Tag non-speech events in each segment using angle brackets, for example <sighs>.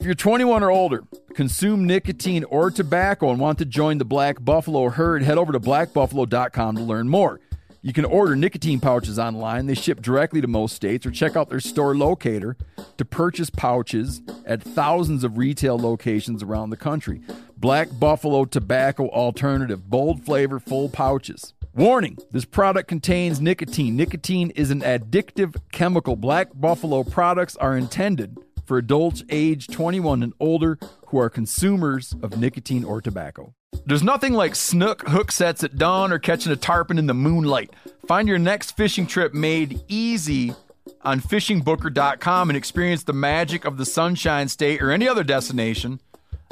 If you're 21 or older, consume nicotine or tobacco, and want to join the Black Buffalo herd, head over to blackbuffalo.com to learn more. You can order nicotine pouches online. They ship directly to most states, or check out their store locator to purchase pouches at thousands of retail locations around the country. Black Buffalo Tobacco Alternative, bold flavor, full pouches. Warning this product contains nicotine. Nicotine is an addictive chemical. Black Buffalo products are intended for adults age 21 and older who are consumers of nicotine or tobacco. There's nothing like snook hook sets at dawn or catching a tarpon in the moonlight. Find your next fishing trip made easy on fishingbooker.com and experience the magic of the Sunshine State or any other destination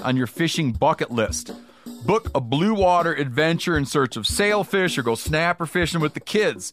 on your fishing bucket list. Book a blue water adventure in search of sailfish or go snapper fishing with the kids.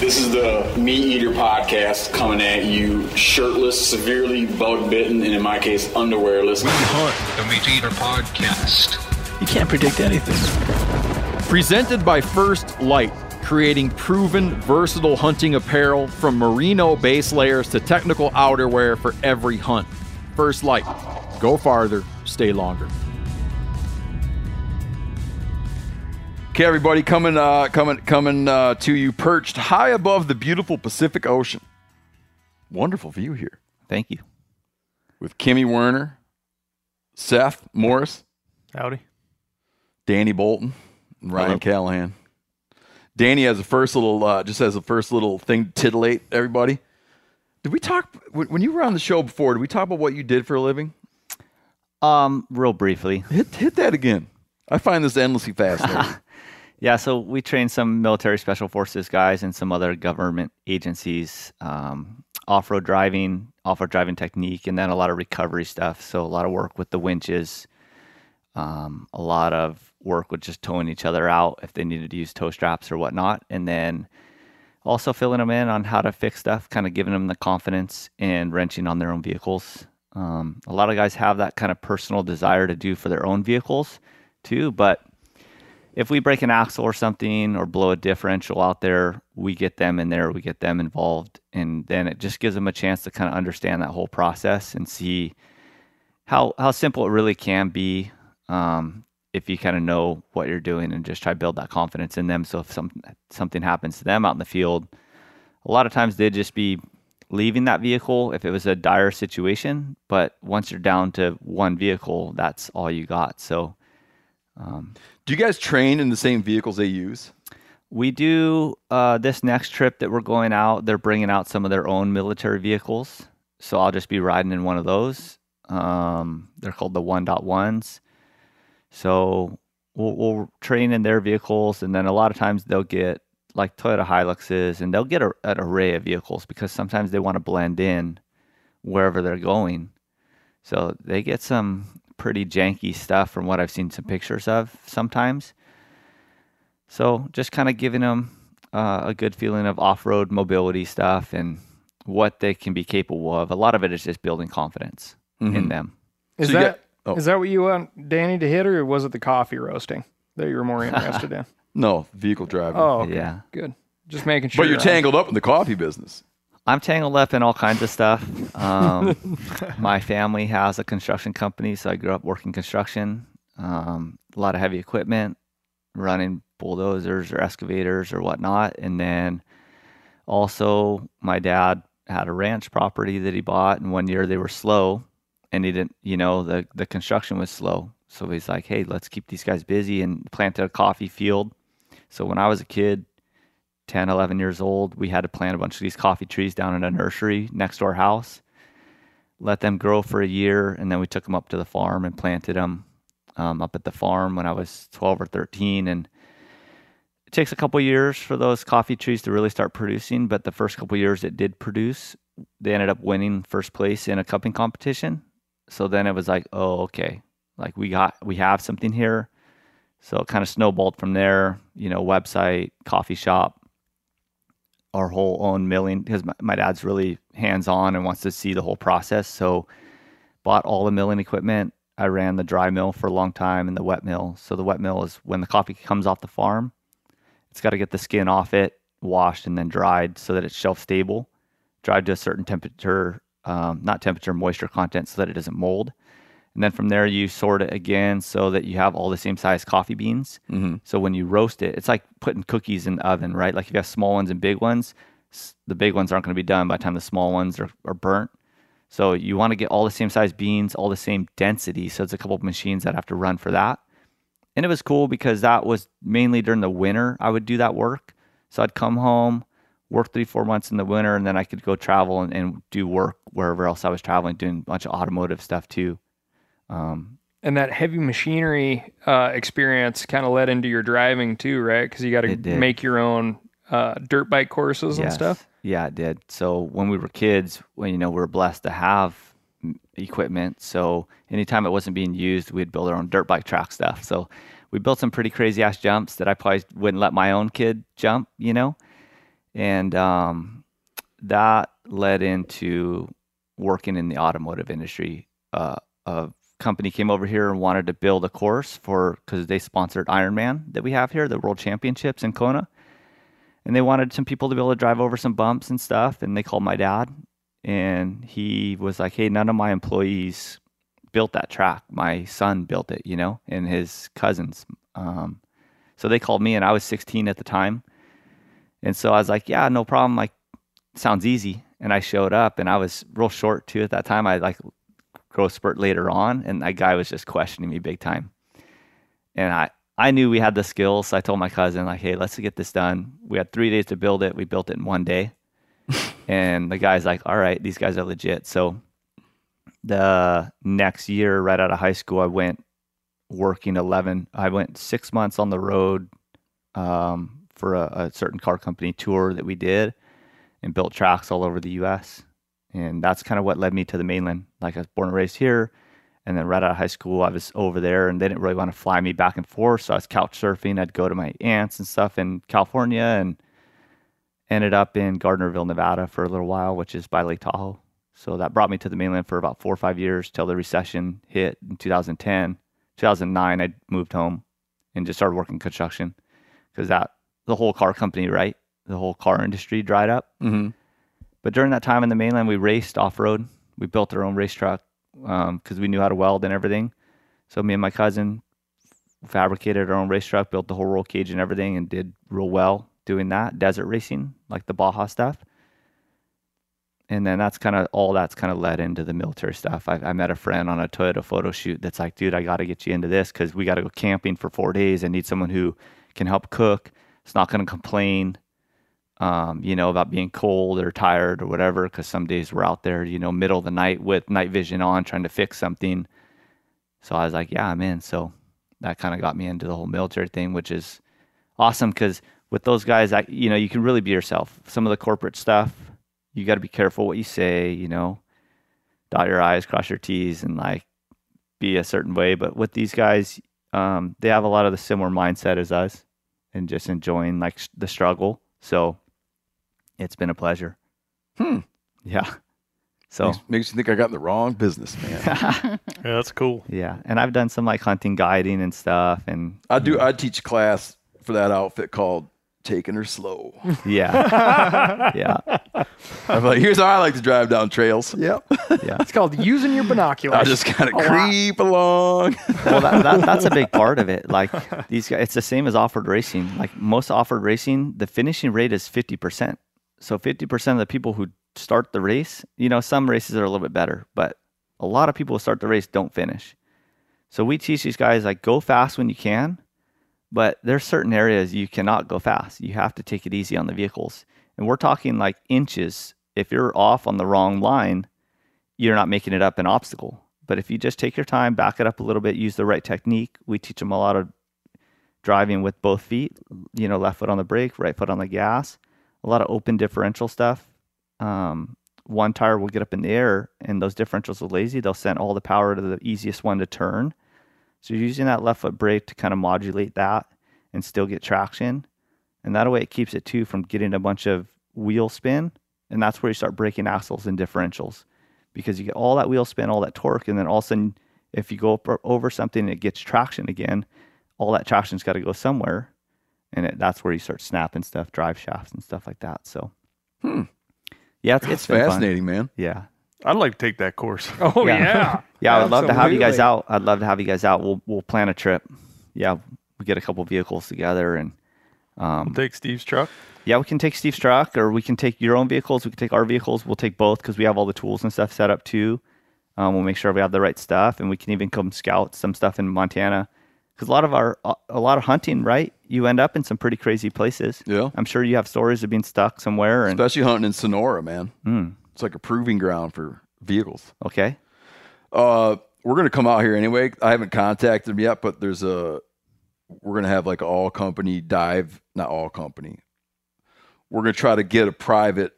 This is the Meat Eater podcast coming at you shirtless, severely bug bitten, and in my case, underwearless. We hunt the Meat Eater podcast. You can't predict anything. Presented by First Light, creating proven, versatile hunting apparel from merino base layers to technical outerwear for every hunt. First Light. Go farther, stay longer. Okay, everybody, coming, uh, coming, coming uh, to you, perched high above the beautiful Pacific Ocean. Wonderful view here Thank you. with Kimi Werner, Seth Morris, Howdy. Danny Bolton, and Ryan Hello. Callaghan. Danny has a first little, uh, just has a first little thing to titillate everybody. Did we talk when when you were on the show before? Did we talk about what you did for a living? Um, real briefly. Hit hit that again. I find this endlessly fascinating. <laughs> Yeah, so we train some military special forces guys and some other government agencies, um, off-road driving, off-road driving technique, and then a lot of recovery stuff. So a lot of work with the winches, um, a lot of work with just towing each other out if they needed to use tow straps or whatnot, and then also filling them in on how to fix stuff, kind of giving them the confidence and wrenching on their own vehicles. Um, a lot of guys have that kind of personal desire to do for their own vehicles too, but if we break an axle or something or blow a differential out there, we get them in there, we get them involved, and then it just gives them a chance to kind of understand that whole process and see how how simple it really can be um, if you kind of know what you're doing and just try to build that confidence in them. So if some something happens to them out in the field, a lot of times they'd just be leaving that vehicle if it was a dire situation. But once you're down to one vehicle, that's all you got. So. Do you guys train in the same vehicles they use? We do uh, this next trip that we're going out. They're bringing out some of their own military vehicles, so I'll just be riding in one of those. Um, they're called the 1.1s. So we'll, we'll train in their vehicles, and then a lot of times they'll get like Toyota Hiluxes, and they'll get a, an array of vehicles because sometimes they want to blend in wherever they're going. So they get some pretty janky stuff from what I've seen some pictures of sometimes. So just kind of giving them uh, a good feeling of off-road mobility stuff and what they can be capable of. A lot of it is just building confidence in them. Is So that got- is oh. that what you want Danny to hit, or was it the coffee roasting that you were more <laughs> interested in? No, vehicle driving. Oh, okay. Yeah. good. Just making sure. but you're on- tangled up in the coffee business. I'm tangled up in all kinds of stuff. Um, <laughs> my family has a construction company, so I grew up working construction. Um, a lot of heavy equipment, running bulldozers or excavators or whatnot, and then also my dad had a ranch property that he bought, and one year they were slow, and he didn't. You know, the the construction was slow, so he's like, "Hey, let's keep these guys busy," and planted a coffee field. So when I was a kid, 10, 11 years old, we had to plant a bunch of these coffee trees down in a nursery next to our house. Let them grow for a year, and then we took them up to the farm and planted them um, up at the farm when I was 12 or 13. And it takes a couple years for those coffee trees to really start producing, but the first couple years it did produce. They ended up winning first place in a cupping competition. So then it was like, oh, okay, like we got we have something here. So it kind of snowballed from there. You know, website, coffee shop, our whole own milling because my, my dad's really hands on and wants to see the whole process. So bought all the milling equipment. I ran the dry mill for a long time and the wet mill. So the wet mill is when the coffee comes off the farm, it's got to get the skin off it, washed and then dried so that it's shelf stable, dried to a certain temperature, um, not temperature, moisture content so that it doesn't mold. And then from there, you sort it again so that you have all the same size coffee beans. Mm-hmm. So when you roast it, it's like putting cookies in the oven, right? Like if you have small ones and big ones, the big ones aren't going to be done by the time the small ones are, are burnt. So you want to get all the same size beans, all the same density. So it's a couple of machines that have to run for that. And it was cool because that was mainly during the winter I would do that work. So I'd come home, work three, four months in the winter, and then I could go travel and, and do work wherever else I was traveling, doing a bunch of automotive stuff too. Um, and that heavy machinery uh, experience kind of led into your driving too, right? Because you got to make your own uh, dirt bike courses yes. and stuff. Yeah, it did. So when we were kids, when you know we were blessed to have equipment, so anytime it wasn't being used, we'd build our own dirt bike track stuff. So we built some pretty crazy ass jumps that I probably wouldn't let my own kid jump, you know, and um, that led into working in the automotive industry. Uh, of company came over here and wanted to build a course for because they sponsored Ironman that we have here, the World Championships in Kona, and they wanted some people to be able to drive over some bumps and stuff. And they called my dad, and he was like, "Hey, none of my employees built that track. My son built it, you know, and his cousins." Um, so they called me, and I was 16 at the time, and so I was like, "Yeah, no problem. Like, sounds easy." And I showed up, and I was real short too at that time. I like growth spurt later on, and that guy was just questioning me big time. And I, I knew we had the skills. So I told my cousin, like, hey, let's get this done. We had three days to build it. We built it in one day. <laughs> and the guy's like, all right, these guys are legit. So the next year, right out of high school, I went working 11. I went six months on the road um, for a, a certain car company tour that we did and built tracks all over the US and that's kind of what led me to the mainland. Like I was born and raised here, and then right out of high school, I was over there, and they didn't really want to fly me back and forth, so I was couch surfing. I'd go to my aunts and stuff in California, and ended up in Gardnerville, Nevada, for a little while, which is by Lake Tahoe. So that brought me to the mainland for about four or five years till the recession hit in 2010. 2009, I moved home and just started working construction because that the whole car company, right, the whole car industry dried up. Mm-hmm but during that time in the mainland, we raced off road. We built our own race truck because um, we knew how to weld and everything. So me and my cousin fabricated our own race truck, built the whole roll cage and everything, and did real well doing that desert racing, like the Baja stuff. And then that's kind of all that's kind of led into the military stuff. I, I met a friend on a Toyota photo shoot that's like, dude, I got to get you into this because we got to go camping for four days. I need someone who can help cook. It's not going to complain um, you know, about being cold or tired or whatever, because some days we're out there, you know, middle of the night with night vision on trying to fix something. So I was like, yeah, I'm in. So that kind of got me into the whole military thing, which is awesome because with those guys, I, you know, you can really be yourself. Some of the corporate stuff, you got to be careful what you say, you know, dot your I's, cross your T's, and like be a certain way. But with these guys, um, they have a lot of the similar mindset as us and just enjoying like the struggle. So it's been a pleasure. Hmm. Yeah. So makes, makes you think I got in the wrong business, man. <laughs> yeah, that's cool. Yeah, and I've done some like hunting guiding and stuff, and I do. I teach class for that outfit called "Taking Her Slow." Yeah, <laughs> yeah. I'm like, here's how I like to drive down trails. Yep. <laughs> Yeah. It's called using your binoculars. I just kind of creep along. well, that, that, that's a big part of it. Like these guys, it's the same as off-road racing. Like most off-road racing, the finishing rate is fifty percent. So 50% of the people who start the race, you know, some races are a little bit better, but A lot of people who start the race don't finish. So we teach these guys like go fast when you can, but there's certain areas you cannot go fast. You have to take it easy on the vehicles. And we're talking like inches. If you're off on the wrong line, you're not making it up an obstacle. But if you just take your time, back it up a little bit, use the right technique, we teach them a lot of driving with both feet, you know, left foot on the brake, right foot on the gas, a lot of open differential stuff. Um, one tire will get up in the air and those differentials are lazy. They'll send all the power to the easiest one to turn. So you're using that left foot brake to kind of modulate that and still get traction. And that way it keeps it too from getting a bunch of wheel spin. And that's where you start breaking axles and differentials because you get all that wheel spin, all that torque, and then all of a sudden, if you go over something and it gets traction again, all that traction's got to go somewhere, and it, that's where you start snapping stuff, drive shafts and stuff like that. So, hmm. yeah, it's, it's fascinating, fun. man. Yeah, I'd like to take that course. <laughs> Oh yeah, yeah. <laughs> yeah I would love to have you guys out. I'd love to have you guys out. We'll we'll plan a trip. Yeah, we get a couple vehicles together and um, we'll take Steve's truck. Yeah, we can take Steve's truck, or we can take your own vehicles. We can take our vehicles. We'll take both because we have all the tools and stuff set up too. Um, we'll make sure we have the right stuff, and we can even come scout some stuff in Montana. Because a lot of our a lot of hunting, right? You end up in some pretty crazy places. Yeah, I'm sure you have stories of being stuck somewhere, and, especially hunting in Sonora, man. Mm. It's like a proving ground for vehicles. Okay. Uh, we're gonna come out here anyway. I haven't contacted them yet, but there's a we're gonna have like all company dive, not all company, we're going to try to get a private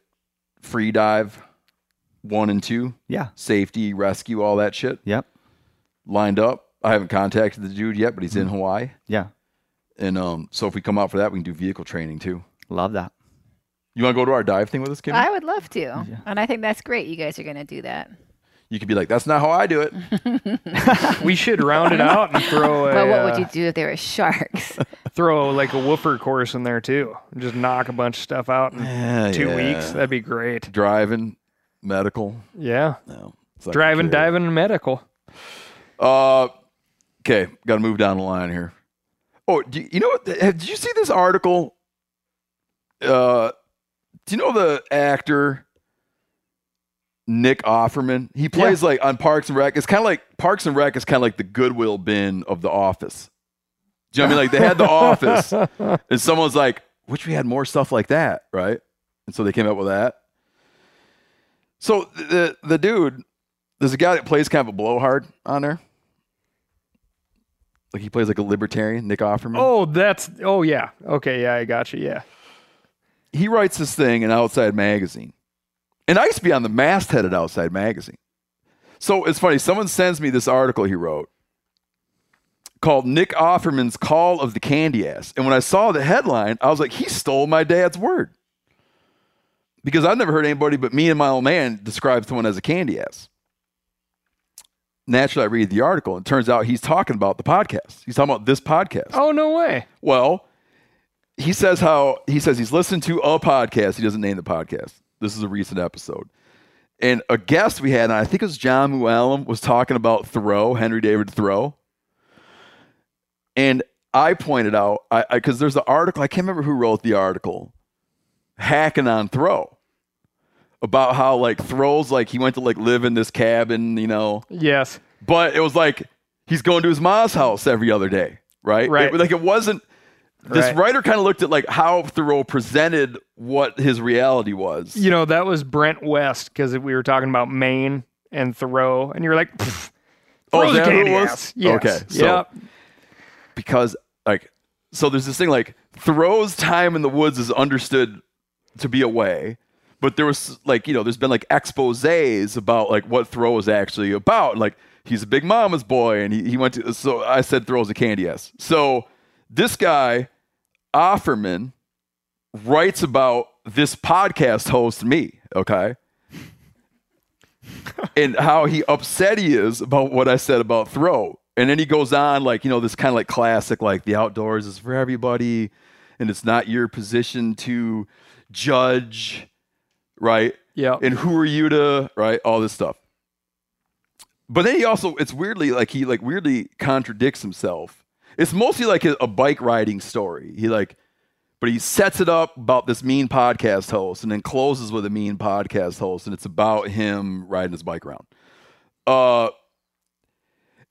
free dive one and two. Yeah. Safety, rescue, all that shit. Yep. Lined up. I haven't contacted the dude yet, but he's mm-hmm. in Hawaii. Yeah. And um, so if we come out for that, we can do vehicle training too. Love that. You want to go to our dive thing with us, Kim? I would love to. Yeah. And I think that's great. You guys are going to do that you could be like, "That's not how I do it." <laughs> we should round it out and throw. A, but what would uh, you do if there were sharks? <laughs> throw like a woofer course in there too. Just knock a bunch of stuff out in yeah, two yeah. weeks. That'd be great. Driving, medical. Yeah. No. Driving, diving, and medical. Uh, okay. Got to move down the line here. Oh, do you, you know what? Did you see this article? Uh, do you know the actor? Nick Offerman. He plays yeah. like on Parks and Rec. It's kind of like Parks and Rec is kind of like the Goodwill bin of The Office. Do you know what I mean? Like they had The Office, <laughs> and someone's like, "Wish we had more stuff like that, right?" And so they came up with that. So the the dude, there's a guy that plays kind of a blowhard on there. Like he plays like a libertarian, Nick Offerman. Oh, that's oh yeah. Okay, yeah, I got you. Yeah. He writes this thing in Outside Magazine and I used to be on the masthead at Outside Magazine. So it's funny, someone sends me this article he wrote called Nick Offerman's Call of the Candy Ass. And when I saw the headline, I was like, he stole my dad's word. Because I've never heard anybody but me and my old man describe someone as a candy ass. Naturally, I read the article, and it turns out he's talking about the podcast. He's talking about this podcast. Oh, no way. Well, he says how he says he's listened to a podcast. He doesn't name the podcast. This is a recent episode. And a guest we had, and I think it was John Mooallem, was talking about Thoreau, Henry David Thoreau. And I pointed out, because there's an article, I can't remember who wrote the article, hacking on Thoreau about how like Thoreau's like he went to like live in this cabin, you know. Yes. But it was like he's going to his mom's house every other day, right? Right. It, like it wasn't this right. writer kind of looked at like how Thoreau presented what his reality was. You know, that was Brent West because we were talking about Maine and Thoreau, and you were like, "Oh, that it was?" Yes. Okay, so yep. because like, so there's this thing like Thoreau's time in the woods is understood to be away, but there was like you know, there's been like exposés about like what Thoreau was actually about, like. He's a big mama's boy, and he, he went to. So I said Thoreau's a candy ass. So this guy Offerman writes about this podcast host, me, okay? <laughs> and how he upset he is about what I said about Thoreau. And then he goes on, like, you know, this kind of like classic, like the outdoors is for everybody, and it's not your position to judge, right? Yeah. And who are you to, right? All this stuff. But then he also, it's weirdly like he like weirdly contradicts himself it's mostly like a, a bike riding story. He like, but he sets it up about this mean podcast host and then closes with a mean podcast host, and it's about him riding his bike around. Uh,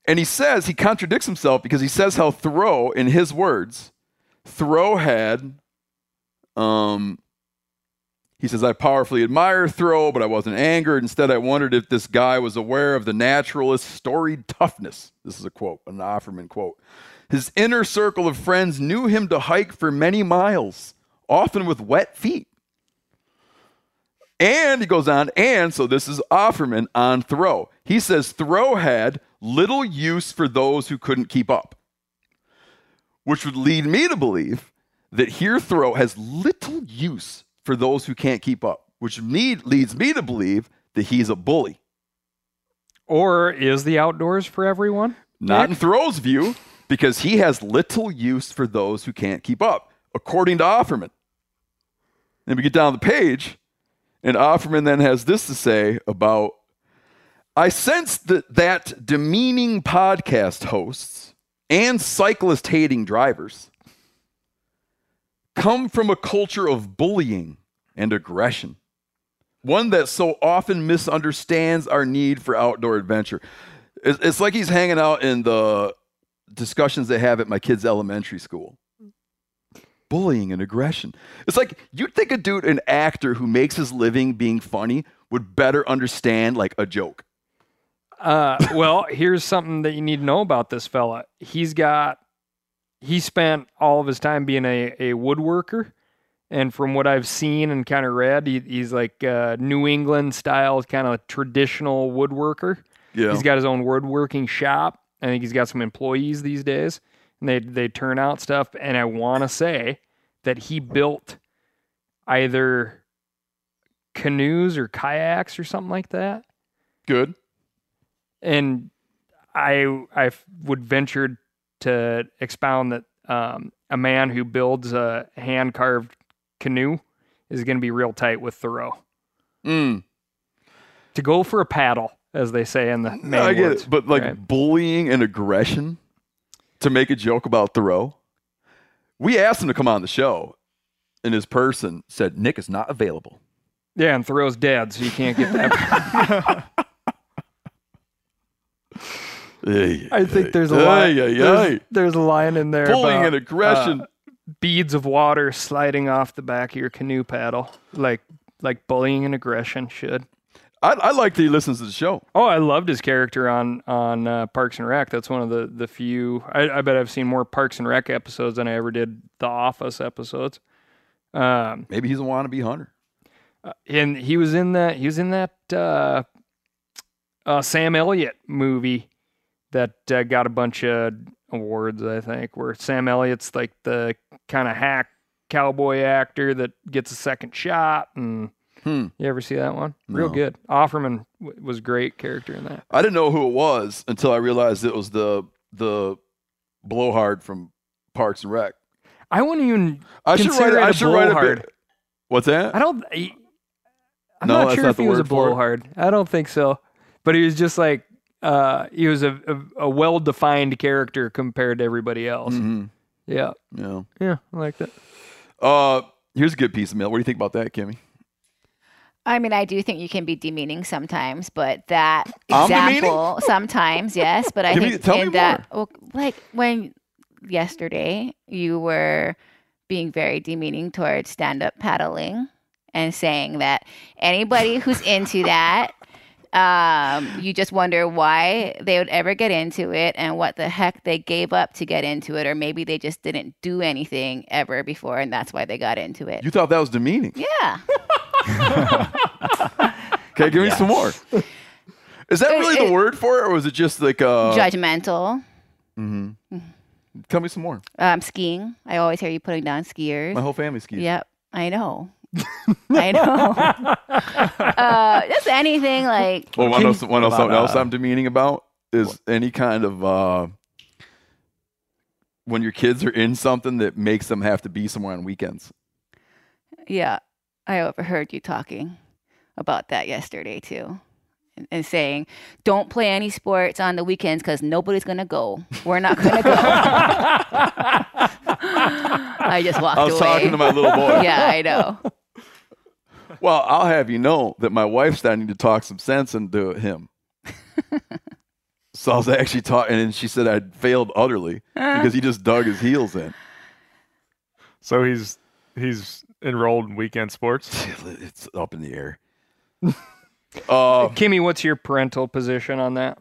and he says, he contradicts himself because he says how Thoreau, in his words, Thoreau had, um, he says, I powerfully admire Thoreau, but I wasn't angered. Instead, I wondered if this guy was aware of the naturalist's storied toughness. This is a quote, an Offerman quote. His inner circle of friends knew him to hike for many miles, often with wet feet. And he goes on, and so this is Offerman on Thoreau. He says Thoreau had little use for those who couldn't keep up, which would lead me to believe that here Thoreau has little use for those who can't keep up, which me, leads me to believe that he's a bully. Or is the outdoors for everyone? Not in Thoreau's view, because he has little use for those who can't keep up, according to Offerman. Then we get down the page, and Offerman then has this to say about I sense that, that demeaning podcast hosts and cyclist hating drivers come from a culture of bullying and aggression, one that so often misunderstands our need for outdoor adventure. It's, like he's hanging out in the discussions they have at my kids' elementary school bullying and aggression. It's like you'd think a dude, an actor who makes his living being funny, would better understand like a joke. Uh, well, here's something that you need to know about this fella. He's got, he spent all of his time being a, a woodworker. And from what I've seen and kind of read, he, he's like a New England style, kind of traditional woodworker. Yeah. He's got his own woodworking shop. I think he's got some employees these days and they they turn out stuff. And I want to say that he built either canoes or kayaks or something like that. Good. And I I would venture to expound that um, a man who builds a hand carved canoe is going to be real tight with Thoreau. Mm. To go for a paddle, as they say in the main I get it, but like right? bullying and aggression to make a joke about Thoreau. We asked him to come on the show, and his person said Nick is not available. Yeah, and Thoreau's dead, so you can't get that. <laughs> <laughs> I think there's a line. There's, there's, a line in there. Bullying and aggression. Uh, beads of water sliding off the back of your canoe paddle, like like bullying and aggression should. I, I like that he listens to the show. Oh, I loved his character on on uh, Parks and Rec. That's one of the the few. I, I, bet I've seen more Parks and Rec episodes than I ever did The Office episodes. Um, Maybe he's a wannabe hunter. Uh, and he was in that. He was in that uh, uh Sam Elliott movie that uh, got a bunch of awards. I think where Sam Elliott's like the kind of hack cowboy actor that gets a second shot and Hmm. You ever see that one? Real no. good. Offerman w- was great character in that. I didn't know who it was until I realized it was the the blowhard from Parks and Rec. I wouldn't even. I should write. I should write a bit. What's that? I don't. I, am no, not sure not if he was a blowhard. I don't think so. But he was just like uh, he was a, a, a well defined character compared to everybody else. Mm-hmm. Yeah. Yeah. Yeah. I like that. Uh, here's a good piece of mail. What do you think about that, Kimi? I mean, I do think you can be demeaning sometimes, but that example sometimes, yes. But I Give think me, in that, well, like when yesterday you were being very demeaning towards stand-up paddling and saying that anybody who's into that, um, you just wonder why they would ever get into it and what the heck they gave up to get into it, or maybe they just didn't do anything ever before, and that's why they got into it. You thought that was demeaning? Yeah. <laughs> okay, give me some more. <laughs> Is that really it, the word for it, or was it just like uh, judgmental? Mm-hmm. mm-hmm. Tell me some more. Um, skiing. I always hear you putting down skiers. My whole family skis. Yep, I know. <laughs> I know. <laughs> uh, just anything like. Well, one else, one else, something else I'm demeaning about is what? any kind of uh, when your kids are in something that makes them have to be somewhere on weekends. Yeah, I overheard you talking about that yesterday too. And, and saying, don't play any sports on the weekends because nobody's going to go. We're not going to go. <laughs> I just walked away. I was away. talking to my little boy. yeah, I know. Well, I'll have you know that my wife's starting to talk some sense into him. so I was actually talking, and she said I'd failed utterly because he just dug his heels in. So he's he's enrolled in weekend sports. <laughs> It's up in the air. <laughs> uh, Kimi, what's your parental position on that?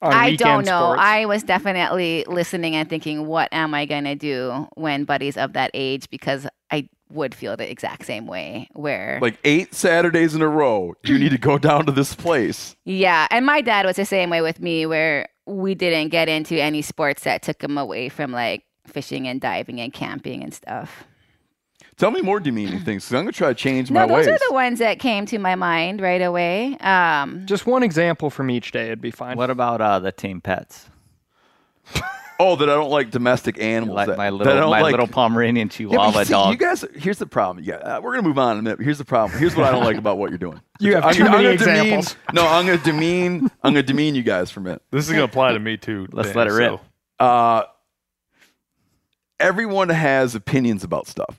On I don't know. Sports? I was definitely listening and thinking, what am I going to do when Buddy's of that age? Because I would feel the exact same way where like eight Saturdays in a row, you need to go <laughs> down to this place. Yeah. And my dad was the same way with me where we didn't get into any sports that took him away from like fishing and diving and camping and stuff. Tell me more demeaning <clears throat> things because I'm going to try to change no, my those ways. Those are the ones that came to my mind right away. Um, Just one example from each day it'd be fine. What about uh, the tame pets? <laughs> oh, that I don't like domestic animals. Like that, my little my like... little Pomeranian Chihuahua yeah, see, dog. You guys, here's the problem. Yeah, uh, we're gonna move on in a minute. Here's the problem. Here's what I don't like about what you're doing. <laughs> You have I'm, too I'm many examples. Demean, no, I'm gonna demean. I'm gonna demean you guys for a minute. This is gonna apply to me too. <laughs> Let's Dan, let it rip. So. Uh, everyone has opinions about stuff.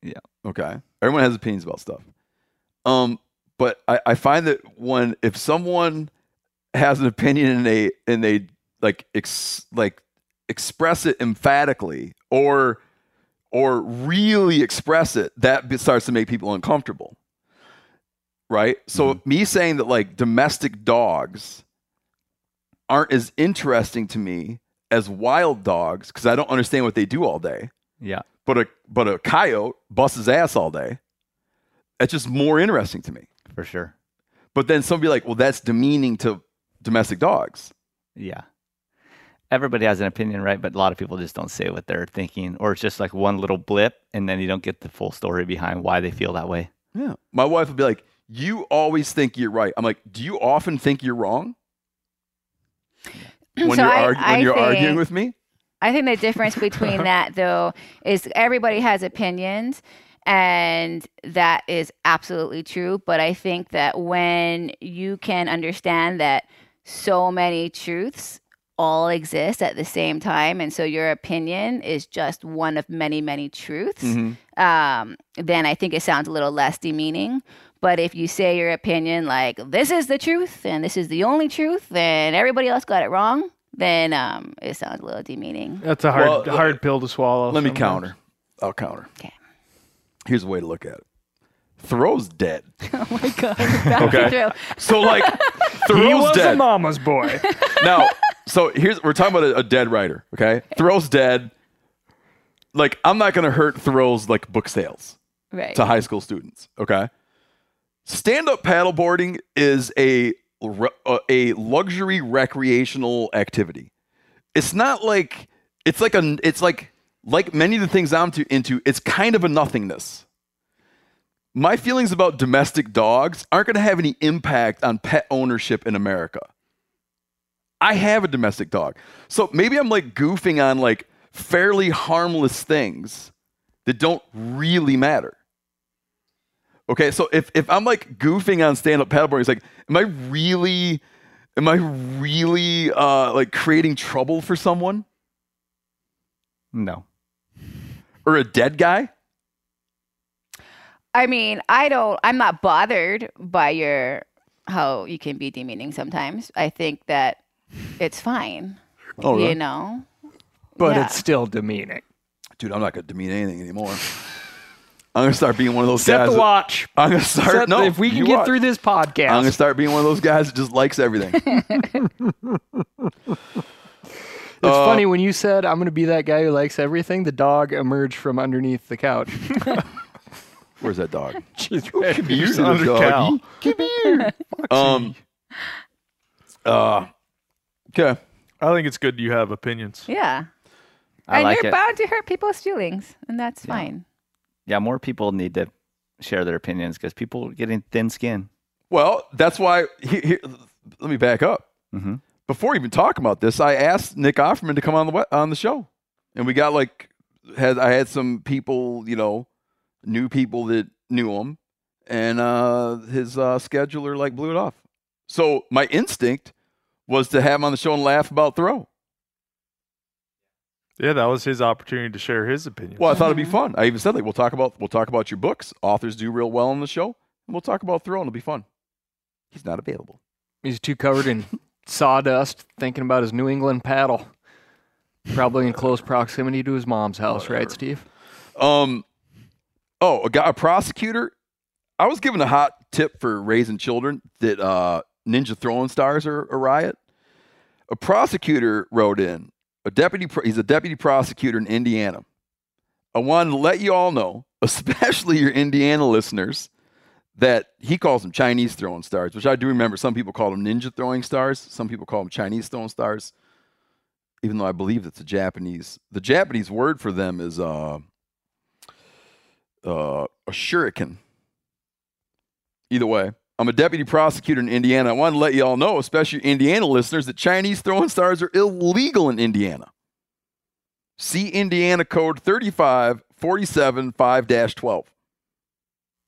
Yeah. Okay. Everyone has opinions about stuff. Um, but I, I find that when if someone has an opinion and they and they like ex, like express it emphatically or or really express it, that starts to make people uncomfortable. Right? So mm-hmm. me saying that like domestic dogs aren't as interesting to me as wild dogs because I don't understand what they do all day. Yeah. But a but a coyote busts his ass all day. That's just more interesting to me. For sure. But then somebody like, well, that's demeaning to domestic dogs. Yeah. Everybody has an opinion, right? But a lot of people just don't say what they're thinking, or it's just like one little blip, and then you don't get the full story behind why they feel that way. Yeah. My wife would be like, You always think you're right. I'm like, Do you often think you're wrong? Mm, when so you're, I, argu- I when you're think, arguing with me? I think the difference between <laughs> that though is everybody has opinions and that is absolutely true, but I think that when you can understand that so many truths all exist at the same time and so your opinion is just one of many many truths mm-hmm. um, then i think it sounds a little less demeaning but if you say your opinion like this is the truth and this is the only truth and everybody else got it wrong then um, it sounds a little demeaning. That's a hard well, hard pill to swallow. Let sometimes. me counter. I'll counter. Okay. Here's a way to look at it. Thoreau's dead. <laughs> oh my god. <laughs> okay. So like <laughs> Thoreau's he was dead. a mama's boy. now, so here's we're talking about a, a dead writer. Okay. Thoreau's dead. Like I'm not gonna hurt Thoreau's like book sales right. to high school students. Okay. Stand up paddleboarding is a a luxury recreational activity. It's not like it's like a it's like like many of the things I'm to, into. It's kind of a nothingness. My feelings about domestic dogs aren't going to have any impact on pet ownership in America. I have a domestic dog, so maybe I'm like goofing on like fairly harmless things that don't really matter. Okay, so if, if I'm like goofing on stand up paddleboarding, it's like, am I really, am I really uh, like creating trouble for someone? No. Or a dead guy? I mean, I don't, I'm not bothered by your, how you can be demeaning sometimes. I think that it's fine. Oh, really? You know? But yeah. it's still demeaning. Dude, I'm not going to demean anything anymore. I'm gonna start being one of those Set guys. Set the watch. I'm gonna start. Set no, the, if we can get watch. through this podcast, I'm gonna start being one of those guys that just likes everything. <laughs> It's uh, funny when you said I'm going to be that guy who likes everything. The dog emerged from underneath the couch. <laughs> Where's that dog? <laughs> She's right Come here, under doggy. Come here. um. Uh. Okay. I think it's good you have opinions. Yeah. I and like you're it. bound to hurt people's feelings, and that's yeah. fine yeah, more people need to share their opinions because people are getting thin skin. Well, that's why. He, he, let me back up. Mm-hmm. Before even talking about this, I asked Nick Offerman to come on the on the show, and we got like had I had some people, you know, new people that knew him, and uh, his uh, scheduler like blew it off. So my instinct was to have him on the show and laugh about Thoreau. Yeah, that was his opportunity to share his opinion. Well, I thought it'd be fun. I even said like we'll talk about we'll talk about your books. Authors do real well on the show, and we'll talk about Thoreau. And it'll be fun. He's not available. He's too covered in <laughs> sawdust, thinking about his New England paddle. Probably in close <laughs> proximity to his mom's house, Whatever. right, Steve? Um. Oh, a guy, a prosecutor. I was given a hot tip for raising children that uh, ninja throwing stars are a riot. A prosecutor wrote in a deputy. He's a deputy prosecutor in Indiana. I wanted to let you all know, <laughs> especially your Indiana listeners, that he calls them Chinese throwing stars, which I do remember. Some people call them ninja throwing stars. Some people call them Chinese throwing stars, even though I believe it's a Japanese. The Japanese word for them is uh, uh, a shuriken. Either way, I'm a deputy prosecutor in Indiana. I want to let you all know, especially Indiana listeners, that Chinese throwing stars are illegal in Indiana. See Indiana Code 3547 5 12.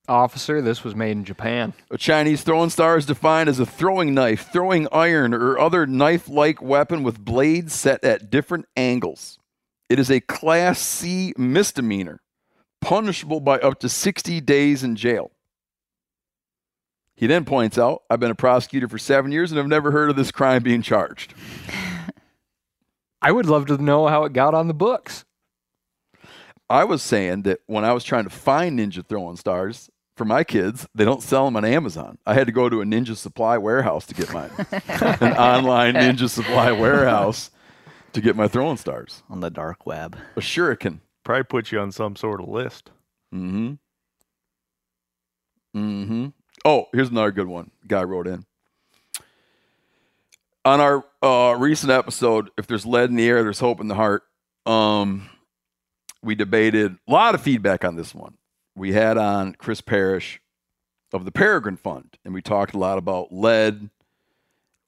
Officer, this was made in Japan. A Chinese throwing star is defined as a throwing knife, throwing iron, or other knife like weapon with blades set at different angles. It is a Class C misdemeanor, punishable by up to 60 days in jail. He then points out, I've been a prosecutor for seven years and I've never heard of this crime being charged. I would love to know how it got on the books. I was saying that when I was trying to find ninja throwing stars, for my kids, they don't sell them on Amazon. I had to go to a Ninja Supply warehouse to get mine, <laughs> an online Ninja Supply warehouse to get my throwing stars on the dark web. A shuriken probably put you on some sort of list. Mm-hmm. Mm-hmm. Oh, here's another good one. Guy wrote in on our uh, recent episode. If there's lead in the air, there's hope in the heart. Um, we debated a lot of feedback on this one we had on Chris Parrish of the Peregrine Fund, and we talked a lot about lead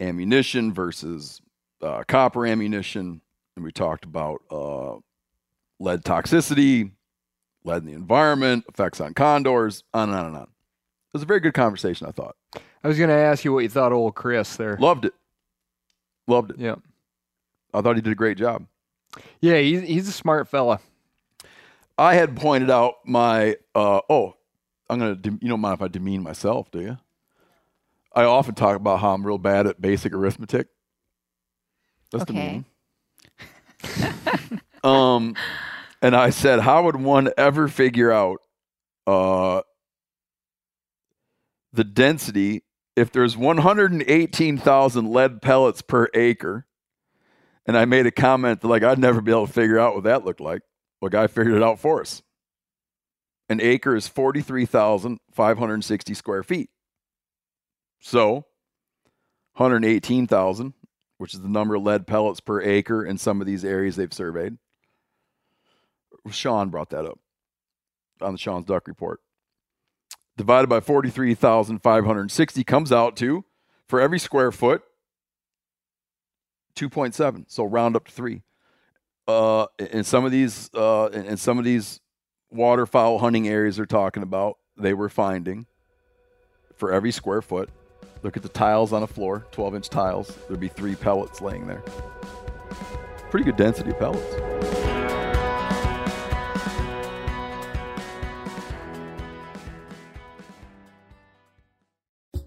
ammunition versus uh, copper ammunition, and we talked about uh, lead toxicity, lead in the environment, effects on condors, on and on and on. It was a very good conversation, I thought. I was going to ask you what you thought of old Chris there. Loved it. Loved it. Yeah. I thought he did a great job. Yeah, he's, he's a smart fella. I had pointed out my uh, oh, I'm gonna de- you don't mind if I demean myself, do you? I often talk about how I'm real bad at basic arithmetic. That's okay. demeaning. <laughs> um, and I said, how would one ever figure out uh, the density if there's 118,000 lead pellets per acre? And I made a comment that like I'd never be able to figure out what that looked like. Well, guy figured it out for us. An acre is 43,560 square feet. So, 118,000, which is the number of lead pellets per acre in some of these areas they've surveyed. Sean brought that up on the Sean's Duck Report. Divided by 43,560 comes out to, for every square foot, 2.7. So round up to three uh, in some of these uh, in some of these waterfowl hunting areas they're talking about, they were finding for every square foot. Look at the tiles on a floor, 12 inch tiles. There'd be three pellets laying there. Pretty good density of pellets.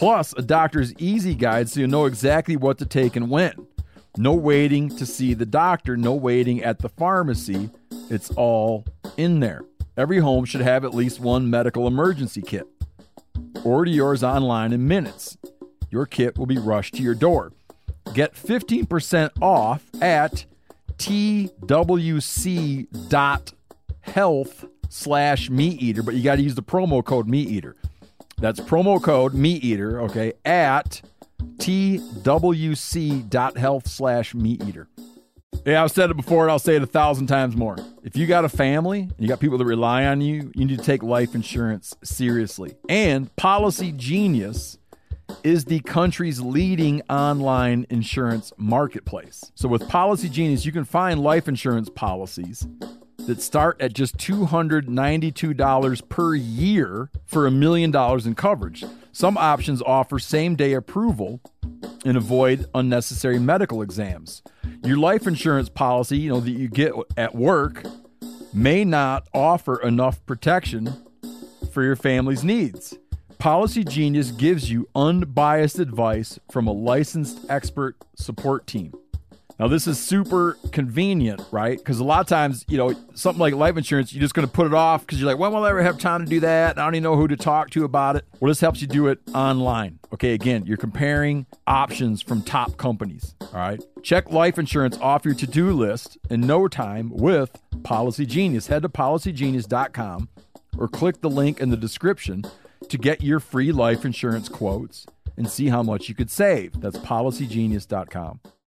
Plus, a doctor's easy guide so you know exactly what to take and when. No waiting to see the doctor, no waiting at the pharmacy. It's all in there. Every home should have at least one medical emergency kit. Order yours online in minutes. Your kit will be rushed to your door. Get 15% off at twc.health slash meat eater, but you got to use the promo code meat eater. That's promo code meat eater, okay, at twc.health slash meat eater. Yeah, I've said it before and I'll say it a thousand times more. If you got a family and you got people that rely on you, you need to take life insurance seriously. And Policy Genius is the country's leading online insurance marketplace. So with Policy Genius, you can find life insurance policies that start at just $292 per year for a million dollars in coverage. Some options offer same day approval and avoid unnecessary medical exams. Your life insurance policy, you know, that you get at work may not offer enough protection for your family's needs. Policy Genius gives you unbiased advice from a licensed expert support team. Now, this is super convenient, right? Because a lot of times, you know, something like life insurance, you're just going to put it off because you're like, when will I ever have time to do that? I don't even know who to talk to about it. Well, this helps you do it online. Okay, again, you're comparing options from top companies. All right. Check life insurance off your to do list in no time with Policy Genius. Head to policygenius.com or click the link in the description to get your free life insurance quotes and see how much you could save. That's policygenius.com.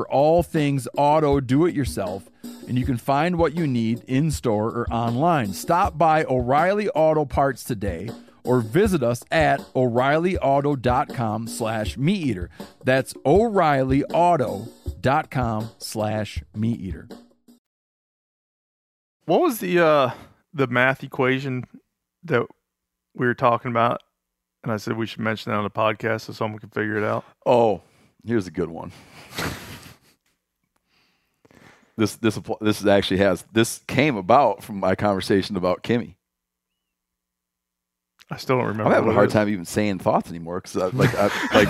for all things auto do it yourself and you can find what you need in store or online. Stop by O'Reilly Auto Parts today or visit us at o'reillyauto.com slash meat eater. That's o'reillyauto.com slash meat eater. What was the uh the math equation that we were talking about? And I said we should mention that on the podcast so someone can figure it out. Oh, here's a good one. <laughs> This this this actually has this came about from my conversation about Kimi. I still don't remember. I'm having a hard time even saying thoughts anymore because uh, like I, <laughs> like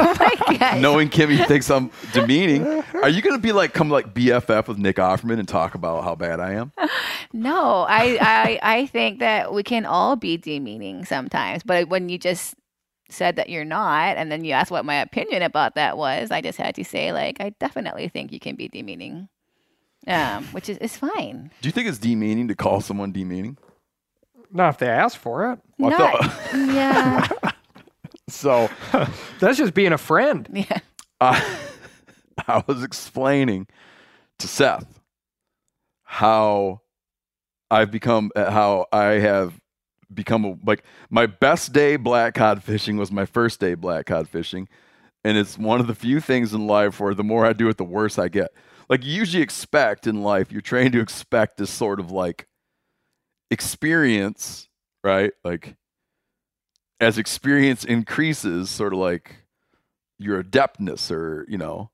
oh knowing Kimi thinks I'm demeaning. <laughs> Are you going to be like come like BFF with Nick Offerman and talk about how bad I am? <laughs> No, I I I think that we can all be demeaning sometimes, but when you just said that you're not and then you asked what my opinion about that was, I just had to say like I definitely think you can be demeaning um, which is, is fine. Do you think it's demeaning to call someone demeaning? Not if they ask for it. Well, Not, yeah. <laughs> so <laughs> that's just being a friend. Yeah. I, <laughs> I was explaining to Seth how I've become, uh, how I have become a, like my best day black cod fishing was my first day black cod fishing. And it's one of the few things in life where the more I do it, the worse I get like you usually expect in life, you're trained to expect this sort of like experience, right? Like as experience increases, sort of like your adeptness or, you know,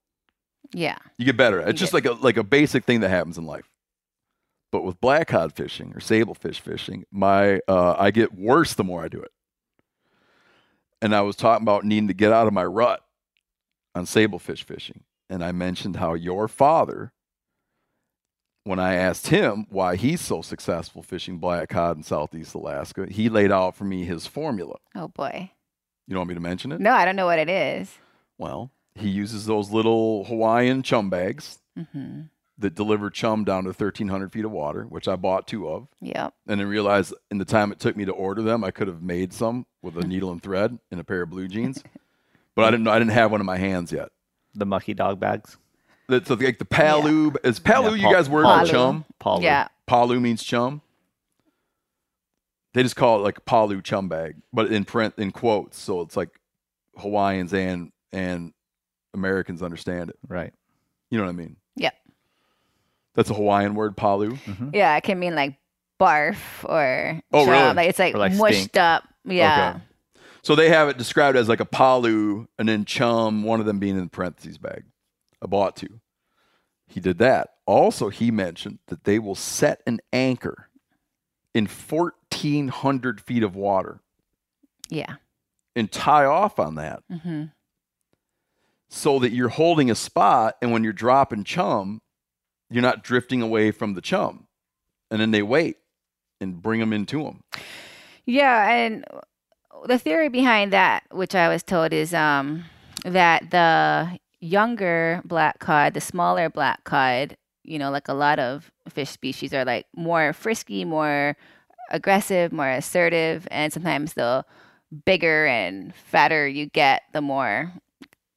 yeah. You get better. It's just like a like a basic thing that happens in life. But with black cod fishing or sablefish fishing, my uh, I get worse the more I do it. And I was talking about needing to get out of my rut on sablefish fishing and I mentioned how your father, when I asked him why he's so successful fishing black cod in Southeast Alaska, he laid out for me his formula. Oh boy. You don't want me to mention it? No, I don't know what it is. Well, he uses those little Hawaiian chum bags mm-hmm. that deliver chum down to 1,300 feet of water, which I bought two of. Yep. And then realized in the time it took me to order them, I could have made some with a <laughs> needle and thread and a pair of blue jeans. <laughs> but I didn't I didn't have one in my hands yet the mucky dog bags. That's like the palu. Yeah. Is palu yeah, you guys word for chum? Palu. Yeah. Palu means chum. They just call it like palu chum bag, but in print in quotes, so it's like Hawaiians and and Americans understand it. Right. You know what I mean? Yeah. That's a Hawaiian word, palu. Mm-hmm. Yeah, it can mean like barf or oh, chum. really? Like it's like, like mushed stink. up. Yeah. Okay. So they have it described as like a palu and then chum, one of them being in the parentheses bag. I bought two. He did that. Also, he mentioned that they will set an anchor in 1,400 feet of water. Yeah. And tie off on that. Mm-hmm. So that you're holding a spot, and when you're dropping chum, you're not drifting away from the chum. And then they wait and bring them into them. Yeah. And the theory behind that, which I was told, is um, that the younger black cod, the smaller black cod, you know, like a lot of fish species are like more frisky, more aggressive, more assertive, and sometimes the bigger and fatter you get, the more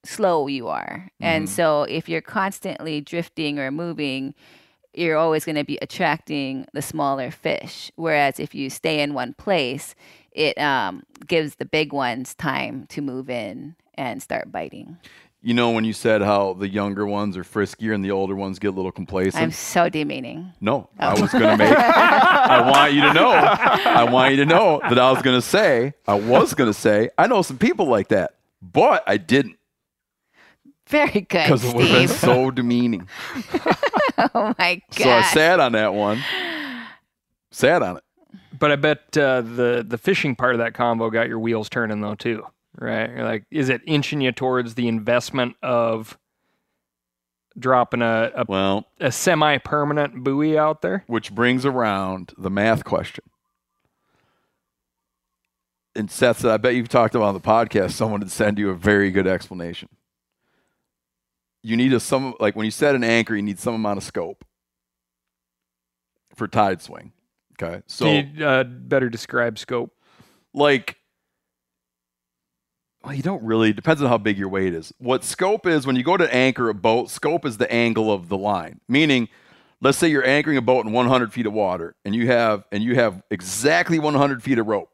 slow you are. Mm-hmm. And so if you're constantly drifting or moving, you're always going to be attracting the smaller fish. Whereas if you stay in one place, it um, gives the big ones time to move in and start biting. You know, when you said how the younger ones are friskier and the older ones get a little complacent. I'm so demeaning. No, oh. I was going to make. I want you to know. I want you to know that I was going to say. I was going to say. I know some people like that, but I didn't. Very good. Because it would have been so <laughs> demeaning. oh my god! So I sat on that one. Sat on it. But I bet uh, the the fishing part of that combo got your wheels turning though too right? You're like, is it inching you towards the investment of dropping a, a well a semi-permanent buoy out there? Which brings around the math question. And Seth I bet you've talked about on the podcast, someone would send you a very good explanation. You need a some like when you set an anchor, you need some amount of scope for tide swing. Okay, so Can you, uh, better describe scope. Like well, you don't really. Depends on how big your weight is. What scope is when you go to anchor a boat, scope is the angle of the line. Meaning, let's say you're anchoring a boat in 100 feet of water, and you have and you have exactly 100 feet of rope,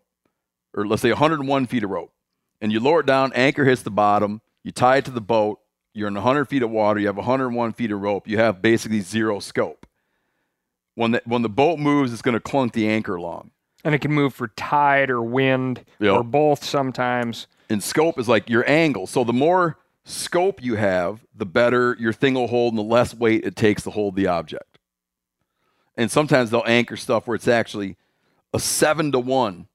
or let's say 101 feet of rope, and you lower it down, anchor hits the bottom, you tie it to the boat, you're in 100 feet of water, you have 101 feet of rope, you have basically zero scope. When the when the boat moves, it's going to clunk the anchor along. And it can move for tide or wind yep. or both sometimes and scope is like your angle. So the more scope you have, the better your thing will hold and the less weight it takes to hold the object. And sometimes they'll anchor stuff where it's actually a seven to one.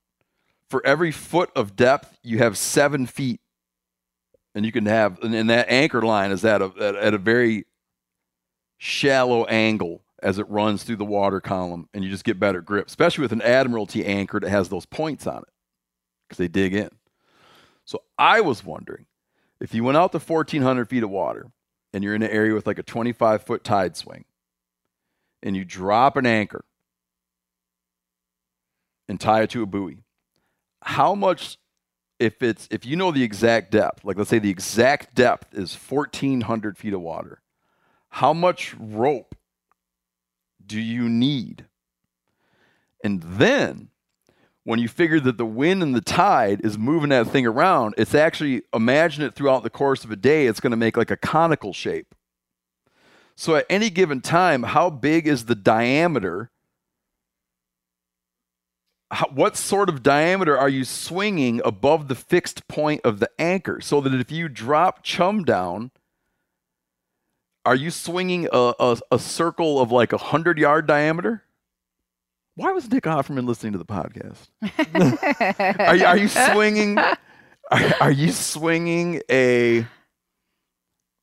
For every foot of depth, you have seven feet. And you can have, and, that anchor line is at a, at, at a very shallow angle as it runs through the water column, and you just get better grip, especially with an Admiralty anchor that has those points on it because they dig in. So I was wondering if you went out to 1,400 feet of water and you're in an area with like a 25 foot tide swing and you drop an anchor and tie it to a buoy, how much, if it's, if you know the exact depth, like let's say the exact depth is 1,400 feet of water, how much rope do you need? And then when you figure that the wind and the tide is moving that thing around, it's actually imagine it throughout the course of a day, it's going to make like a conical shape. So at any given time, how big is the diameter? How, what sort of diameter are you swinging above the fixed point of the anchor so that if you drop chum down, are you swinging a, a, a circle of like a 100 yard diameter? Why was Nick Offerman listening to the podcast? <laughs> are, you, are, you, swinging? Are, are, you swinging a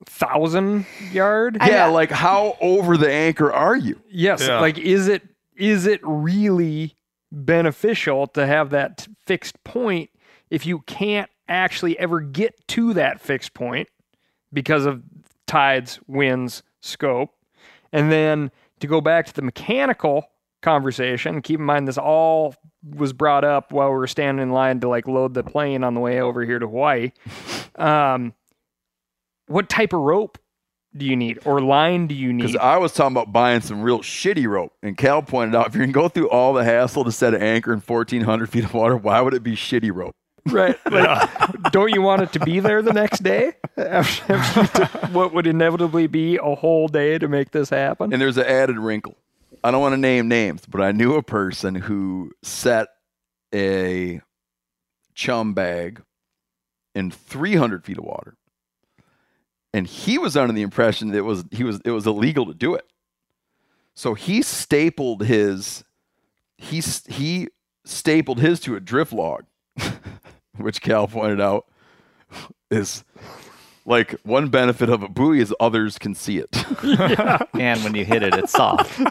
thousand yard? Yeah, like how over the anchor are you? Yes, yeah. like is it is it really beneficial to have that fixed point if you can't actually ever get to that fixed point because of tides, winds, scope, and then to go back to the mechanical conversation. Keep in mind, this all was brought up while we were standing in line to like load the plane on the way over here to Hawaii. <laughs> Um, what type of rope do you need or line do you need? Because I was talking about buying some real shitty rope, and Cal pointed out if you're gonna go through all the hassle to set an anchor in 1,400 feet of water, why would it be shitty rope? Right. <laughs> Like, don't you want it to be there the next day? <laughs> After, after what would inevitably be a whole day to make this happen? And there's an added wrinkle. I don't want to name names, but I knew a person who set a chum bag in 300 feet of water, and he was under the impression that it was he was it was illegal to do it. So he stapled his he he stapled his to a drift log, <laughs> which Cal pointed out is like one benefit of a buoy is others can see it. Yeah. <laughs> and when you hit it, it's soft. <laughs>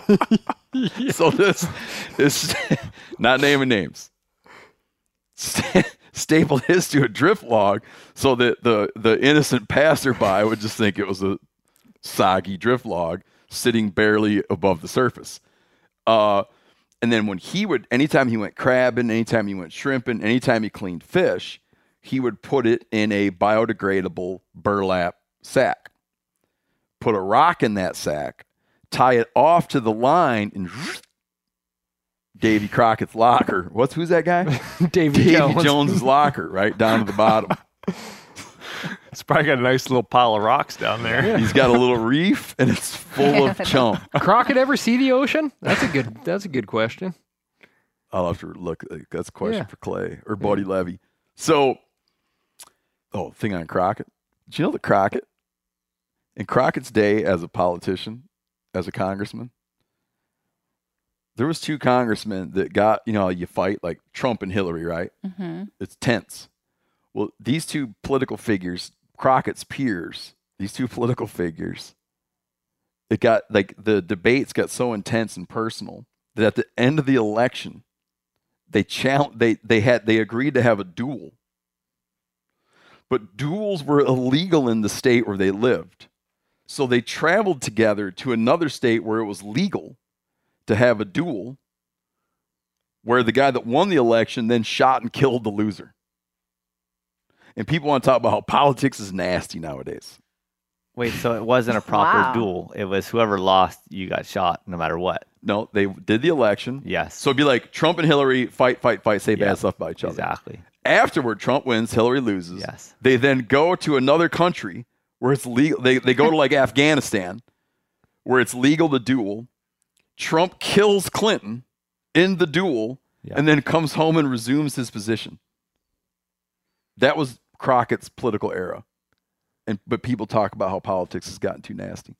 So this is not naming names. stapled his to a drift log so that the the innocent passerby would just think it was a soggy drift log sitting barely above the surface. Uh, and then when he would, anytime he went crabbing, anytime he went shrimping, anytime he cleaned fish, he would put it in a biodegradable burlap sack. Put a rock in that sack, tie it off to the line, and <laughs> Davy Crockett's locker. What's who's that guy? <laughs> Davy, Davy Jones. Jones's locker, right down to the bottom. <laughs> It's probably got a nice little pile of rocks down there. Yeah. He's got a little reef and it's full of <laughs> chum. Crockett ever see the ocean? That's a good. That's a good question. I'll have to look. That's a question yeah. for Clay or Buddy yeah. Levy. So, oh, thing on Crockett. Did you know that Crockett, in Crockett's day as a politician, as a congressman, there was two congressmen that got you know you fight like Trump and Hillary, right? Mm-hmm. It's tense. Well, these two political figures Crockett's peers, these two <laughs> political figures, it got like the debates got so intense and personal that at the end of the election, they challenged, they they had they agreed to have a duel. But duels were illegal in the state where they lived. So they traveled together to another state where it was legal to have a duel, where the guy that won the election then shot and killed the loser. And people want to talk about how politics is nasty nowadays. Wait, so it wasn't a proper wow. duel. It was whoever lost, you got shot no matter what. No, they did the election. Yes. So it'd be like Trump and Hillary fight, fight, fight, say bad stuff about each other. Exactly. Afterward, Trump wins, Hillary loses. Yes. They then go to another country where it's legal. They, they go to like <laughs> Afghanistan where it's legal to duel. Trump kills Clinton in the duel and then comes home and resumes his position. That was Crockett's political era. And but people talk about how politics has gotten too nasty.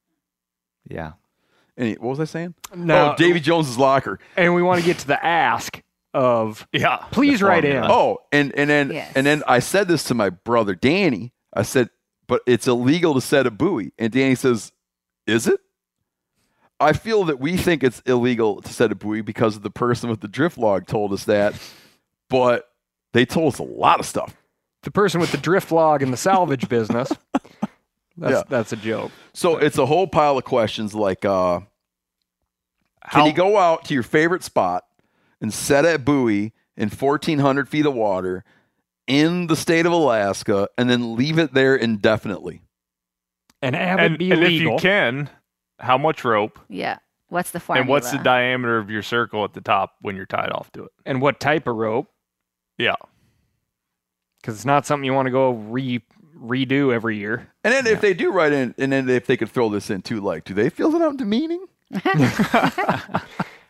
Yeah. Any, what was I saying? No, oh, Davy Jones's locker. And we want to get to the ask of yeah. Please write in. Oh, and and then yes. and then I said this to my brother Danny. I said, but it's illegal to set a buoy. And Danny says, Is it? I feel that we think it's illegal to set a buoy because the person with the drift log told us that, but they told us a lot of stuff the person with the drift log in the salvage <laughs> business. That's yeah. that's a joke. So it's a whole pile of questions like uh, How, can you go out to your favorite spot and set a buoy in 1400 feet of water in the state of Alaska and then leave it there indefinitely? And have and, it be and legal. if you can, how much rope? Yeah. What's the formula? And what's the diameter of your circle at the top when you're tied off to it? And what type of rope? Yeah because it's not something you want to go re redo every year. And then yeah. if they do write in, and then if they could throw this in too, like, do they feel that I'm demeaning? <laughs>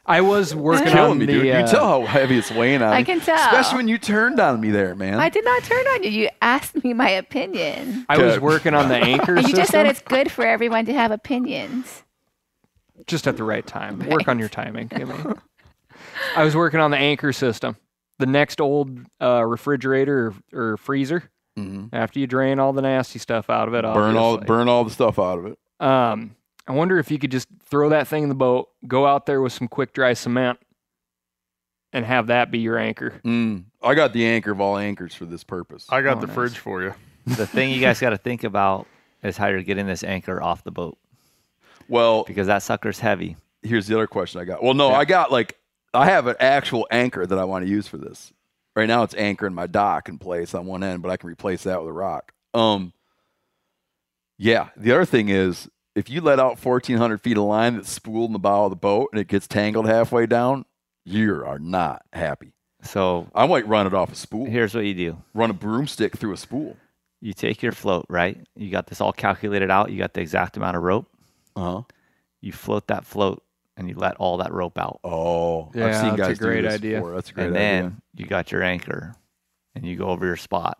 I was working killing on me, the, dude. Uh, you tell how heavy it's weighing on I me. can tell, especially when you turned on me there, man. I did not turn on you. You asked me my opinion. I was working on the <laughs> anchor. System. You system. just said it's good for everyone to have opinions. Just at the right time. Right. <laughs> Work on your timing. I was working on the anchor system the next old uh, refrigerator or, or freezer mm-hmm. after you drain all the nasty stuff out of it. Burn all burn all the stuff out of it. Um, I wonder if you could just throw that thing in the boat, go out there with some quick dry cement, and have that be your anchor. Mm, I got the anchor of all anchors for this purpose. I got oh, the nice. fridge for you. The thing you guys got to think about is how you're getting this anchor off the boat. Well, because that sucker's heavy. Here's the other question I got. Well, no, yeah. I got like I have an actual anchor that I want to use for this. Right now, it's anchoring my dock in place on one end, but I can replace that with a rock. Um, yeah. The other thing is, if you let out 1,400 feet of line that's spooled in the bow of the boat and it gets tangled halfway down, you are not happy. So I might run it off a spool. Here's what you do: run a broomstick through a spool. You take your float, right? You got this all calculated out. You got the exact amount of rope. Uh huh. You float that float and you let all that rope out. Oh, Yeah, I've seen that's a guys do great this idea. before. That's a great and idea. then you got your anchor, and you go over your spot,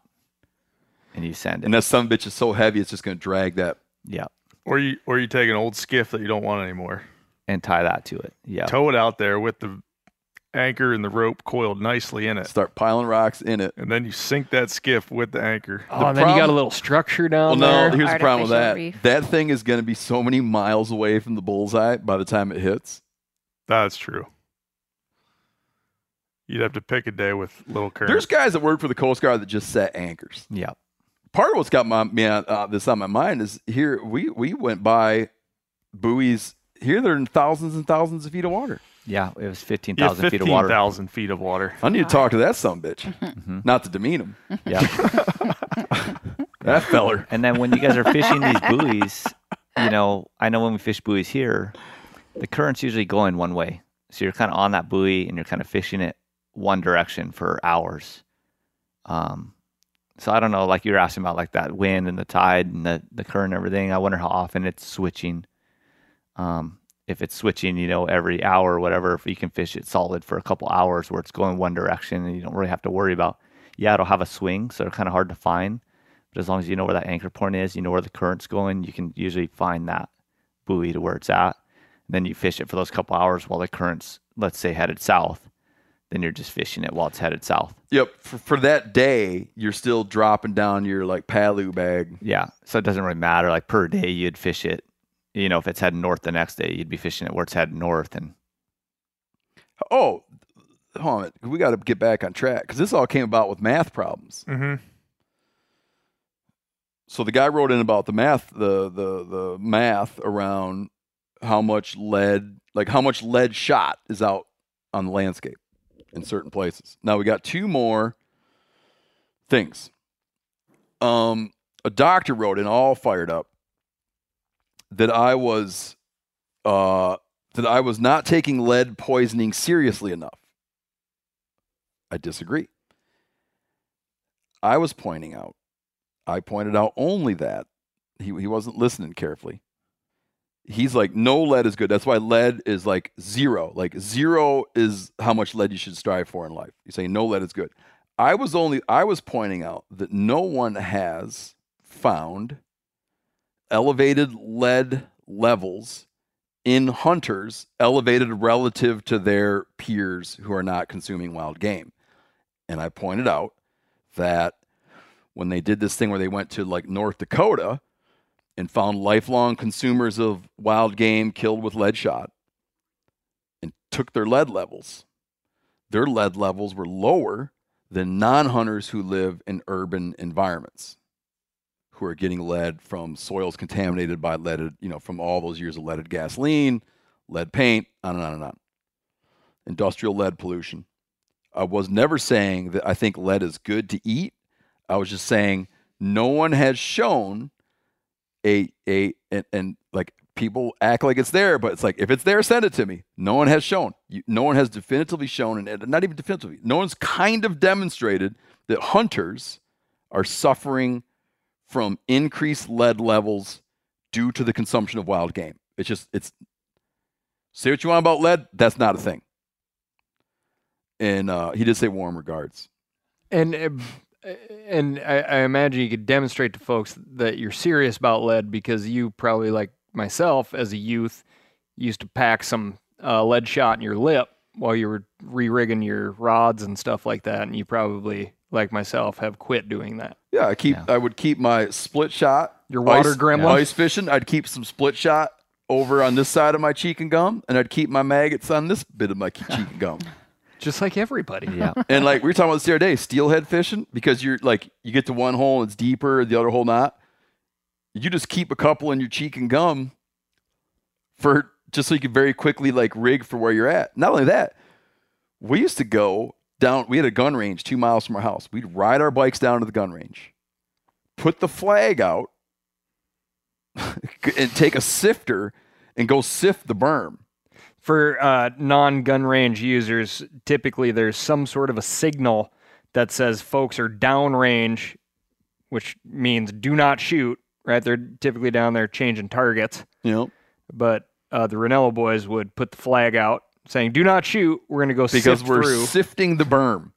and you send it. and that some bitch is so heavy, it's just going to drag that. yeah, Or you or you take an old skiff that you don't want anymore, and tie that to it. Yeah, tow it out there with the anchor and the rope coiled nicely in it, Start piling rocks in it. and then you sink that skiff with the anchor. Oh, and then you got a little structure down there? Well, down no, there. here's the problem with that. reef. That thing is going to be so many miles away from the bullseye by the time it hits. That's true. You'd have to pick a day with little current. There's guys that work for the Coast Guard that just set anchors. yeah. Part of what's got my me uh, this on my mind is here we we went by buoys here. They're in thousands and thousands of feet of water. Yeah, it was fifteen yeah, thousand feet of water. 15,000 feet of water. I need to talk to that some bitch, Mm-hmm. <laughs> not to demean him. Yeah, <laughs> That feller. and then when you guys are fishing these buoys, you know, I know when we fish buoys here, the current's usually going one way, so you're kind of on that buoy and you're kind of fishing it one direction for hours. Um, so I don't know, like you were asking about, like that wind and the tide and the the current and everything. I wonder how often it's switching. Um, if it's switching, you know, every hour or whatever, if you can fish it solid for a couple hours where it's going one direction and you don't really have to worry about, yeah, it'll have a swing, so they're kind of hard to find. But as long as you know where that anchor point is, you know where the current's going, you can usually find that buoy to where it's at. And then you fish it for those couple hours while the current's, let's say, headed south. Then you're just fishing it while it's headed south. Yep. For, for that day, you're still dropping down your like palu bag. Yeah. So it doesn't really matter. Like per day, you'd fish it. You know, if it's heading north the next day, you'd be fishing it where it's heading north. And Oh, hold on. We got to get back on track because this all came about with math problems. Mm-hmm. So the guy wrote in about the math, the the the math around how much lead, like how much lead shot is out on the landscape in certain places. Now we got two more things. Um, a doctor wrote in, all fired up, that I was, uh, that I was not taking lead poisoning seriously enough. I disagree. I was pointing out I pointed out only that. He, he wasn't listening carefully. He's like, no lead is good. That's why lead is like zero. Like zero is how much lead you should strive for in life. You say no lead is good. I was only I was pointing out that no one has found elevated lead levels in hunters elevated relative to their peers who are not consuming wild game. And I pointed out that when they did this thing where they went to like North Dakota and found lifelong consumers of wild game killed with lead shot and took their lead levels, their lead levels were lower than non hunters who live in urban environments who are getting lead from soils contaminated by leaded, you know, from all those years of leaded gasoline, lead paint, on and on and on. Industrial lead pollution. I was never saying that I think lead is good to eat. I was just saying no one has shown a a and, and like people act like it's there, but it's like if it's there, send it to me. No one has shown. You, no one has definitively shown, and not even definitively. No one's kind of demonstrated that hunters are suffering from increased lead levels due to the consumption of wild game. It's just it's say what you want about lead. That's not a thing. And uh, he did say warm regards. And uh, and I, I imagine you could demonstrate to folks that you're serious about lead because you probably like myself as a youth used to pack some uh, lead shot in your lip while you were re-rigging your rods and stuff like that, and you probably like myself have quit doing that. Yeah, I keep Yeah. I would keep my split shot. Your water ice, gremlin? Ice fishing. I'd keep some split shot over on this side of my cheek and gum, and I'd keep my maggots on this bit of my <laughs> cheek and gum. Just like everybody. yeah, <laughs> and like we were talking about this the other day, steelhead fishing, because you're like you get to one hole and it's deeper, the other hole not. You just keep a couple in your cheek and gum for just so you can very quickly like rig for where you're at. Not only that, we used to go down. We had a gun range two miles from our house. We'd ride our bikes down to the gun range, put the flag out, <laughs> and take a sifter and go sift the berm. For uh, non-gun range users, typically there's some sort of a signal that says folks are downrange, which means do not shoot. Right? They're typically down there changing targets. Yep. But uh, the Rinella boys would put the flag out saying, "Do not shoot. We're going to go because we're through." sifting the berm.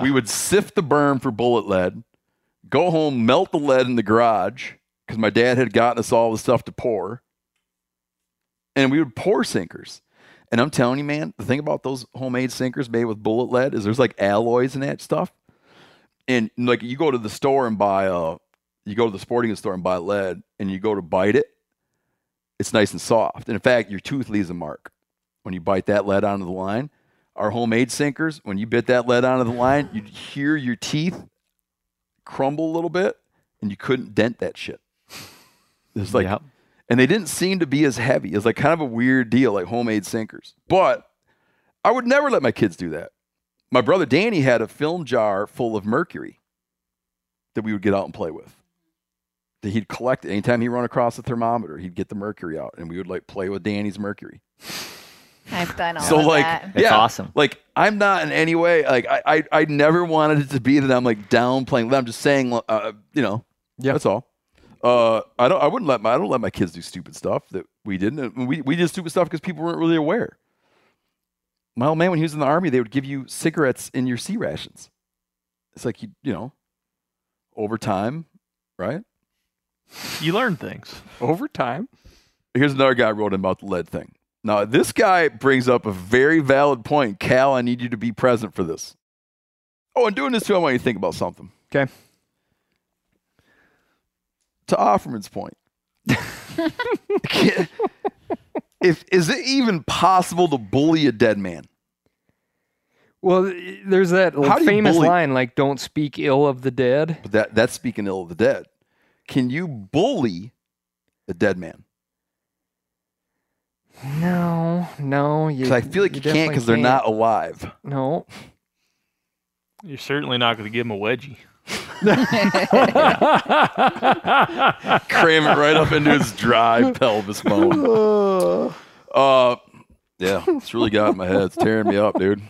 we would sift the berm for bullet lead, go home, melt the lead in the garage because my dad had gotten us all the stuff to pour, and we would pour sinkers. And I'm telling you, man, the thing about those homemade sinkers made with bullet lead is there's like alloys in that stuff. And like you go to the store and buy a, you go to the sporting goods store and buy lead, and you go to bite it, it's nice and soft. And in fact, your tooth leaves a mark when you bite that lead onto the line. Our homemade sinkers, when you bit that lead onto the line, you'd hear your teeth crumble a little bit, and you couldn't dent that shit. It's like, Yep. and they didn't seem to be as heavy. It's like kind of a weird deal, like homemade sinkers. But I would never let my kids do that. My brother Danny had a film jar full of mercury that we would get out and play with. That he'd collect it. Anytime he run across a thermometer, he'd get the mercury out, and we would like play with Danny's mercury. I've done all so of like, that. That's yeah, awesome. Like I'm not in any way like I, I I never wanted it to be that I'm like downplaying. I'm just saying, uh, you know, Yeah. that's all. Uh, I don't. I wouldn't let my. I don't let my kids do stupid stuff that we didn't. We we did stupid stuff because people weren't really aware. My old man, when he was in the army, they would give you cigarettes in your C rations. It's like you, you know, over time, right? You learn things. over time. Here's another guy wrote in about the lead thing. Now, this guy brings up a very valid point. Cal, I need you to be present for this. Oh, and doing this too, I want you to think about something. Okay. To Offerman's point, <laughs> if is it even possible to bully a dead man? Well, there's that famous bully- line like "Don't speak ill of the dead." But that that's speaking ill of the dead. Can you bully a dead man? No, no. Because I feel like you, can't because they're not alive. No. You're certainly not going to give him a wedgie. <laughs> Cram it right up into his dry pelvis bone. <laughs> Uh, yeah, it's really got in my head. It's tearing me up, dude.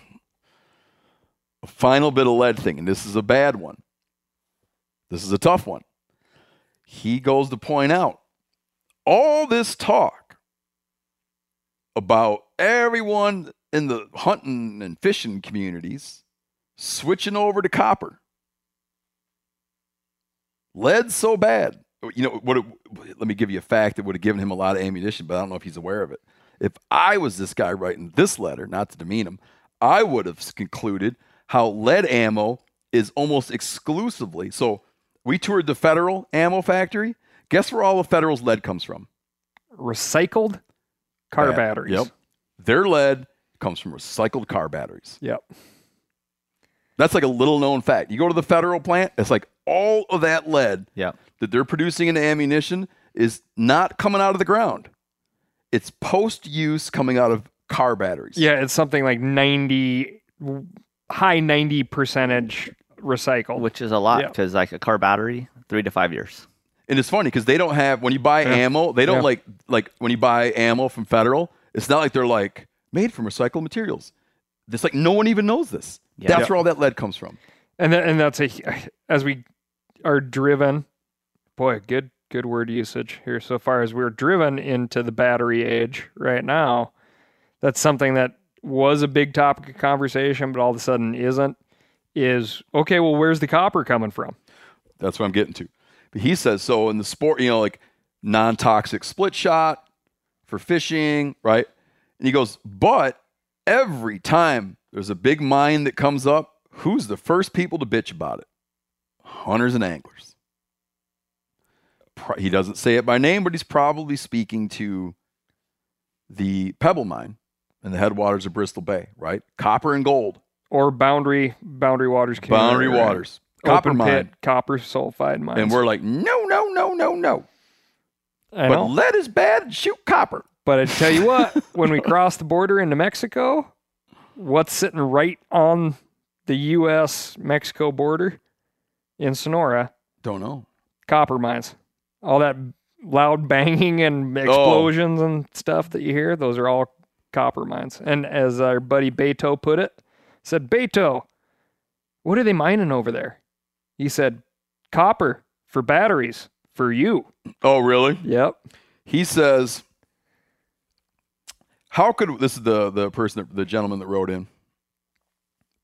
A final bit of lead thing, and this is a bad one. This is a tough one. He goes to point out all this talk about everyone in the hunting and fishing communities switching over to copper. Lead so bad. You know what? Let me give you a fact that would have given him a lot of ammunition, but I don't know if he's aware of it. If I was this guy writing this letter, not to demean him, I would have concluded how lead ammo is almost exclusively. So we toured the Federal ammo factory. Guess where all the Federal's lead comes from? Recycled car Bat- batteries. Yep. Their lead comes from recycled car batteries. Yep. That's like a little known fact. You go to the federal plant, it's like all of that lead Yeah. that they're producing into ammunition is not coming out of the ground. It's post use coming out of car batteries. Yeah, it's something like 90 high 90 percentage recycled. Which is a lot Yeah. because like a car battery, three to five years. And it's funny because they don't have when you buy Yeah. ammo, they don't Yeah. like like when you buy ammo from Federal, it's not like they're like made from recycled materials. It's like no one even knows this. Yeah. That's Yeah. where all that lead comes from. and that, and that's a as we are driven boy good good word usage here so far as we're driven into the battery age right now that's something that was a big topic of conversation but all of a sudden isn't is okay well where's the copper coming from That's what I'm getting to. But he says so in the sport, you know, like non toxic split shot for fishing, right? And he goes, but every time there's a big mine that comes up, who's the first people to bitch about it? Hunters and anglers. He doesn't say it by name, but he's probably speaking to the Pebble Mine in the headwaters of Bristol Bay, right? Copper and gold, or boundary boundary waters boundary waters, copper Open mine. pit copper sulfide mines And we're like, no, no, no, no, no. I But know. lead is bad. Shoot copper. But I tell you what, <laughs> when we cross the border into Mexico, what's sitting right on the U.S. Mexico border in Sonora? Don't know. Copper mines. All that loud banging and oh. explosions and stuff that you hear, those are all copper mines. And as our buddy Beto put it, said, Beto, what are they mining over there? He said, copper for batteries for you. Oh, really? Yep. He says, how could this is the the person that, the gentleman that wrote in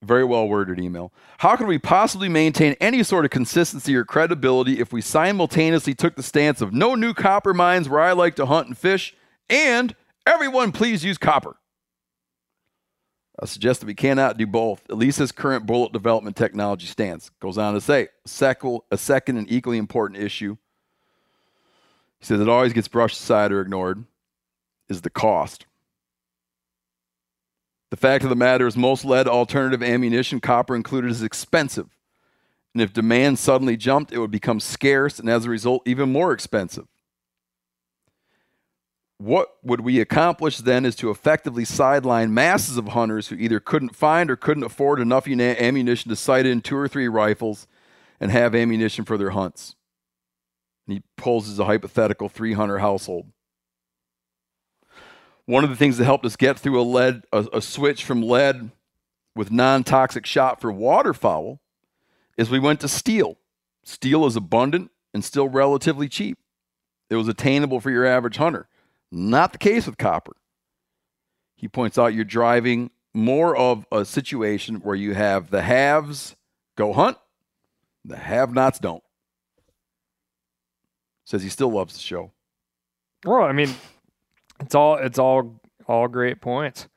very well worded email. How could we possibly maintain any sort of consistency or credibility if we simultaneously took the stance of no new copper mines where I like to hunt and fish and everyone please use copper? I suggest that we cannot do both, at least as current bullet development technology stands. Goes on to say, a second and equally important issue, he says it always gets brushed aside or ignored, is the cost. The fact of the matter is, most lead alternative ammunition, copper included, is expensive. And if demand suddenly jumped, it would become scarce and as a result, even more expensive. What would we accomplish then is to effectively sideline masses of hunters who either couldn't find or couldn't afford enough ammunition to sight in two or three rifles and have ammunition for their hunts. And he poses a hypothetical 300 household. One of the things that helped us get through a lead a, a switch from lead with non-toxic shot for waterfowl is we went to steel. Steel is abundant and still relatively cheap. It was attainable for your average hunter. Not the case with copper. He points out you're driving more of a situation where you have the haves go hunt, the have nots don't. Says he still loves the show. Well, I mean, it's all it's all all great points.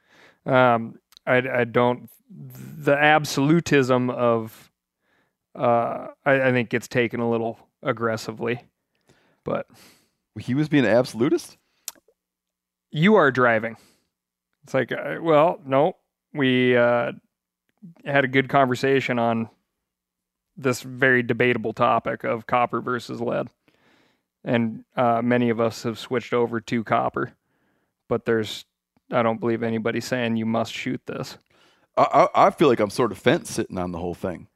Um, I I don't the absolutism of uh, I, I think gets taken a little aggressively, but he was being absolutist. You are driving. It's like, uh, well, no, we uh, had a good conversation on this very debatable topic of copper versus lead, and uh, many of us have switched over to copper but there's I don't believe anybody saying you must shoot this. I, I feel like I'm sort of fence sitting on the whole thing.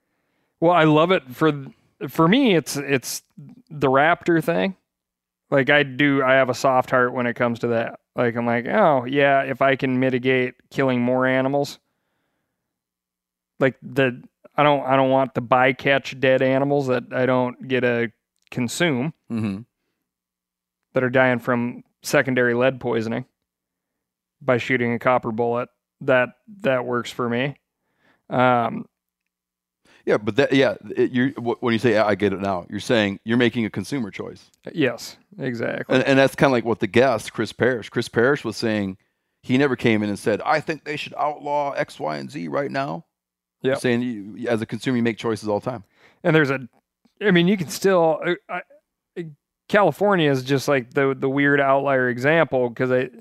Well, I love it for for me. It's it's the raptor thing. Like I do, I have a soft heart when it comes to that. Like I'm like, oh yeah, if I can mitigate killing more animals, like the I don't I don't want to bycatch dead animals that I don't get to consume mm-hmm. that are dying from secondary lead poisoning by shooting a copper bullet. That that works for me. Um, yeah, but that yeah, it, you when you say I get it now, you're saying you're making a consumer choice. Yes, exactly. And, and that's kind of like what the guest Chris Parish. Chris Parish was saying he never came in and said I think they should outlaw X, Y, and Z right now. Yeah, saying you, as a consumer you make choices all the time. And there's a, I mean, you can still. Uh, California is just like the the weird outlier example because I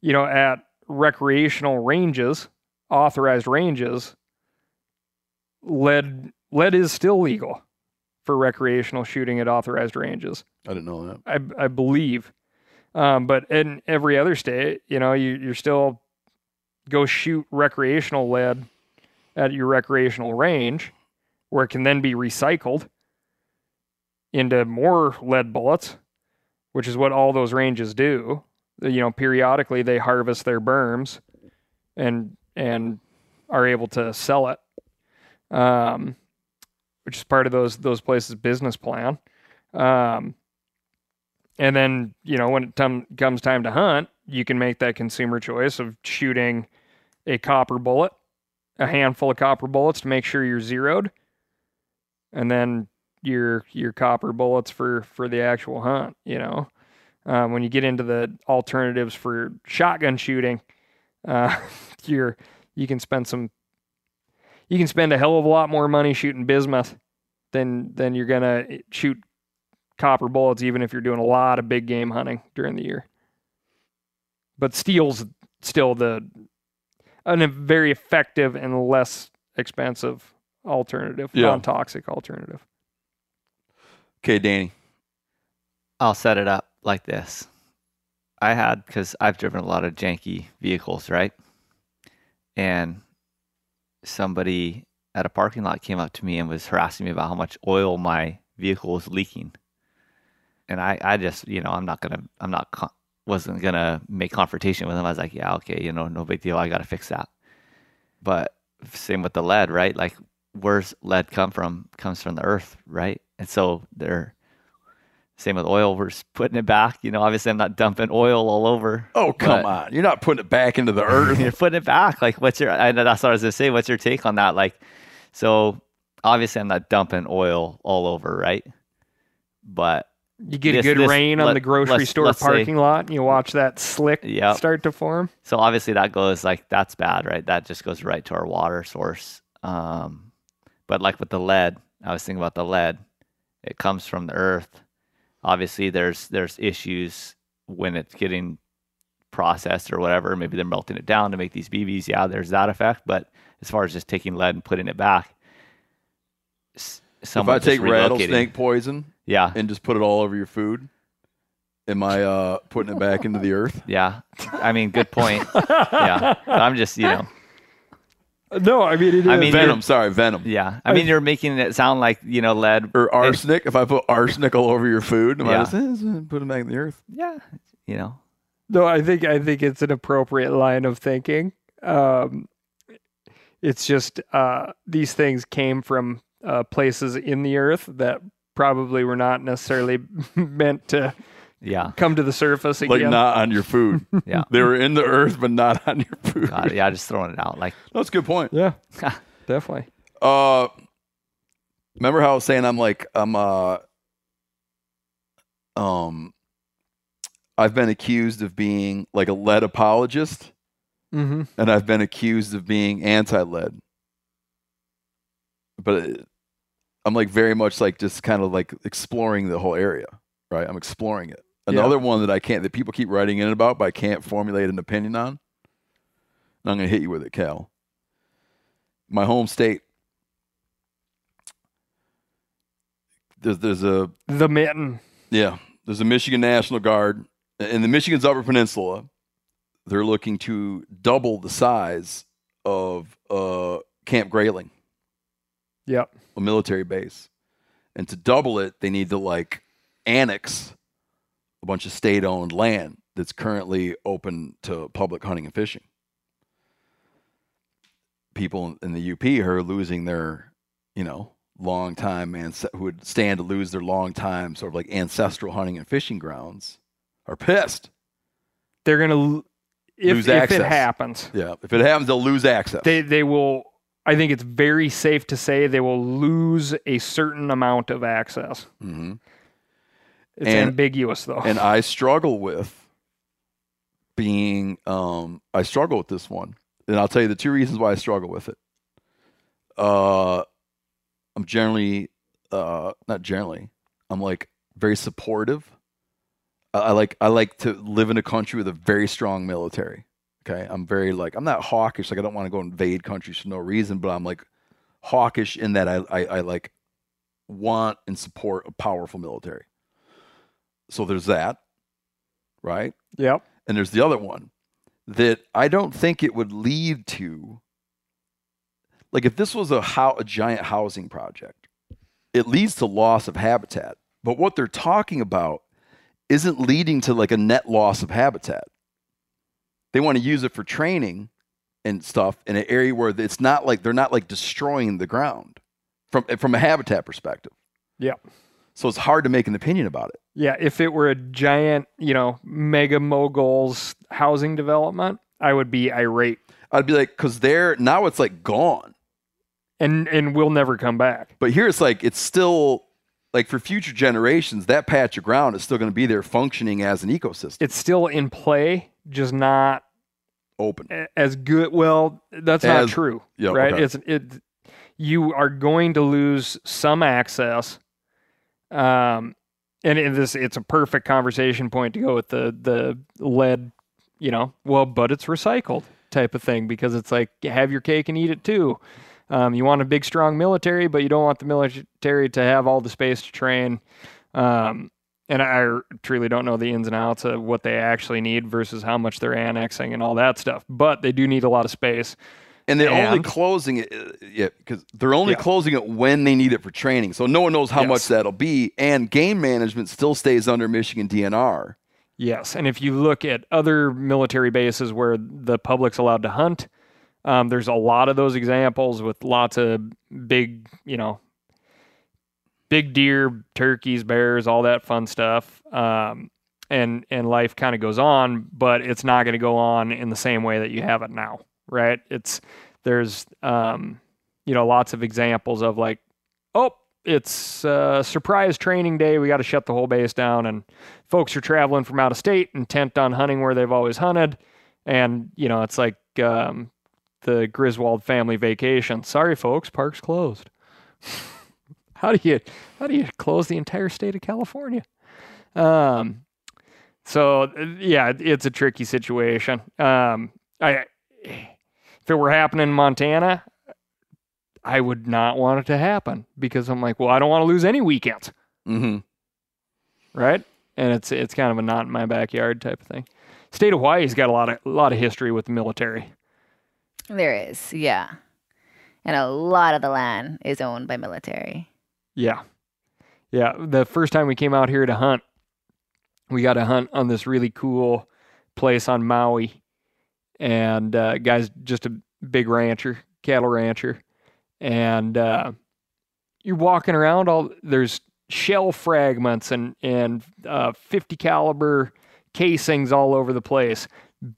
you know, at recreational ranges, authorized ranges, lead lead is still legal for recreational shooting at authorized ranges. I didn't know that. I, I believe. Um, but in every other state, you know, you, you're still go shoot recreational lead at your recreational range where it can then be recycled into more lead bullets, which is what all those ranges do you know, periodically they harvest their berms and and are able to sell it, um, which is part of those those places' business plan. Um, and then you know when it t- comes time to hunt, you can make that consumer choice of shooting a copper bullet, a handful of copper bullets to make sure you're zeroed, and then your your copper bullets for for the actual hunt. You know, um, when you get into the alternatives for shotgun shooting, uh, <laughs> you're you can spend some you can spend a hell of a lot more money shooting bismuth than than you're gonna shoot copper bullets, even if you're doing a lot of big game hunting during the year. But steel's still the a very effective and less expensive alternative, yeah. non-toxic alternative. Okay, Danny. I'll set it up like this. I had because I've driven a lot of janky vehicles, right? And somebody at a parking lot came up to me and was harassing me about how much oil my vehicle was leaking. And I, I just, you know, I'm not gonna, I'm not, con- wasn't gonna make confrontation with him. I was like, yeah, okay, you know, no big deal. I got to fix that. But same with the lead, right? Like, where's lead come from? Comes from the earth, right? And so they're same with oil. We're just putting it back. You know, obviously, I'm not dumping oil all over. Oh, come on! You're not putting it back into the <laughs> earth. you're putting it back. Like, what's your? I, that's what I was gonna say. What's your take on that? Like, so obviously, I'm not dumping oil all over, right? But you get this, a good this, rain on the grocery store parking say, lot, and you watch that slick yep. start to form. So obviously, that goes like that's bad, right? That just goes right to our water source. Um, but like with the lead, I was thinking about the lead. It comes from the earth obviously there's there's issues when it's getting processed or whatever. Maybe they're melting it down to make these BBs. Yeah, there's that effect. But as far as just taking lead and putting it back, if I take rattlesnake poison, yeah, and just put it all over your food, am I uh, putting it back into the earth? Yeah, I mean, good point. yeah, but I'm just you know no, I mean it I mean venom. Sorry, venom. Yeah, I mean you're making it sound like you know lead or arsenic. If I put arsenic all over your food, am yeah. I just eh, put it back in the earth? Yeah, you know. No, I think I think it's an appropriate line of thinking. Um, it's just uh, these things came from uh, places in the earth that probably were not necessarily <laughs> meant to yeah come to the surface again. Like not on your food. <laughs> yeah. They were in the earth, but not on your food. God, yeah, just throwing it out. Like that's a good point. Yeah. <laughs> definitely. Uh remember how I was saying I'm like I'm uh um I've been accused of being like a lead apologist. Mm-hmm. And I've been accused of being anti-lead. But I'm like very much like just kind of like exploring the whole area, right? I'm exploring it. Another yeah. one that I can't that people keep writing in about, but I can't formulate an opinion on. And I'm going to hit you with it, Cal. My home state. There's there's a the mitten. Yeah, there's a Michigan National Guard in the Michigan's Upper Peninsula. They're looking to double the size of uh, Camp Grayling. Yep, a military base, and to double it, they need to like annex a bunch of state owned land that's currently open to public hunting and fishing. People in the UP are losing their, you know, long time and who would stand to lose their long time sort of like ancestral hunting and fishing grounds are pissed. They're going to if, if it happens. Yeah, if it happens they'll lose access. They they will I think it's very safe to say they will lose a certain amount of access. Mm-hmm. It's and, ambiguous though. And I struggle with being um I struggle with this one. And I'll tell you the two reasons why I struggle with it. Uh I'm generally uh not generally. I'm like very supportive. I, I like I like to live in a country with a very strong military. Okay. I'm very like I'm not hawkish, like I don't want to go invade countries for no reason, but I'm like hawkish in that I, I, I like want and support a powerful military. So there's that, right? Yep. And there's the other one that I don't think it would lead to. Like if this was a how a giant housing project, it leads to loss of habitat. But what they're talking about isn't leading to like a net loss of habitat. They want to use it for training and stuff in an area where it's not like they're not like destroying the ground from from a habitat perspective. Yeah. So it's hard to make an opinion about it. Yeah, if it were a giant, you know, mega moguls housing development, I would be irate. I'd be like, because there now it's like gone, and and we'll never come back. But here it's like it's still like for future generations, that patch of ground is still going to be there, functioning as an ecosystem. It's still in play, just not open as good. Well, that's as, not true, yeah, right? Okay. It's it. You are going to lose some access um, and in this, it's a perfect conversation point to go with the the lead, you know, well, but it's recycled type of thing because it's like have your cake and eat it too. Um, you want a big, strong military, but you don't want the military to have all the space to train. Um, and I truly don't know the ins and outs of what they actually need versus how much they're annexing and all that stuff. But they do need a lot of space. And they're and, only closing it, uh, yeah, because they're only yeah. closing it when they need it for training. So no one knows how yes. much that'll be. And game management still stays under Michigan DNR. Yes, and if you look at other military bases where the public's allowed to hunt, um, there's a lot of those examples with lots of big, you know, big deer, turkeys, bears, all that fun stuff. Um, and and life kind of goes on, but it's not going to go on in the same way that you have it now, right? It's there's um, you know lots of examples of like, oh, it's uh, surprise training day. We got to shut the whole base down, and folks are traveling from out of state, intent on hunting where they've always hunted, and you know it's like um, the Griswold family vacation. Sorry, folks, park's closed. <laughs> how do you how do you close the entire state of California? Um, so yeah, it's a tricky situation. Um, I if it were happening in Montana, I would not want it to happen because I'm like, well, I don't want to lose any weekends. Mm-hmm. Right? And it's it's kind of a not in my backyard type of thing. State of Hawaii's got a lot of a lot of history with the military. There is, yeah. And a lot of the land is owned by military. Yeah. Yeah. The first time we came out here to hunt, we got to hunt on this really cool place on Maui. And uh, guy's just a big rancher, cattle rancher. And uh, you're walking around, all there's shell fragments and, and uh, 50 caliber casings all over the place.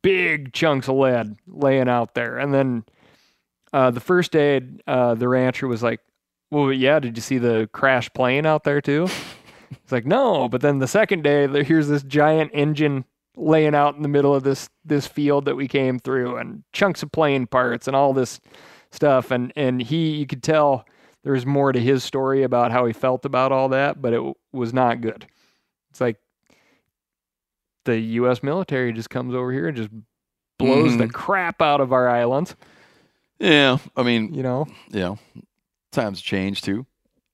Big chunks of lead laying out there. And then uh, the first day, uh, the rancher was like, well, yeah, did you see the crash plane out there too? <laughs> It's like, no, but then the second day, here's this giant engine laying out in the middle of this this field that we came through, and chunks of plane parts and all this stuff. And and he, you could tell there was more to his story about how he felt about all that, but it w- was not good. It's like the U.S. military just comes over here and just blows mm-hmm. the crap out of our islands. Yeah, I mean, you know, yeah, times change too.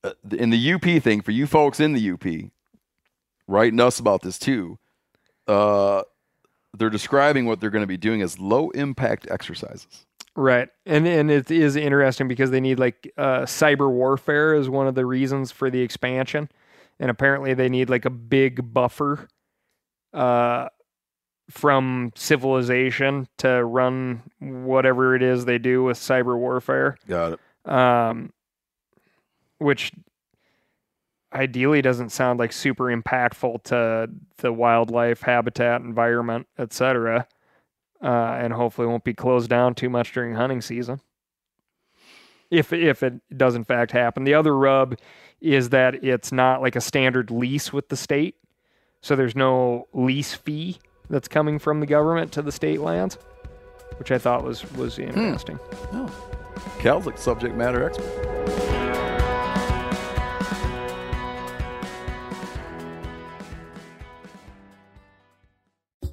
Uh, in the UP thing, for you folks in the UP, writing us about this too, uh, they're describing what they're going to be doing as low impact exercises. Right, and and it is interesting because they need like uh, cyber warfare is one of the reasons for the expansion, and apparently they need like a big buffer, uh, from civilization to run whatever it is they do with cyber warfare. Got it. Um, which ideally doesn't sound like super impactful to the wildlife habitat environment etc uh, and hopefully won't be closed down too much during hunting season if if it does in fact happen the other rub is that it's not like a standard lease with the state so there's no lease fee that's coming from the government to the state lands which i thought was was hmm. interesting hmm. oh. cal's like subject matter expert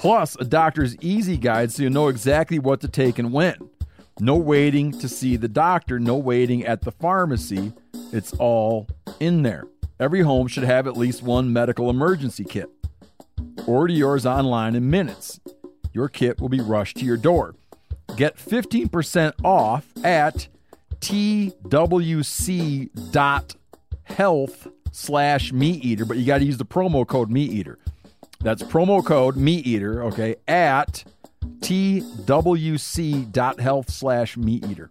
plus a doctor's easy guide so you know exactly what to take and when. No waiting to see the doctor, no waiting at the pharmacy. It's all in there. Every home should have at least one medical emergency kit. Order yours online in minutes. Your kit will be rushed to your door. Get 15% off at twc.health slash meat eater, but you got to use the promo code meat eater. That's promo code meat eater, okay, at twc.health slash meat eater.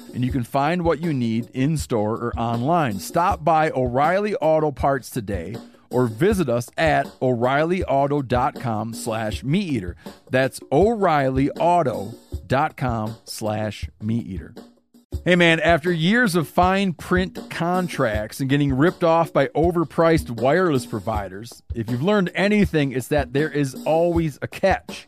and you can find what you need in store or online. Stop by O'Reilly Auto Parts today or visit us at o'reillyauto.com slash meat eater. That's o'reillyauto.com slash meat eater. Hey man, after years of fine print contracts and getting ripped off by overpriced wireless providers, if you've learned anything, it's that there is always a catch.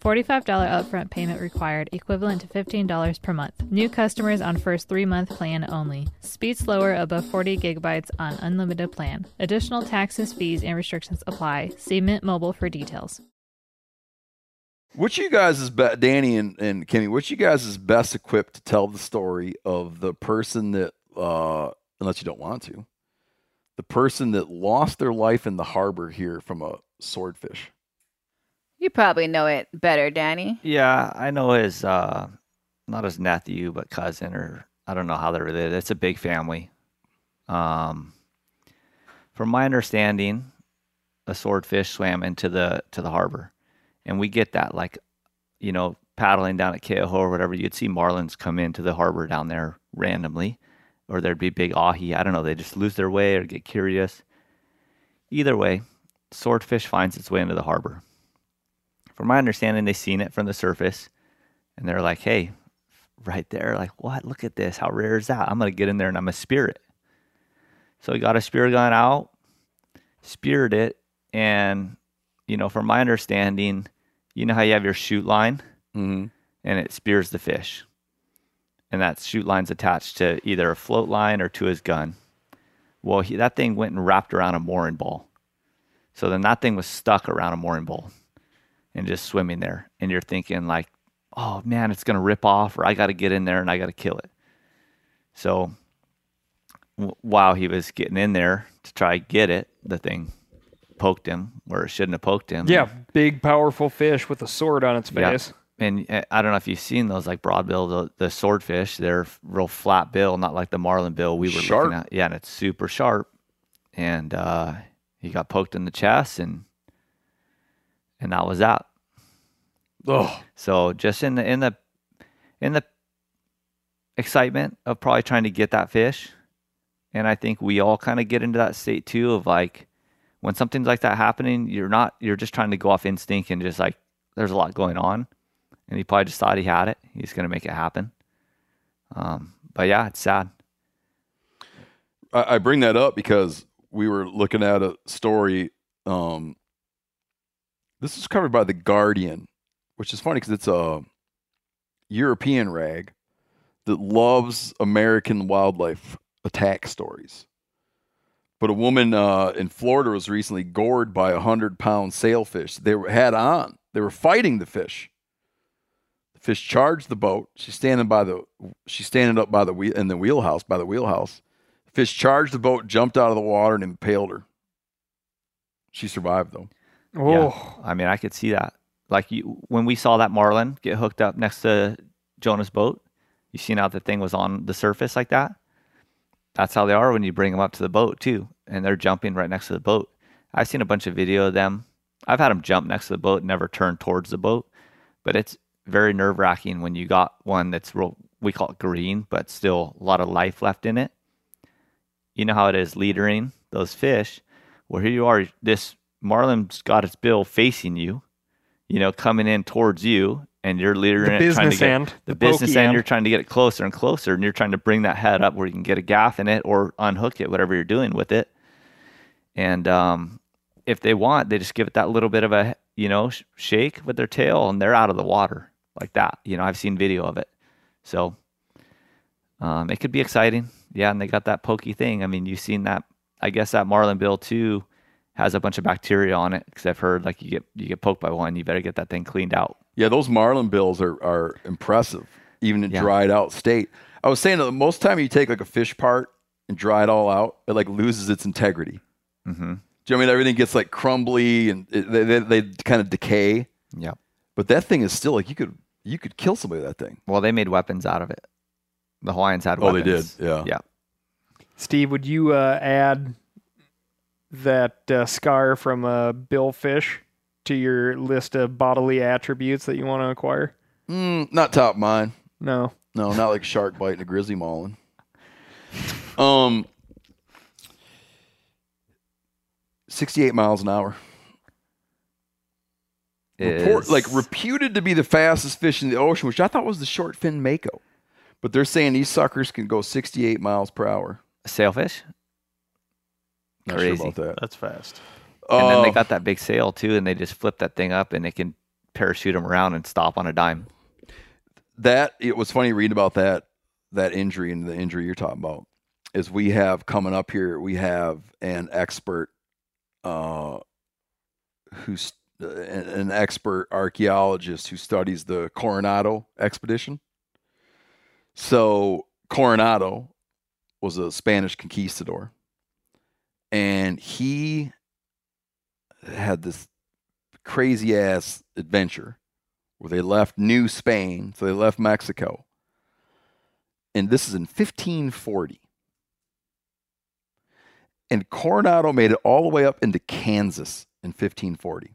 $45 upfront payment required, equivalent to $15 per month. New customers on first three month plan only. Speed slower above 40 gigabytes on unlimited plan. Additional taxes, fees, and restrictions apply. See Mint Mobile for details. Which you guys is be- Danny and, and Kimi? Which you guys is best equipped to tell the story of the person that, uh, unless you don't want to, the person that lost their life in the harbor here from a swordfish? You probably know it better, Danny. Yeah, I know his uh not his nephew, but cousin or I don't know how they're related. It's a big family. Um from my understanding, a swordfish swam into the to the harbor. And we get that like you know, paddling down at Keauhou or whatever, you'd see marlins come into the harbor down there randomly. Or there'd be big ahi. I don't know, they just lose their way or get curious. Either way, swordfish finds its way into the harbor from my understanding, they seen it from the surface and they're like, hey, right there, like, what? Look at this. How rare is that? I'm going to get in there and I'm a spirit. So he got a spear gun out, speared it, and, you know, from my understanding, you know how you have your shoot line mm-hmm. and it spears the fish. And that shoot line's attached to either a float line or to his gun. Well, he, that thing went and wrapped around a mooring ball. So then that thing was stuck around a mooring ball and just swimming there. And you're thinking like, oh man, it's gonna rip off, or I got to get in there and I got to kill it. So w- while he was getting in there to try get it, the thing poked him where it shouldn't have poked him. Yeah, big powerful fish with a sword on its face. Yeah. And uh, I don't know if you've seen those like broadbill, the, the swordfish. They're real flat bill, not like the marlin bill we were sharp. looking at. Yeah, and it's super sharp. And uh, he got poked in the chest, and and that was that. Oh. So just in the in the in the excitement of probably trying to get that fish, and I think we all kind of get into that state too of like when something's like that happening, you're not you're just trying to go off instinct and just like there's a lot going on, and he probably just thought he had it. He's gonna make it happen. Um, but yeah, it's sad. I, I bring that up because we were looking at a story um, this is covered by the Guardian, which is funny because it's a European rag that loves American wildlife attack stories. But a woman uh, in Florida was recently gored by a hundred pound sailfish. They were, had on. They were fighting the fish. The fish charged the boat. She's standing by the. She's standing up by the wheel in the wheelhouse by the wheelhouse. Fish charged the boat, jumped out of the water, and impaled her. She survived though. Oh, Yeah. I mean, I could see that. Like you, when we saw that marlin get hooked up next to Jonah's boat, you seen how the thing was on the surface like that. That's how they are when you bring them up to the boat too, and they're jumping right next to the boat. I've seen a bunch of video of them. I've had them jump next to the boat, and never turn towards the boat, but it's very nerve wracking when you got one that's real. We call it green, but still a lot of life left in it. You know how it is leadering those fish. Well, here you are. This marlin's got its bill facing you, you know, coming in towards you, and you're leading the it, trying to business get end, the, the business end. end. You're trying to get it closer and closer, and you're trying to bring that head up where you can get a gaff in it or unhook it, whatever you're doing with it. And um, if they want, they just give it that little bit of a you know sh- shake with their tail, and they're out of the water like that. You know, I've seen video of it, so um, it could be exciting. Yeah, and they got that pokey thing. I mean, you've seen that. I guess that marlin bill too has a bunch of bacteria on it because I've heard like you get you get poked by one, you better get that thing cleaned out. Yeah, those marlin bills are, are impressive, even in Yeah. dried out state. I was saying that most time you take like a fish part and dry it all out, it like loses its integrity. Mm-hmm. Do you know I mean everything gets like crumbly and it, they, they, they kind of decay? Yeah. But that thing is still like you could you could kill somebody with that thing. Well, they made weapons out of it. The Hawaiians had Oh, they did, yeah. Yeah. Steve, would you uh, add that uh, scar from a billfish to your list of bodily attributes that you want to acquire? Mm, not top of mine. No. No, not like shark bite and a grizzly mauling. Um, sixty-eight miles an hour. Report, like reputed to be the fastest fish in the ocean, which I thought was the short fin mako. But they're saying these suckers can go 68 miles per hour. sailfish. Not Crazy. sure about that. That's fast. And then they Uh, got that big sail too, and they just flip that thing up, and it can parachute them around and stop on a dime. that it was funny reading about that that injury and the injury you're talking about is we have coming up here we have an expert uh who's uh, an an expert archaeologist who studies the Coronado expedition so Coronado was a Spanish conquistador and he had this crazy ass adventure where they left New Spain, so they left Mexico. And this is in 1540. And Coronado made it all the way up into Kansas in 1540.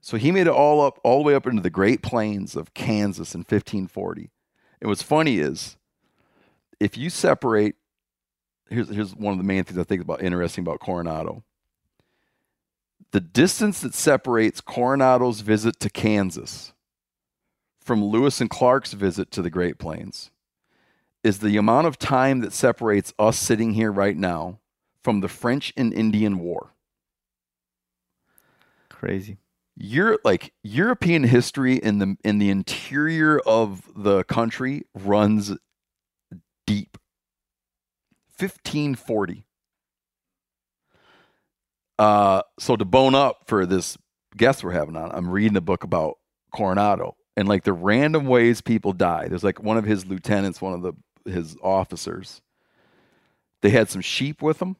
So he made it all up, all the way up into the Great Plains of Kansas in 1540. And what's funny is, if you separate, here's here's one of the main things I think about interesting about Coronado the distance that separates Coronado's visit to Kansas from Lewis and Clark's visit to the Great Plains is the amount of time that separates us sitting here right now from the French and Indian War. Crazy. You're like European history in the in the interior of the country runs. 1540. Uh, so to bone up for this guest we're having on, I'm reading a book about Coronado and like the random ways people die. There's like one of his lieutenants, one of the his officers. They had some sheep with them,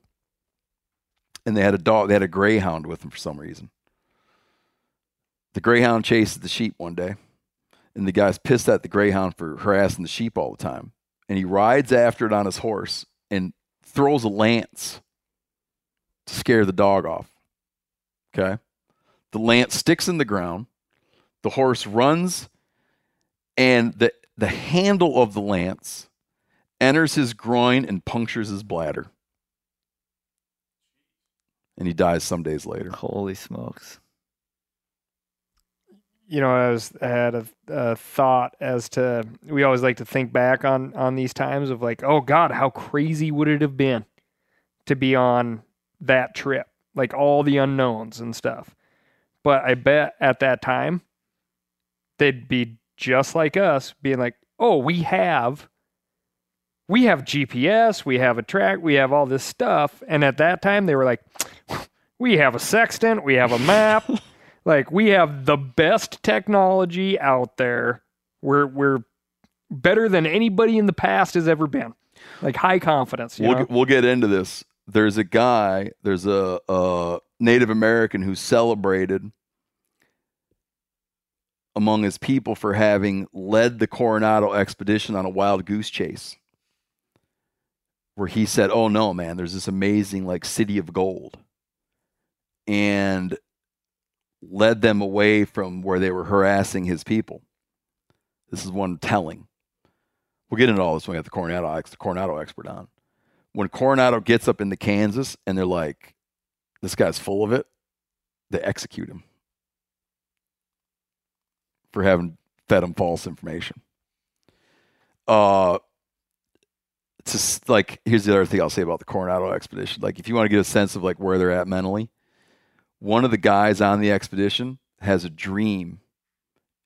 and they had a dog. They had a greyhound with them for some reason. The greyhound chases the sheep one day, and the guy's pissed at the greyhound for harassing the sheep all the time. And he rides after it on his horse and throws a lance to scare the dog off. Okay. The lance sticks in the ground. The horse runs, and the, the handle of the lance enters his groin and punctures his bladder. And he dies some days later. Holy smokes. You know, I was I had a, a thought as to we always like to think back on on these times of like, oh God, how crazy would it have been to be on that trip, like all the unknowns and stuff. But I bet at that time they'd be just like us, being like, oh, we have. We have GPS, we have a track, we have all this stuff. And at that time, they were like, we have a sextant, we have a map, <laughs> like we have the best technology out there. We're we're better than anybody in the past has ever been. like high confidence. we'll know? we'll get into this. There's a guy. There's a, a Native American who celebrated among his people for having led the Coronado expedition on a wild goose chase. Where he said, "Oh no, man! There's this amazing like city of gold," and led them away from where they were harassing his people. This is one telling. We'll get into all this when we have the Coronado, the Coronado expert on. When Coronado gets up into Kansas and they're like, this guy's full of it, they execute him for having fed him false information. Uh, it's just like here's the other thing I'll say about the Coronado expedition. Like, if you want to get a sense of like where they're at mentally, one of the guys on the expedition has a dream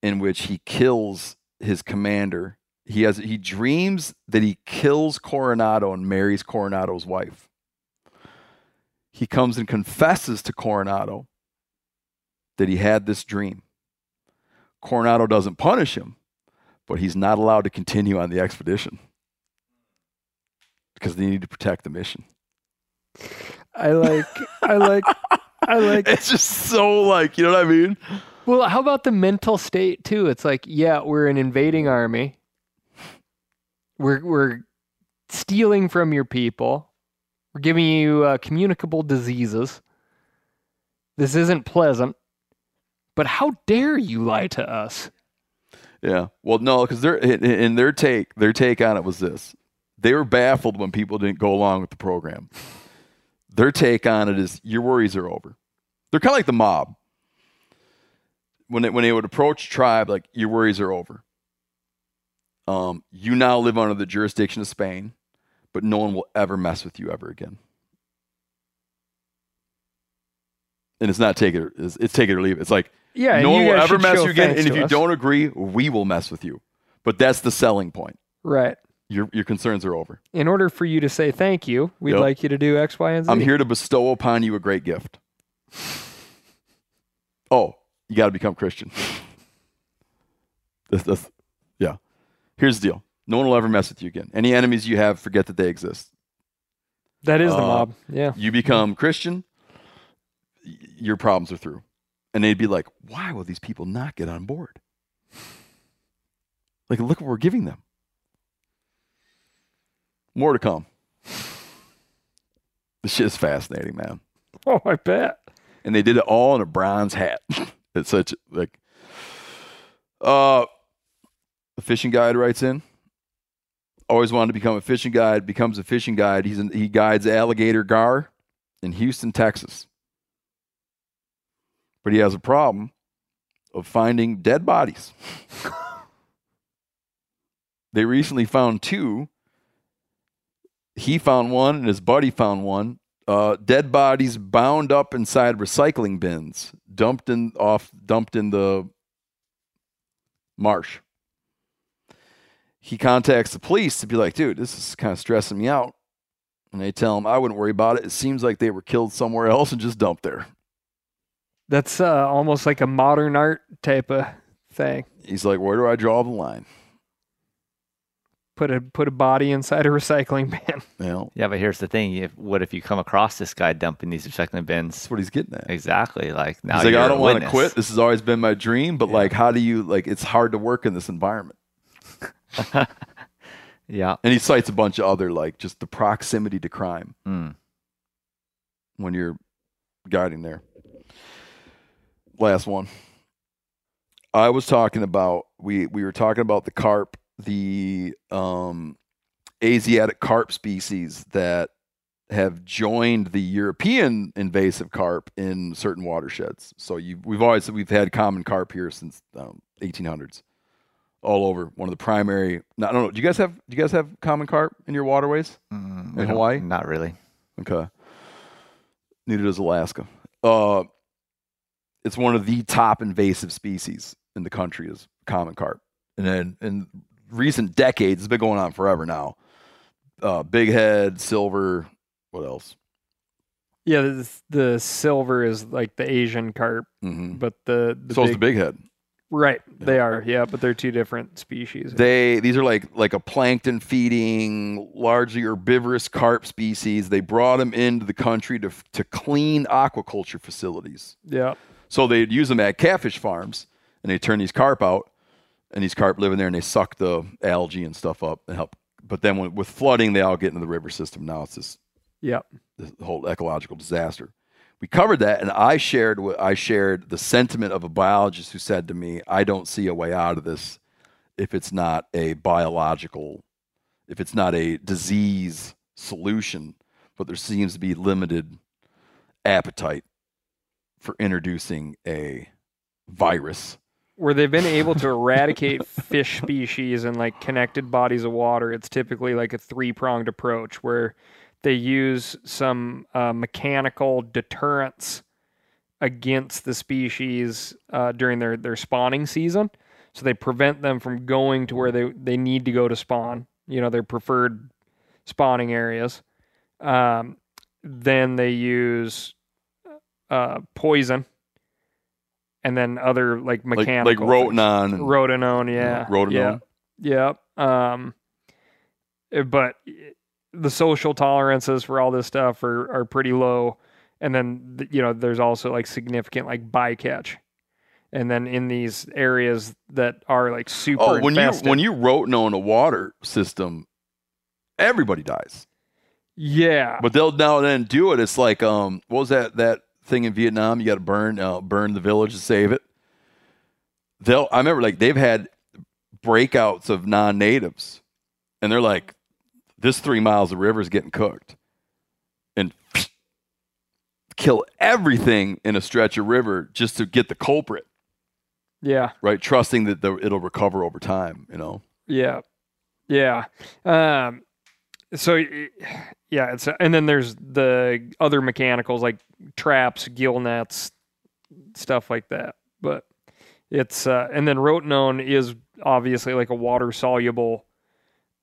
in which he kills his commander. He has he dreams that he kills Coronado and marries Coronado's wife. He comes and confesses to Coronado that he had this dream. Coronado doesn't punish him, but he's not allowed to continue on the expedition because they need to protect the mission. I like I like I like <laughs> It's just so like, you know what I mean? Well, how about the mental state too? It's like, yeah, we're an invading army. We're we're stealing from your people. We're giving you uh, communicable diseases. This isn't pleasant. But how dare you lie to us? Yeah. Well, no, because their in their take, their take on it was this: they were baffled when people didn't go along with the program. Their take on it is your worries are over. They're kind of like the mob. When they, when they would approach tribe, like your worries are over. Um, you now live under the jurisdiction of Spain, but no one will ever mess with you ever again. And it's not take it, it's, it's take it or leave it. It's like Yeah, no one will ever mess show you again. And if you us. don't agree, we will mess with you. But that's the selling point. Right. Your your concerns are over. In order for you to say thank you, we'd Yep. like you to do X, Y, and Z. I'm here to bestow upon you a great gift. Oh, you got to become Christian. That's- that's- yeah. Here's the deal. No one will ever mess with you again. Any enemies you have, forget that they exist. That is the Uh, mob. Yeah. You become Christian, your problems are through. And they'd be like, why will these people not get on board? Like, look what we're giving them. More to come. This shit is fascinating, man. <laughs> Oh, I bet. and they did it all in a bronze hat. <laughs> it's such like uh a fishing guide writes in. Always wanted to become a fishing guide, becomes a fishing guide. He's in, he guides alligator gar in Houston, Texas. But he has a problem of finding dead bodies. <laughs> they recently found two. He found one and his buddy found one uh, dead bodies bound up inside recycling bins, dumped in off, dumped in the marsh. He contacts the police to be like, "Dude, this is kind of stressing me out." And they tell him, "I wouldn't worry about it. It seems like they were killed somewhere else and just dumped there." That's uh, almost like a modern art type of thing. He's like, "Where do I draw the line?" Put a put a body inside a recycling <laughs> bin. You know, Yeah, but here's the thing: if, what if you come across this guy dumping these recycling bins? that's what he's getting at. Exactly. Like now He's like, you're "I don't want to quit. This has always been my dream, but like, how do you like? It's hard to work in this environment." <laughs> Yeah. And he cites a bunch of other like just the proximity to crime Mm. when you're guiding there. Last one. I was talking about we we were talking about the carp, the um Asiatic carp species that have joined the European invasive carp in certain watersheds. So you we've always we've had common carp here since um, 1800s, all over. One of the primary. I don't know. Do you guys have do you guys have common carp in your waterways? Mm, In Hawaii? Not really. Okay. Neither does Alaska. Uh, it's one of the top invasive species in the country is common carp. And then in recent decades, it's been going on forever now. Uh, big head, silver, what else? Yeah, the, the silver is like the Asian carp, hmm but the, the So is the big head. Right, they are. Yeah, but they're two different species. They these are like like a plankton feeding, largely herbivorous carp species. They brought them into the country to to clean aquaculture facilities. Yeah. So they'd use them at catfish farms, and they turn these carp out, and these carp live in there, and they suck the algae and stuff up and help. But then when, with flooding, they all get into the river system. Now it's this, yeah, this whole ecological disaster we covered that, and I shared what I shared the sentiment of a biologist who said to me, "I don't see a way out of this if it's not a biological, if it's not a disease solution, but there seems to be limited appetite for introducing a virus." Where they've been able to eradicate fish species in like connected bodies of water, it's typically like a three pronged approach where they use some uh, mechanical deterrence against the species uh, during their, their spawning season. So they prevent them from going to where they, they need to go to spawn, you know, their preferred spawning areas. Um, then they use uh, poison and then other like mechanical. Like, like rotenone. Rotenone, yeah. Rotenone. Yeah. Yeah. Um, eh, but the social tolerances for all this stuff are, are pretty low. And then, you know, there's also like significant like bycatch. And then in these areas that are like super oh, when infested, you when you rotenone a water system, everybody dies. Yeah, but they'll now and then do it. It's like um, what was that that thing in Vietnam? You got to burn uh, burn the village to save it. They'll I remember like they've had breakouts of non-natives, and they're like, this three miles of river is getting cooked. And <sniffs> kill everything in a stretch of river just to get the culprit. Yeah. Right. Trusting that the, it'll recover over time, you know? Yeah. Yeah. Um, so yeah, it's, and then there's the other mechanicals like traps, gill nets, stuff like that. But it's, uh, and then rotenone is obviously like a water soluble,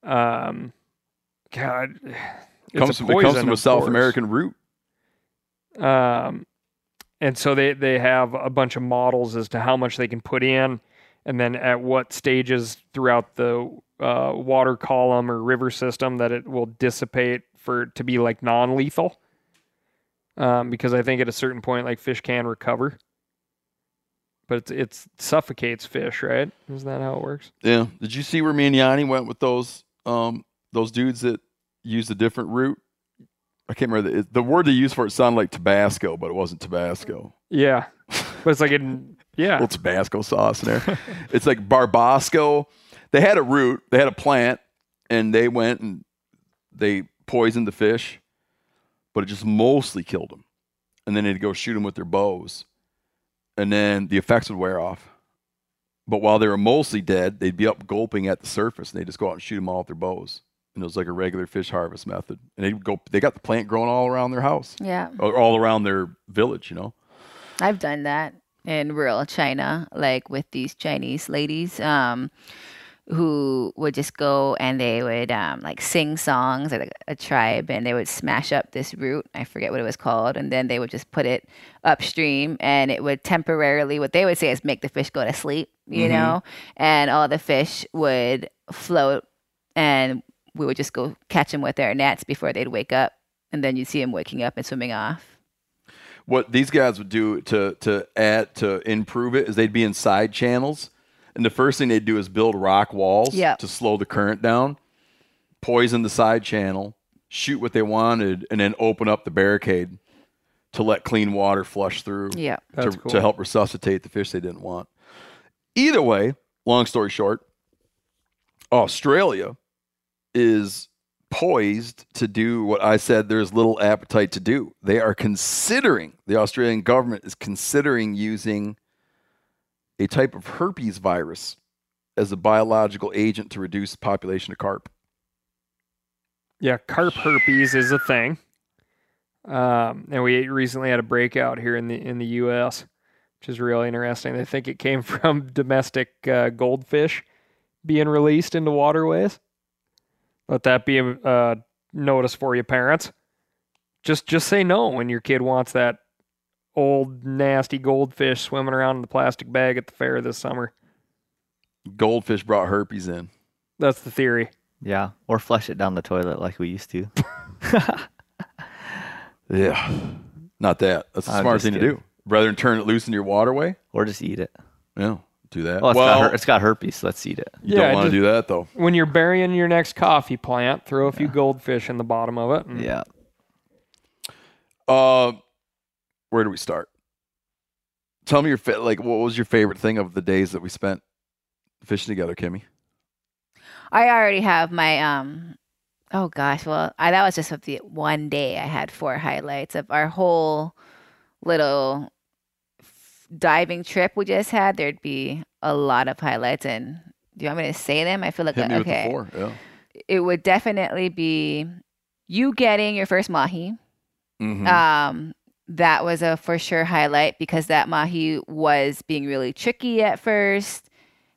um, God, it comes, from, it comes from a South course. American root. Um, and so they they have a bunch of models as to how much they can put in, and then at what stages throughout the uh, water column or river system that it will dissipate for to be like non-lethal. Um, because I think at a certain point, like fish can recover, but it's it's suffocates fish, right? Is that how it works? Yeah. Did you see where me and Yanni went with those um those dudes that used a different route. I can't remember the, the word they used for it sounded like Tabasco, but it wasn't Tabasco. Yeah, but it's like in <laughs> yeah, little Tabasco sauce in there. it's like Barbasco. They had a root, they had a plant, and they went and they poisoned the fish, but it just mostly killed them. And then they'd go shoot them with their bows, and then the effects would wear off. But while they were mostly dead, they'd be up gulping at the surface, and they'd just go out and shoot them all with their bows and it was like a regular fish harvest method. And they go, they got the plant growing all around their house. Yeah. Or all around their village, you know. I've done that in rural China, like with these Chinese ladies, um, who would just go and they would um, like sing songs at a, a, tribe, and they would smash up this root. I forget what it was called, and then they would just put it upstream, and it would temporarily, what they would say is make the fish go to sleep, you mm-hmm. know, and all the fish would float and we would just go catch them with our nets before they'd wake up, and then you'd see them waking up and swimming off. What these guys would do to to add to improve it is they'd be in side channels, and the first thing they'd do is build rock walls yep. to slow the current down, poison the side channel, shoot what they wanted, and then open up the barricade to let clean water flush through. Yeah, to, cool. to help resuscitate the fish they didn't want. Either way, long story short, Australia is poised to do what I said there's little appetite to do. They are considering, the Australian government is considering using a type of herpes virus as a biological agent to reduce population of carp. Yeah, carp herpes is a thing. Um, and we recently had a breakout here in the in the U.S., which is really interesting. They think it came <laughs> from domestic uh, goldfish being released into waterways. Let that be a uh, notice for you, parents. Just just say no when your kid wants that old nasty goldfish swimming around in the plastic bag at the fair this summer. Goldfish brought herpes in. That's the theory. Yeah, or flush it down the toilet like we used to. <laughs> yeah, not that. That's a smart thing kidding. to do. Rather than turn it loose in your waterway, or just eat it. Yeah, do that. Well, it's, well, got, her- it's got herpes. So let's eat it. You yeah, don't want to do that though. When you're burying your next coffee plant, throw a few goldfish in the bottom of it. yeah. Uh, where do we start? Tell me your fa- like what was your favorite thing of the days that we spent fishing together, Kimi? I already have my um oh gosh, well, I, that was just of the one day I had four highlights of our whole little f- diving trip we just had. There'd be a lot of highlights and do you want me to say them? I feel like Hit okay. Four, yeah. It would definitely be you getting your first mahi. Mm-hmm. Um that was a for sure highlight because that mahi was being really tricky at first.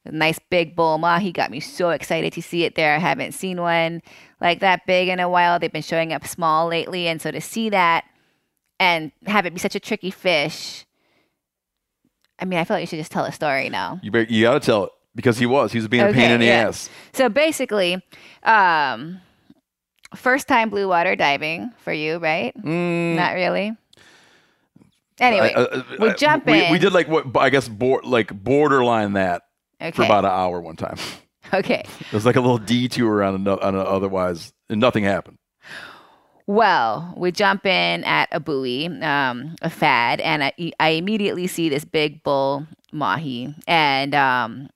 A nice big bull mahi got me so excited to see it there. I haven't seen one like that big in a while. They've been showing up small lately, and so to see that and have it be such a tricky fish. I mean, I feel like you should just tell a story now. You you got to tell it because he was. He was being okay, a pain in the yeah. ass. So basically, um, first time blue water diving for you, right? Mm. Not really. Anyway, uh, uh, we jump we, in. We did like what I guess board like borderline that okay. for about an hour one time. <laughs> Okay. It was like a little detour on a, on otherwise, and nothing happened. Well, we jump in at a buoy, um, a fad, and I, I immediately see this big bull mahi, and um,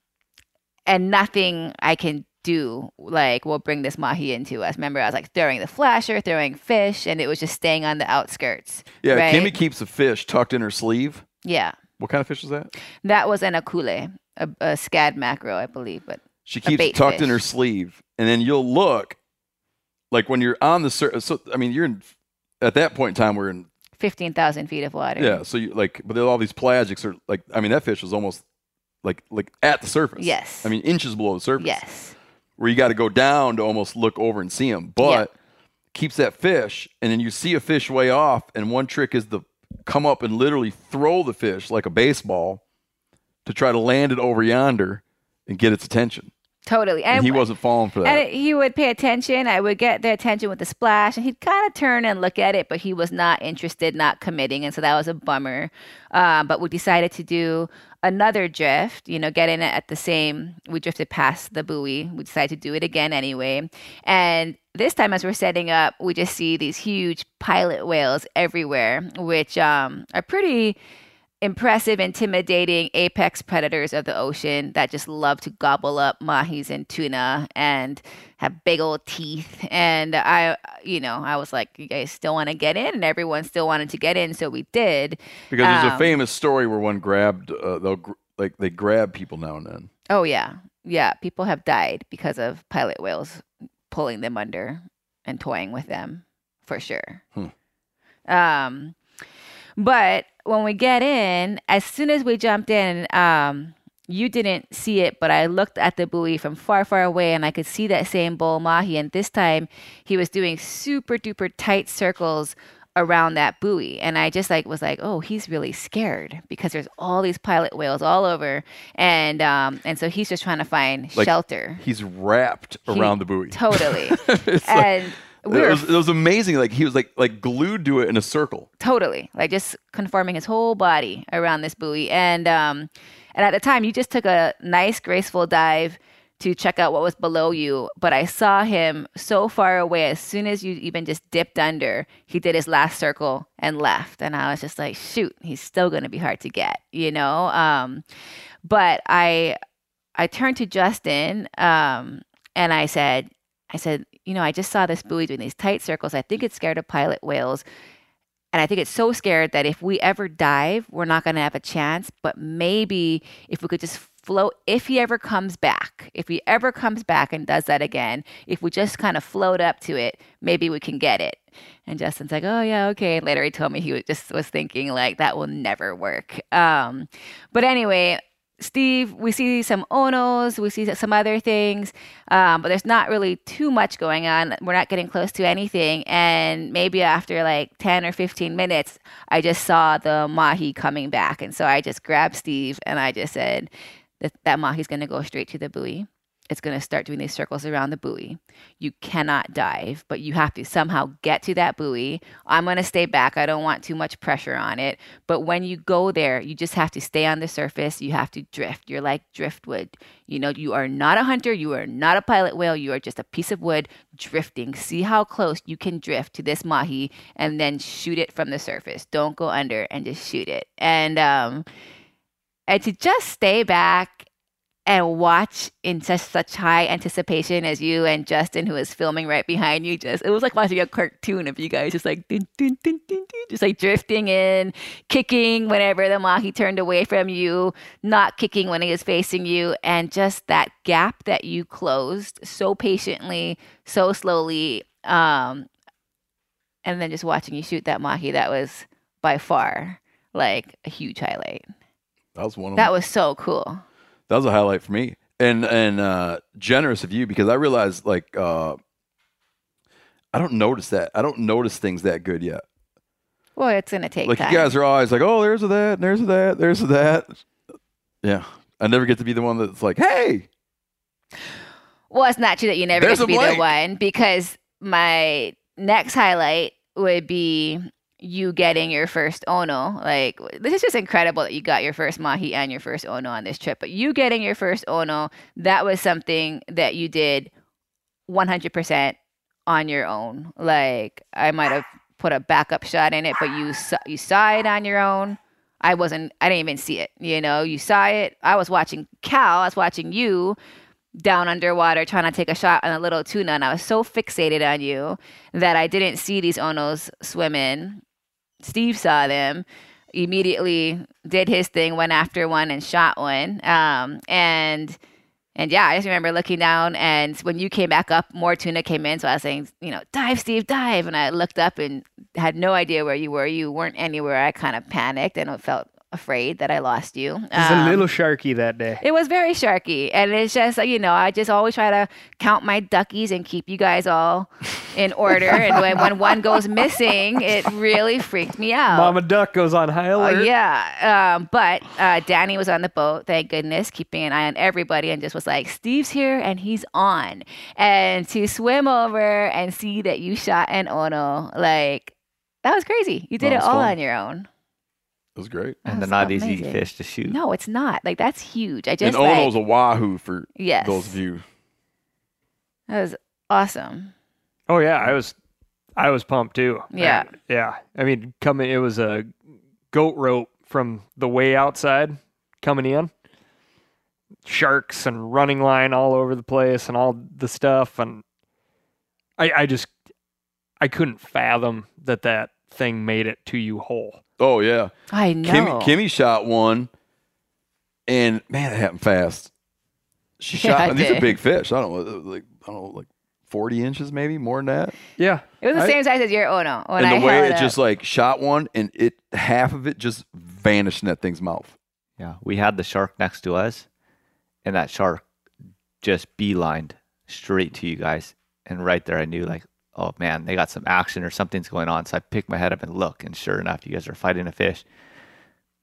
and nothing I can do like we'll bring this mahi into us. Remember, I was like throwing the flasher, throwing fish, and it was just staying on the outskirts. Yeah, right? Kimi keeps a fish tucked in her sleeve. Yeah. What kind of fish is that? That was an akule, a, a scad mackerel, I believe, but she keeps it tucked fish. in her sleeve, and then you'll look like when you're on the surface. So I mean, you're in at that point in time. We're in fifteen thousand feet of water. Yeah, so you like, but all these pelagics are like. I mean, that fish was almost like like at the surface. Yes. I mean, inches below the surface. Yes. Where you got to go down to almost look over and see them, but yep. keeps that fish, and then you see a fish way off, and one trick is to come up and literally throw the fish like a baseball to try to land it over yonder and get its attention. Totally. And, and he wasn't falling for that. And he would pay attention. I would get the attention with the splash, and he'd kind of turn and look at it, but he was not interested, not committing. And so that was a bummer. Um, but we decided to do another drift, you know, get in it at the same, we drifted past the buoy. We decided to do it again anyway. And this time, as we're setting up, we just see these huge pilot whales everywhere, which um, are pretty impressive, intimidating apex predators of the ocean that just love to gobble up mahis and tuna and have big old teeth. And I, you know, I was like, you guys still want to get in? And everyone still wanted to get in. So we did. Because um, there's a um, famous story where one grabbed, uh, they'll, gr- like, they grab people now and then. Oh, yeah. Yeah. People have died because of pilot whales pulling them under and toying with them for sure. Hmm. Um, but when we get in, as soon as we jumped in, um, you didn't see it, but I looked at the buoy from far, far away and I could see that same bull mahi. And this time he was doing super duper tight circles around that buoy. And I just like was like, oh, he's really scared because there's all these pilot whales all over. And um, and so he's just trying to find like shelter. He's wrapped around he, the buoy. Totally. <laughs> and like, it, was, it was amazing. Like he was like like glued to it in a circle. Totally, like just conforming his whole body around this buoy. And um, and at the time, you just took a nice, graceful dive to check out what was below you. But I saw him so far away. As soon as you even just dipped under, he did his last circle and left. And I was just like, shoot, he's still going to be hard to get, you know. Um, but I I turned to Justin um, and I said, I said, you know, I just saw this buoy doing these tight circles. I think it's scared of pilot whales. And I think it's so scared that if we ever dive, we're not going to have a chance. But maybe if we could just float, if he ever comes back, if he ever comes back and does that again, if we just kind of float up to it, maybe we can get it. And Justin's like, oh, yeah, okay. And later he told me he was just was thinking, like, that will never work. Um, but anyway, Steve, we see some Onos, we see some other things, um, but there's not really too much going on. We're not getting close to anything. And maybe after like 10 or 15 minutes, I just saw the Mahi coming back. And so I just grabbed Steve and I just said, that, that Mahi's going to go straight to the buoy it's going to start doing these circles around the buoy. You cannot dive, but you have to somehow get to that buoy. I'm going to stay back. I don't want too much pressure on it. But when you go there, you just have to stay on the surface. You have to drift. You're like driftwood. You know, you are not a hunter. You are not a pilot whale. You are just a piece of wood drifting. See how close you can drift to this mahi and then shoot it from the surface. Don't go under and just shoot it. And, um, and to just stay back and watch in such such high anticipation as you and Justin, who is filming right behind you. Just it was like watching a cartoon of you guys just like dun, dun, dun, just like drifting in, kicking whenever the mahi turned away from you, not kicking when he was facing you, and just that gap that you closed so patiently, so slowly, um, and then just watching you shoot that mahi. That was by far like a huge highlight. That was one. That them. was so cool that was a highlight for me and and uh, generous of you because I realized like uh, I don't notice that I don't notice things that good yet. Well, it's gonna take like time. you guys are always like, oh, there's a that, there's a that, there's a that. Yeah, I never get to be the one that's like, hey. Well, it's not true that you never get to be blank. the one because my next highlight would be you getting your first ono. Like this is just incredible that you got your first mahi and your first ono on this trip. But you getting your first ono, that was something that you did 100% on your own. Like I might have put a backup shot in it, but you saw, you saw it on your own. I wasn't. I didn't even see it. You know, you saw it. I was watching Cal. I was watching you down underwater trying to take a shot on a little tuna, and I was so fixated on you that I didn't see these onos swim in. Steve saw them, immediately did his thing, went after one and shot one. Um, and and yeah, I just remember looking down, and when you came back up, more tuna came in. So I was saying, you know, dive, Steve, dive. And I looked up and had no idea where you were. You weren't anywhere. I kind of panicked and it felt afraid that I lost you. It was um, a little sharky that day. It was very sharky. And it's just, you know, I just always try to count my duckies and keep you guys all in order. and when, when <laughs> one goes missing, it really freaked me out. Mama Duck goes on high uh, alert. Uh, yeah. Um, but uh, Danny was on the boat, thank goodness, keeping an eye on everybody and just was like, Steve's here and he's on. And to swim over and see that you shot an Ono, like, that was crazy. You did it all fun. on your own. It was great. And they're not amazing. easy fish to shoot. No, it's not. Like that's huge. I just and Ono's like, a wahoo for yes. those of you. That was awesome. Oh yeah, I was, I was pumped too. Yeah, and, yeah. I mean, coming, it was a goat rope from the way outside coming in. Sharks and running line all over the place and all the stuff, and I, I just, I couldn't fathom that that thing made it to you whole. Oh yeah, I know. Kimi, Kimi shot one, and man, it happened fast. She shot. Yeah, these are big fish. I don't know, uh, like I don't know, like forty inches, maybe more than that. Yeah, it was the I, same size as your oh, Ono. When and I the way it, it just like shot one, and it half of it just vanished in that thing's mouth. Yeah, we had the shark next to us, and that shark just beelined straight to you guys. And right there, I knew like, oh man, they got some action or something's going on. So I pick my head up and look, and sure enough, you guys are fighting a fish,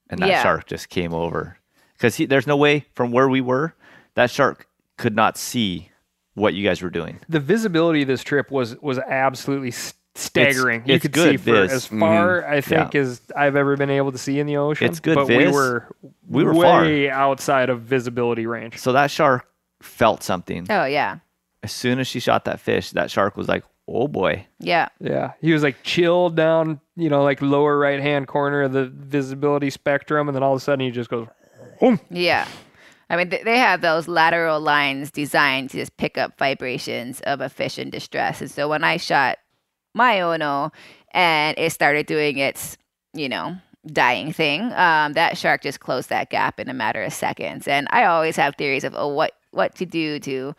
and that yeah. shark just came over because there's no way from where we were that shark could not see what you guys were doing. The visibility of this trip was was absolutely staggering. It's, you it's could see for as far mm-hmm. I think yeah. as I've ever been able to see in the ocean. It's good, but viz. we were we were way far. outside of visibility range. So that shark felt something. Oh yeah. As soon as she shot that fish, that shark was like, oh boy. Yeah. Yeah. He was like chilled down, you know, like lower right hand corner of the visibility spectrum. And then all of a sudden he just goes, boom. Yeah. I mean, they have those lateral lines designed to just pick up vibrations of a fish in distress. And so when I shot my Ono and it started doing its, you know, dying thing, um, that shark just closed that gap in a matter of seconds. And I always have theories of, oh, what, what to do to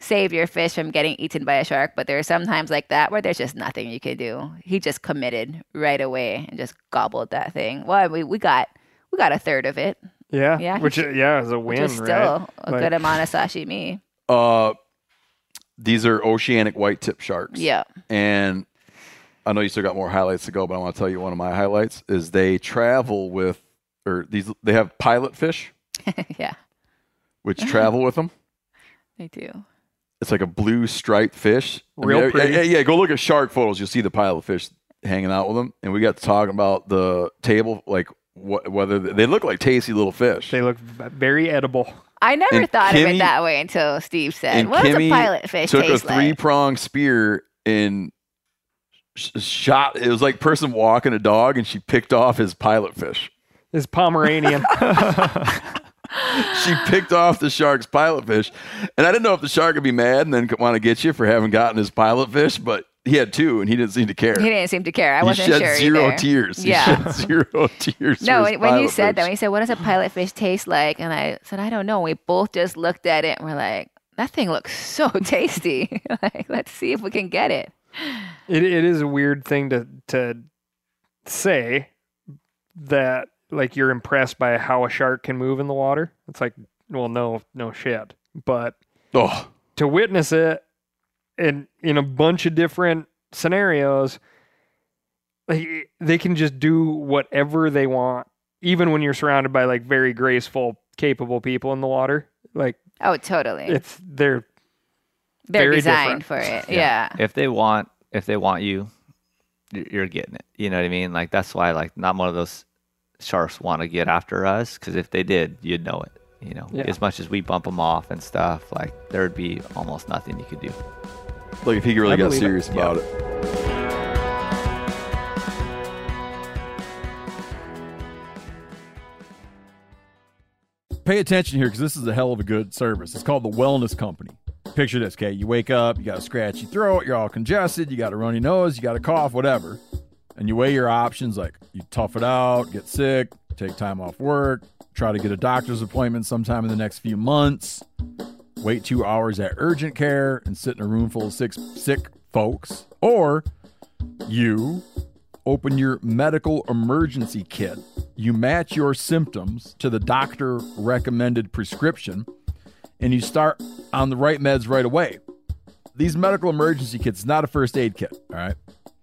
save your fish from getting eaten by a shark, but there are some times like that where there's just nothing you can do. He just committed right away and just gobbled that thing. Well, we, we got we got a third of it. Yeah, Yeah, which yeah is a which win, is still right? a Like, good amount of sashimi. <laughs> Uh, these are oceanic white tip sharks. Yeah. And I know you still got more highlights to go, but I want to tell you one of my highlights is they travel with, or these they have pilot fish, <laughs> yeah, which travel with them. <laughs> they do. It's like a blue striped fish. I Real yeah, pretty. Yeah, yeah, go look at shark photos. You'll see the pile of fish hanging out with them. And we got to talking about the table, like wh- whether they look like tasty little fish. They look very edible. I never And thought of it that way until Steve said, and "What does a pilot fish took taste a three like?" prong spear and sh- shot. It was like person walking a dog, and she picked off his pilot fish. This Pomeranian. <laughs> <laughs> <laughs> She picked off the shark's pilot fish, and I didn't know if the shark would be mad and then want to get you for having gotten his pilot fish, but he had two, and he didn't seem to care. He didn't seem to care. I He wasn't shed sure zero either. tears. He Yeah. shed <laughs> zero tears. No, for his when, when you pilot said that, when you said, "What does a pilot fish taste like?" and I said, "I don't know," we both just looked at it and we're like, "That thing looks <laughs> so tasty. like, let's see if we can get it." it, it is a weird thing to to say that like you're impressed by how a shark can move in the water. It's like, well, no, no shit. But oh, to witness it in in a bunch of different scenarios, like they can just do whatever they want, even when you're surrounded by like very graceful, capable people in the water. Like Oh, totally. it's they're They're very designed different. for it. Yeah. If they want, if they want you, you're getting it. You know what I mean? Like that's why, like, not one of those sharks want to get after us because if they did, you'd know it. You know, Yeah. as much as we bump them off and stuff, like there would be almost nothing you could do. like if he really I got believe it. serious about it. Pay attention here because this is a hell of a good service. It's called the Wellness Company. Picture this, okay? You wake up, you got a scratchy throat, you're all congested, you got a runny nose, you got a cough, whatever. And you weigh your options like you tough it out, get sick, take time off work, try to get a doctor's appointment sometime in the next few months, wait two hours at urgent care and sit in a room full of sick, sick folks, or you open your medical emergency kit. You match your symptoms to the doctor recommended prescription and you start on the right meds right away. These medical emergency kits not a first aid kit, all right?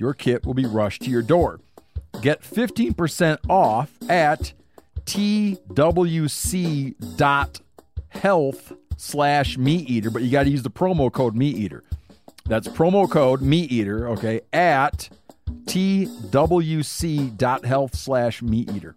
Your kit will be rushed to your door. Get 15% off at twc.health slash meat eater, but you got to use the promo code meat eater. That's promo code meat eater, okay, at twc.health slash meat eater.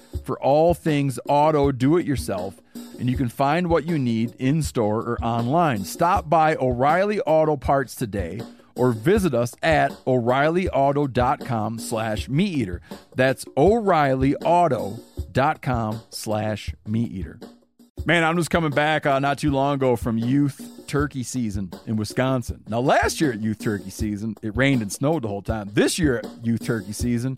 for all things auto do it yourself, and you can find what you need in store or online. Stop by O'Reilly Auto Parts today or visit us at o'reillyauto.com slash meat eater. That's o'reillyauto.com slash meat eater. Man, I'm just coming back uh, not too long ago from youth turkey season in Wisconsin. Now, last year at youth turkey season, it rained and snowed the whole time. This year at youth turkey season,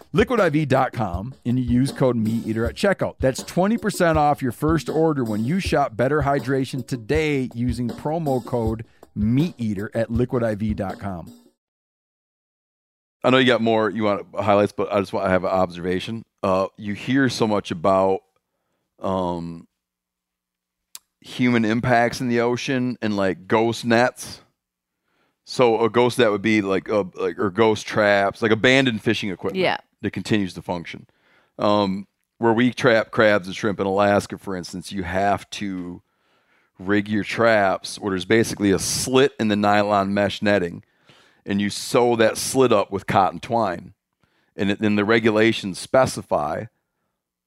liquidiv.com and you use code MeatEater at checkout. That's 20% off your first order when you shop Better Hydration today using promo code MeatEater at liquidiv.com. I know you got more you want highlights, but I just want to have an observation. Uh, you hear so much about um, human impacts in the ocean and like ghost nets. So a ghost net would be like a, like or ghost traps, like abandoned fishing equipment. Yeah. That continues to function. Um, where we trap crabs and shrimp in Alaska, for instance, you have to rig your traps where there's basically a slit in the nylon mesh netting and you sew that slit up with cotton twine. And then the regulations specify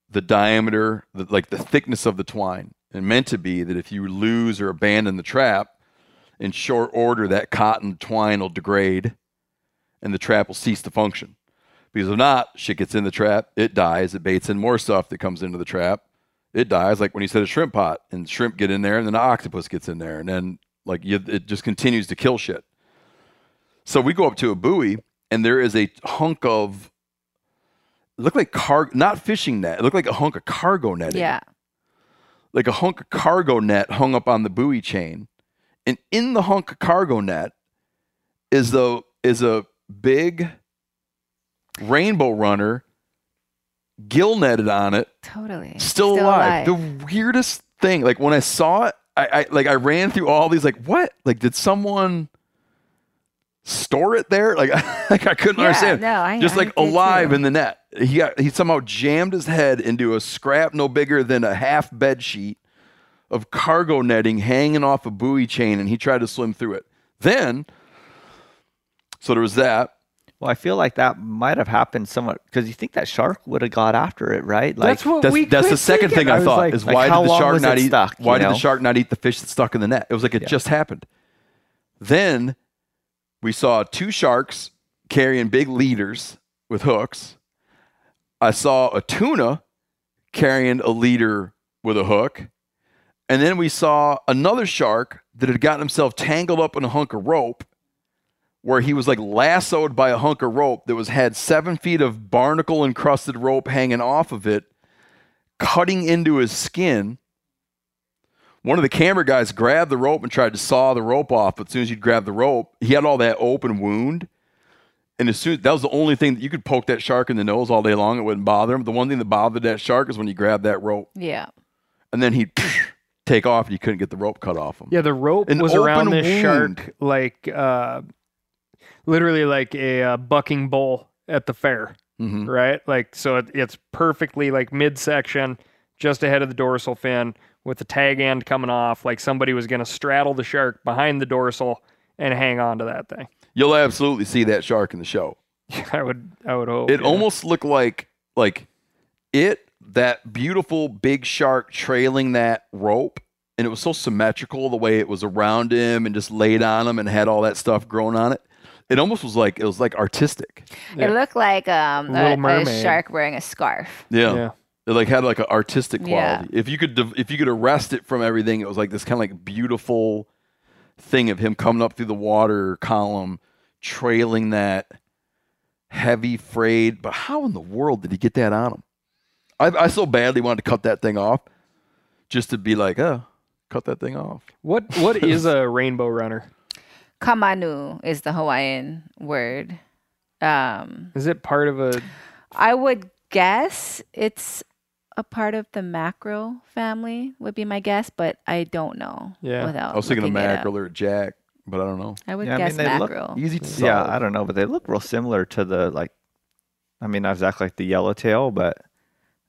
the diameter, the, like the thickness of the twine. And meant to be that if you lose or abandon the trap, in short order, that cotton twine will degrade and the trap will cease to function. Because if not, shit gets in the trap, it dies, it baits in more stuff that comes into the trap, it dies. Like when you set a shrimp pot and shrimp get in there, and then the octopus gets in there, and then like you, it just continues to kill shit. So we go up to a buoy, and there is a hunk of look like car not fishing net. It looked like a hunk of cargo netting. Yeah. Like a hunk of cargo net hung up on the buoy chain. And in the hunk of cargo net is the is a big rainbow runner gill netted on it. Totally. Still, Still alive. alive. The weirdest thing. Like when I saw it, I, I like I ran through all these like what? Like did someone store it there? Like, <laughs> like I couldn't Yeah, understand. no, I- Just like did alive too. in the net. He got he somehow jammed his head into a scrap no bigger than a half bed sheet of cargo netting hanging off a buoy chain, and he tried to swim through it. Then, so there was that. Well, I feel like that might have happened somewhat because you think that shark would have got after it, right? Like, That's what That's, we that's the second thinking. thing I, was thought like, is why how did the shark not eat? stuck, you why did the shark not eat the fish that's stuck in the net? It was like it Yeah. just happened. Then we saw two sharks carrying big leaders with hooks. I saw a tuna carrying a leader with a hook. And then we saw another shark that had gotten himself tangled up in a hunk of rope where he was like lassoed by a hunk of rope that was had seven feet of barnacle encrusted rope hanging off of it, cutting into his skin. One of the camera guys grabbed the rope and tried to saw the rope off, but as soon as you grab the rope, he had all that open wound. And as soon as that was the only thing that you could poke that shark in the nose all day long, it wouldn't bother him. The one thing that bothered that shark is when you grab that rope, Yeah. and then he'd take off, and you couldn't get the rope cut off him. Yeah, the rope An was around open this wound. shark like uh literally like a uh, bucking bull at the fair, Mhm. right? Like so it, it's perfectly like midsection just ahead of the dorsal fin with the tag end coming off like somebody was going to straddle the shark behind the dorsal and hang on to that thing. You'll absolutely see that shark in the show. <laughs> I would I would hope. It yeah. almost looked like like it that beautiful big shark trailing that rope, and it was so symmetrical the way it was around him and just laid on him and had all that stuff growing on it. It almost was like it was like artistic. Yeah. It looked like um, Little a, a shark wearing a scarf. Yeah. Yeah. It like had like an artistic Yeah. quality. If you could div- if you could arrest it from everything, it was like this kind of like beautiful thing of him coming up through the water column, trailing that heavy frayed. But how in the world did he get that on him? I, I so badly wanted to cut that thing off, just to be like, oh, cut that thing off. What what is a <laughs> rainbow runner? Kamanu is the Hawaiian word. Um, Is it part of a I would guess it's a part of the mackerel family would be my guess, but I don't know. Yeah. Without I was thinking of looking mackerel or jack, but I don't know. I would Yeah, I mean, guess they look mackerel. Easy to yeah. I don't know, but they look real similar to the like. I mean, not exactly like the yellowtail, but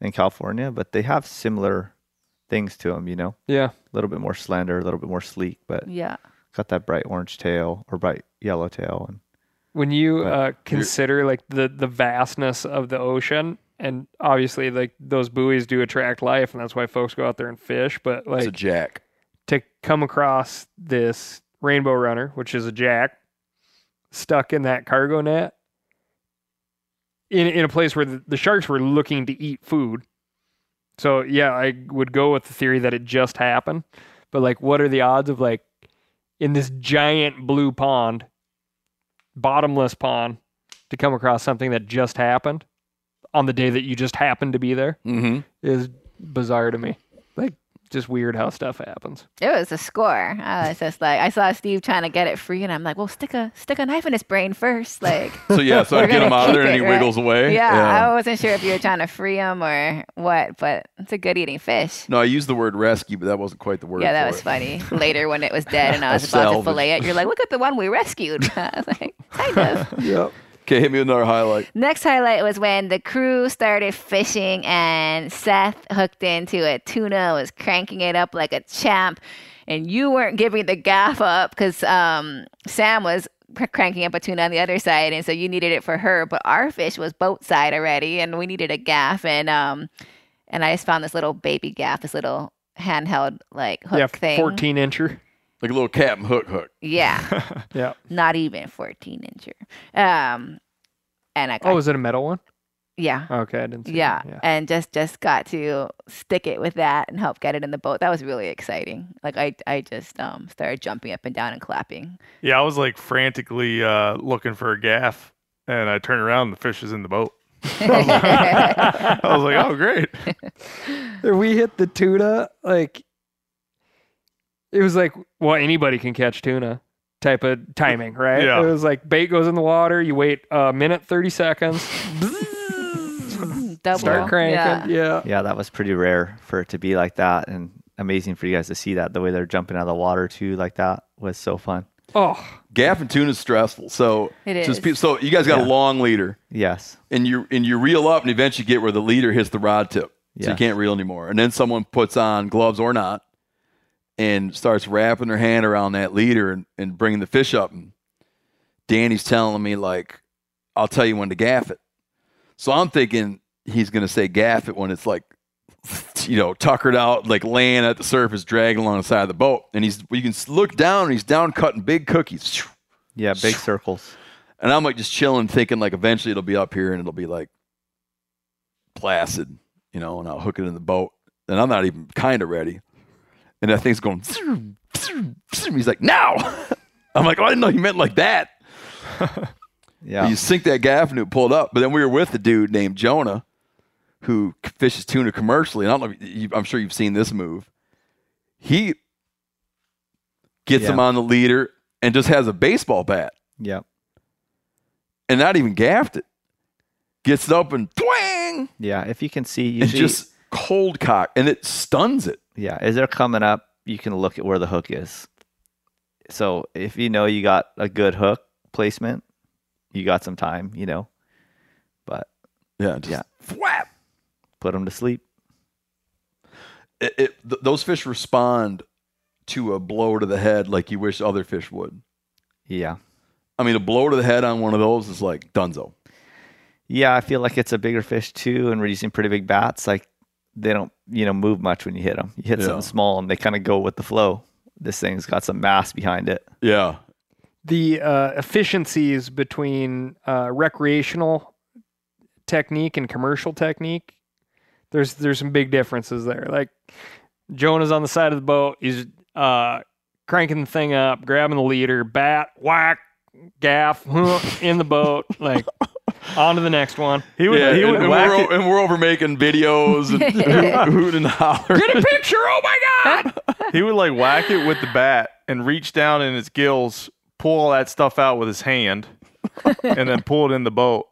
in California, but they have similar things to them, you know. Yeah. A little bit more slender, a little bit more sleek, but Yeah. Got that bright orange tail or bright yellow tail and When you But uh, consider like the the vastness of the ocean, and obviously like those buoys do attract life, and that's why folks go out there and fish. But It's like a jack. to come across this rainbow runner, which is a jack, stuck in that cargo net, in in a place where the, the sharks were looking to eat food. So yeah, I would go with the theory that it just happened. But like, what are the odds of like in this giant blue pond, bottomless pond, to come across something that just happened on the day that you just happened to be there? Mm-hmm. Is bizarre to me. Like, just weird how stuff happens. It was a score. I was just like, I saw Steve trying to get it free, and I'm like, well, stick a stick a knife in his brain first, like. <laughs> So yeah, so <laughs> I get him out of there keep and he right? wiggles away. Yeah, I wasn't sure if you were trying to free him or what, but it's a good eating fish. No, I used the word rescue, but that wasn't quite the word. yeah, that for was it. funny. Later, when it was dead and I <laughs> was about to fillet it, you're like, look at the one we rescued. I was like, kind of. Yep. Okay, hit me with another highlight. Next highlight was when the crew started fishing and Seth hooked into a tuna, was cranking it up like a champ, and you weren't giving the gaff up because um, Sam was cr- cranking up a tuna on the other side, and so you needed it for her. But our fish was boat side already, and we needed a gaff, and um, and I just found this little baby gaff, this little handheld like hook yeah, thing. 14 incher. Like a little Captain Hook hook. Yeah, <laughs> Yeah. not even 14 incher. Um, and I got Oh, is it a metal one? yeah. Okay, I didn't see yeah, that. Yeah. and just just got to stick it with that and help get it in the boat that was really exciting like i i just um started jumping up and down and clapping Yeah, I was like frantically uh, looking for a gaff, and I turned around, and the fish is in the boat. <laughs> I was like, oh, great. <laughs> If we hit the tuna, like it was like well, anybody can catch tuna type of timing, right? Yeah. It was like bait goes in the water, you wait a minute thirty seconds, Double. start cranking. Yeah. Yeah. yeah, that was pretty rare for it to be like that and amazing for you guys to see that the way they're jumping out of the water too like that was so fun. Oh, Gaff and tuna is stressful. So it is. just so you guys got a long leader, Yes. and you and you reel up, and eventually get where the leader hits the rod tip, so you can't reel anymore. And then someone puts on gloves or not, and starts wrapping her hand around that leader and, and bringing the fish up. And Danny's telling me like, "I'll tell you when to gaff it." So I'm thinking he's gonna say gaff it when it's like, <laughs> you know, tuckered out, like laying at the surface, dragging along the side of the boat. And he's you can look down, and he's down cutting big cookies. <laughs> Yeah, big circles. And I'm like just chilling, thinking like eventually it'll be up here and it'll be like placid, you know, and I'll hook it in the boat. And I'm not even kind of ready. And that thing's going, he's like, now. <laughs> I'm like, oh, I didn't know you meant like that. <laughs> Yeah. You sink that gaff and it pulled up. But then we were with a dude named Jonah who fishes tuna commercially. And I don't know, if you, I'm sure you've seen this move. He gets Yeah. him on the leader and just has a baseball bat Yeah. and not even gaffed it. Gets it up and twang, Yeah. If you can see and just cold cock, and it stuns it. Yeah, as they're coming up, you can look at where the hook is. So if you know you got a good hook placement, you got some time, you know. But Yeah, just Yeah. Whap. put them to sleep. It, it, th- those fish respond to a blow to the head like you wish other fish would. Yeah. I mean, a blow to the head on one of those is like dunzo. Yeah, I feel like it's a bigger fish too, and we're using pretty big bats. Like they don't, you know, move much when you hit them. You hit Yeah. something small, and they kind of go with the flow. This thing's got some mass behind it. Yeah, the uh, efficiencies between uh, recreational technique and commercial technique there's there's some big differences there like jonah's on the side of the boat he's uh, cranking the thing up grabbing the leader bat whack gaff in the boat like <laughs> on to the next one He would, yeah. he would and whack we're, it. and we're over making videos and <laughs> hoot, hoot and holler. get a picture oh my god <laughs> He would like whack it with the bat and reach down in his gills, pull all that stuff out with his hand, and then pull it in the boat.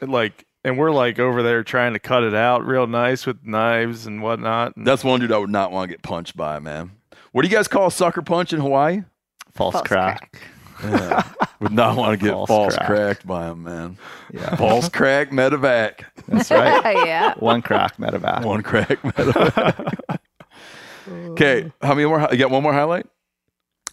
And, like, and we're like over there trying to cut it out real nice with knives and whatnot. And That's one dude I would not want to get punched by, man. What do you guys call sucker punch in Hawaii? False, False crack. Would not want to get False false, crack. cracked by him, man. Yeah, False crack, medevac. that's right. <laughs> yeah One crack, medevac. One crack, medevac. Okay, how many more? You got one more highlight?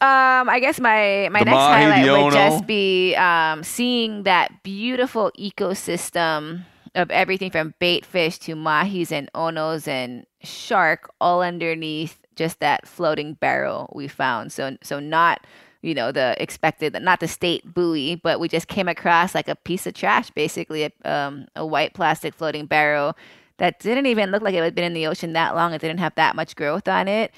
Um, I guess my my The next Mahi, highlight the would Ono. just be um, seeing that beautiful ecosystem of everything from bait fish to mahis and onos and shark all underneath just that floating barrel we found. So so not you know the expected not the state buoy, but we just came across like a piece of trash, basically a, um, a white plastic floating barrel that didn't even look like it had been in the ocean that long. It didn't have that much growth on it,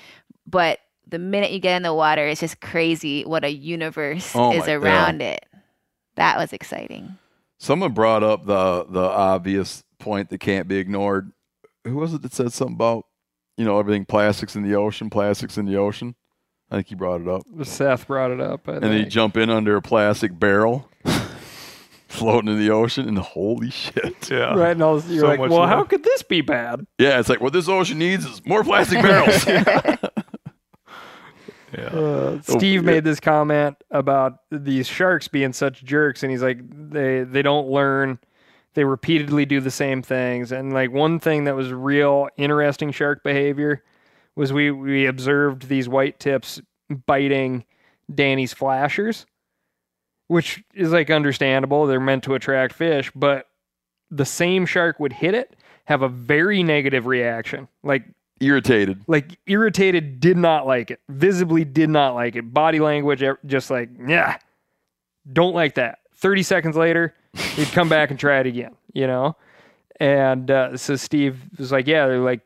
but the minute you get in the water, it's just crazy what a universe Oh is around it. That was exciting. Someone brought up the the obvious point that can't be ignored. Who was it that said something about you know everything plastics in the ocean, plastics in the ocean? I think he brought it up. Seth brought it up. I and then you think. jump in under a plastic barrel, <laughs> floating in the ocean, and holy shit! Yeah. Right, and I was, you're So like, much well, love. how could this be bad? Yeah, it's like what this ocean needs is more plastic barrels. <laughs> Uh, Steve made this comment about these sharks being such jerks, and he's like, they they don't learn. They repeatedly do the same things, and like one thing that was real interesting shark behavior was we we observed these white tips biting Danny's flashers, which is like understandable. They're meant to attract fish, but the same shark would hit it, have a very negative reaction, like Irritated. like irritated did not like it. Visibly did not like it. Body language just like yeah don't like that. 30 seconds later he'd come back and try it again you know? And uh, so steve was like yeah they're like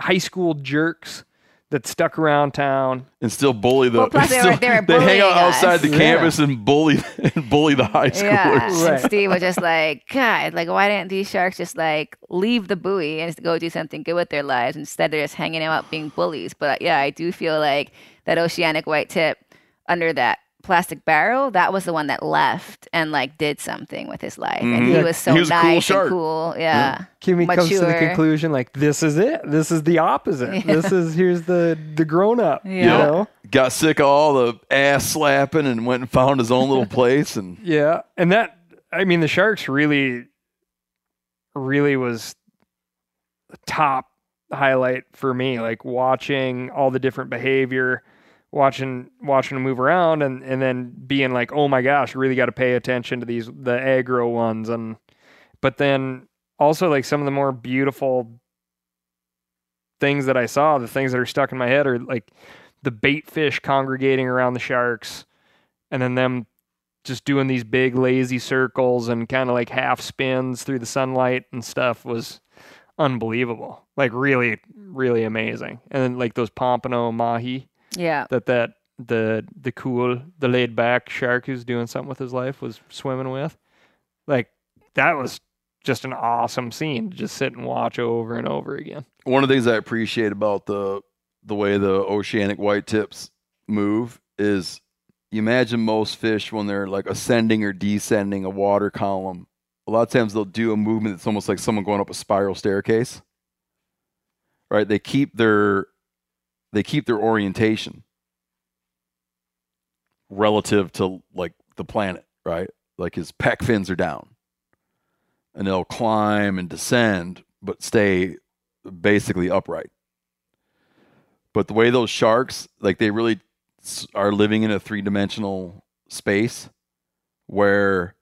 high school jerks that stuck around town and still bully the. Well, plus they <laughs> were- they were they hang out bullying outside the Yeah. campus and bully <laughs> and bully the high schoolers. Yeah. <laughs> Right. And Steve was just like, God, like, why didn't these sharks just like leave the buoy and go do something good with their lives? Instead, they're just hanging out being bullies. But yeah, I do feel like that oceanic white tip under that plastic barrel, that was the one that left and like did something with his life. And mm-hmm. he was so He was a cool nice shark. and cool. Yeah. Kimi comes to the conclusion like this is it this is the opposite this is here's the the grown-up you Yeah. know Got sick of all the ass slapping and went and found his own little <laughs> place. And Yeah, and that I mean the Sharks really, really was the top highlight for me. Like watching all the different behavior, watching watching them move around, and and then being like, oh my gosh, really got to pay attention to these the aggro ones, and but then also like some of the more beautiful things that I saw, the things that are stuck in my head are like the bait fish congregating around the sharks, and then them just doing these big lazy circles and kind of like half spins through the sunlight and stuff was unbelievable. Like really, really amazing. And then like those pompano mahi Yeah. that that the the cool the laid back shark who's doing something with his life was swimming with. Like that was just an awesome scene to just sit and watch over and over again. one of the things I appreciate about the the way the oceanic white tips move is you imagine most fish when they're like ascending or descending a water column. A lot of times they'll do a movement that's almost like someone going up a spiral staircase. Right? They keep their they keep their orientation relative to like the planet, right? Like his pec fins are down. And they'll climb and descend, but stay basically upright. But the way those sharks, like they really are living in a three dimensional space where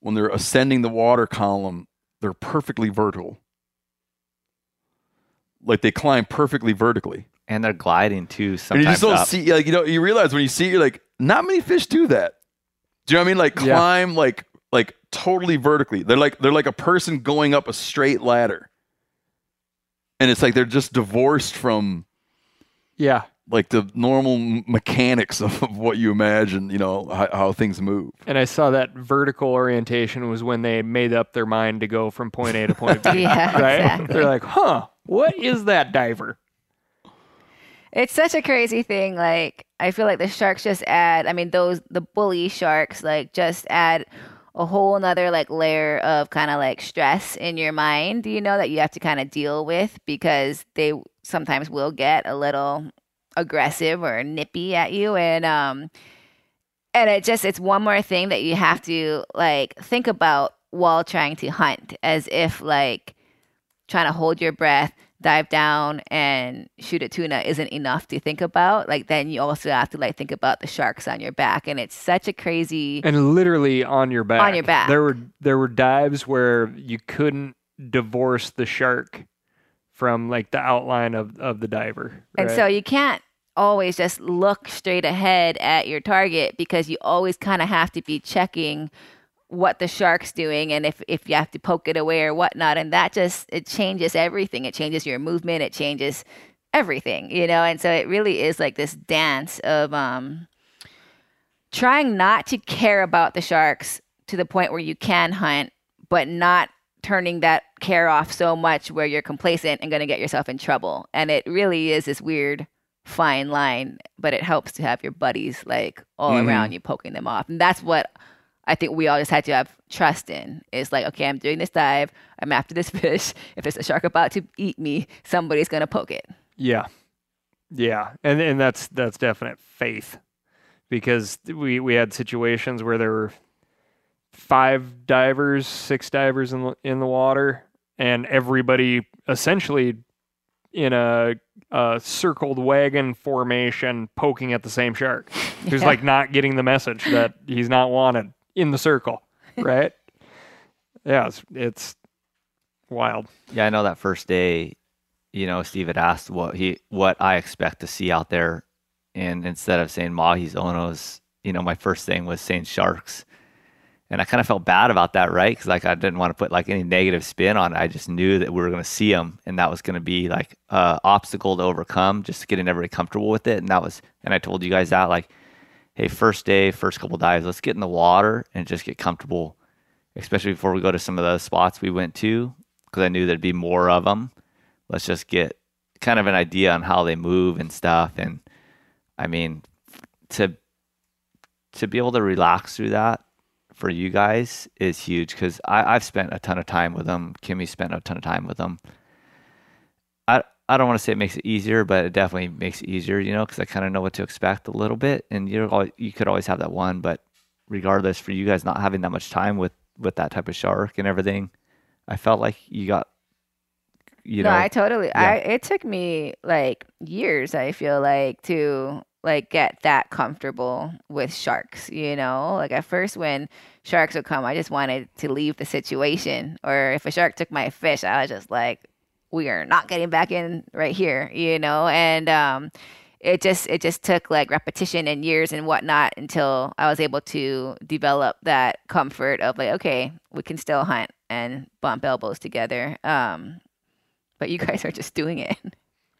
when they're ascending the water column, they're perfectly vertical. Like they climb perfectly vertically. And they're gliding too And sometimes you just don't up. see, like, you know, you realize when you see it, you're like, not many fish do that. Do you know what I mean? Like Yeah. climb like, like totally vertically. They're like, they're like a person going up a straight ladder. And it's like they're just divorced from Yeah. like the normal m- mechanics <laughs> of, of what you imagine, you know, how, how things move. And I saw that vertical orientation was when they made up their mind to go from point A to point B. <laughs> Yeah, right? exactly. They're like, huh, what is that diver? It's such a crazy thing. Like I feel like the sharks just add. I mean, those the bully sharks like just add a whole nother like layer of kind of like stress in your mind. You know that you have to kind of deal with because they sometimes will get a little aggressive or nippy at you, and um, and it just it's one more thing that you have to like think about while trying to hunt, as if like trying to hold your breath, dive down and shoot a tuna isn't enough to think about like then you also have to like think about the sharks on your back and it's such a crazy and literally on your back On your back. there were there were dives where you couldn't divorce the shark from like the outline of of the diver and so you can't always just look straight ahead at your target because you always kind of have to be checking what the shark's doing and if, if you have to poke it away or whatnot. And that just it changes everything. It changes your movement. It changes everything you know? And so it really is like this dance of um trying not to care about the sharks to the point where you can hunt but not turning that care off so much where you're complacent and going to get yourself in trouble. And it really is this weird fine line but it helps to have your buddies like all Mhm. around you poking them off. And that's what I think we all just had to have trust in. It's like, okay, I'm doing this dive. I'm after this <laughs> fish. If there's a shark about to eat me, somebody's gonna poke it. Yeah, yeah, and and that's that's definite faith, because we we had situations where there were five divers, six divers in the in the water, and everybody essentially in a, a circled wagon formation poking at the same shark, who's Yeah. like not getting the message that he's not wanted in the circle, <laughs> right? yeah, it's it's wild. Yeah, I know that first day, you know, Steve had asked what he what I expect to see out there, and instead of saying mahis, onos, you know, my first thing was saying sharks, and I kind of felt bad about that, right? Because like I didn't want to put like any negative spin on it. I just knew that we were going to see them, and that was going to be like a obstacle to overcome, just getting everybody comfortable with it. And that was, and I told you guys that like, hey, first day, first couple dives, let's get in the water and just get comfortable, especially before we go to some of the spots we went to, because I knew there'd be more of them. Let's just get kind of an idea on how they move and stuff. And I mean, to to be able to relax through that for you guys is huge because I've spent a ton of time with them. Kimi spent a ton of time with them. I don't want to say it makes it easier, but it definitely makes it easier, you know, because I kind of know what to expect a little bit. And you know, you could always have that one, but regardless, for you guys not having that much time with with that type of shark and everything, I felt like you got, you no, know, I totally. yeah. I it took me like years. I feel like to like get that comfortable with sharks. You know, like at first when sharks would come, I just wanted to leave the situation. Or if a shark took my fish, I was just like, we are not getting back in right here. You know, and um. It just it just took like repetition and years and whatnot until I was able to develop that comfort of like okay we can still hunt and bump elbows together. Um, but you <laughs> guys are just doing it.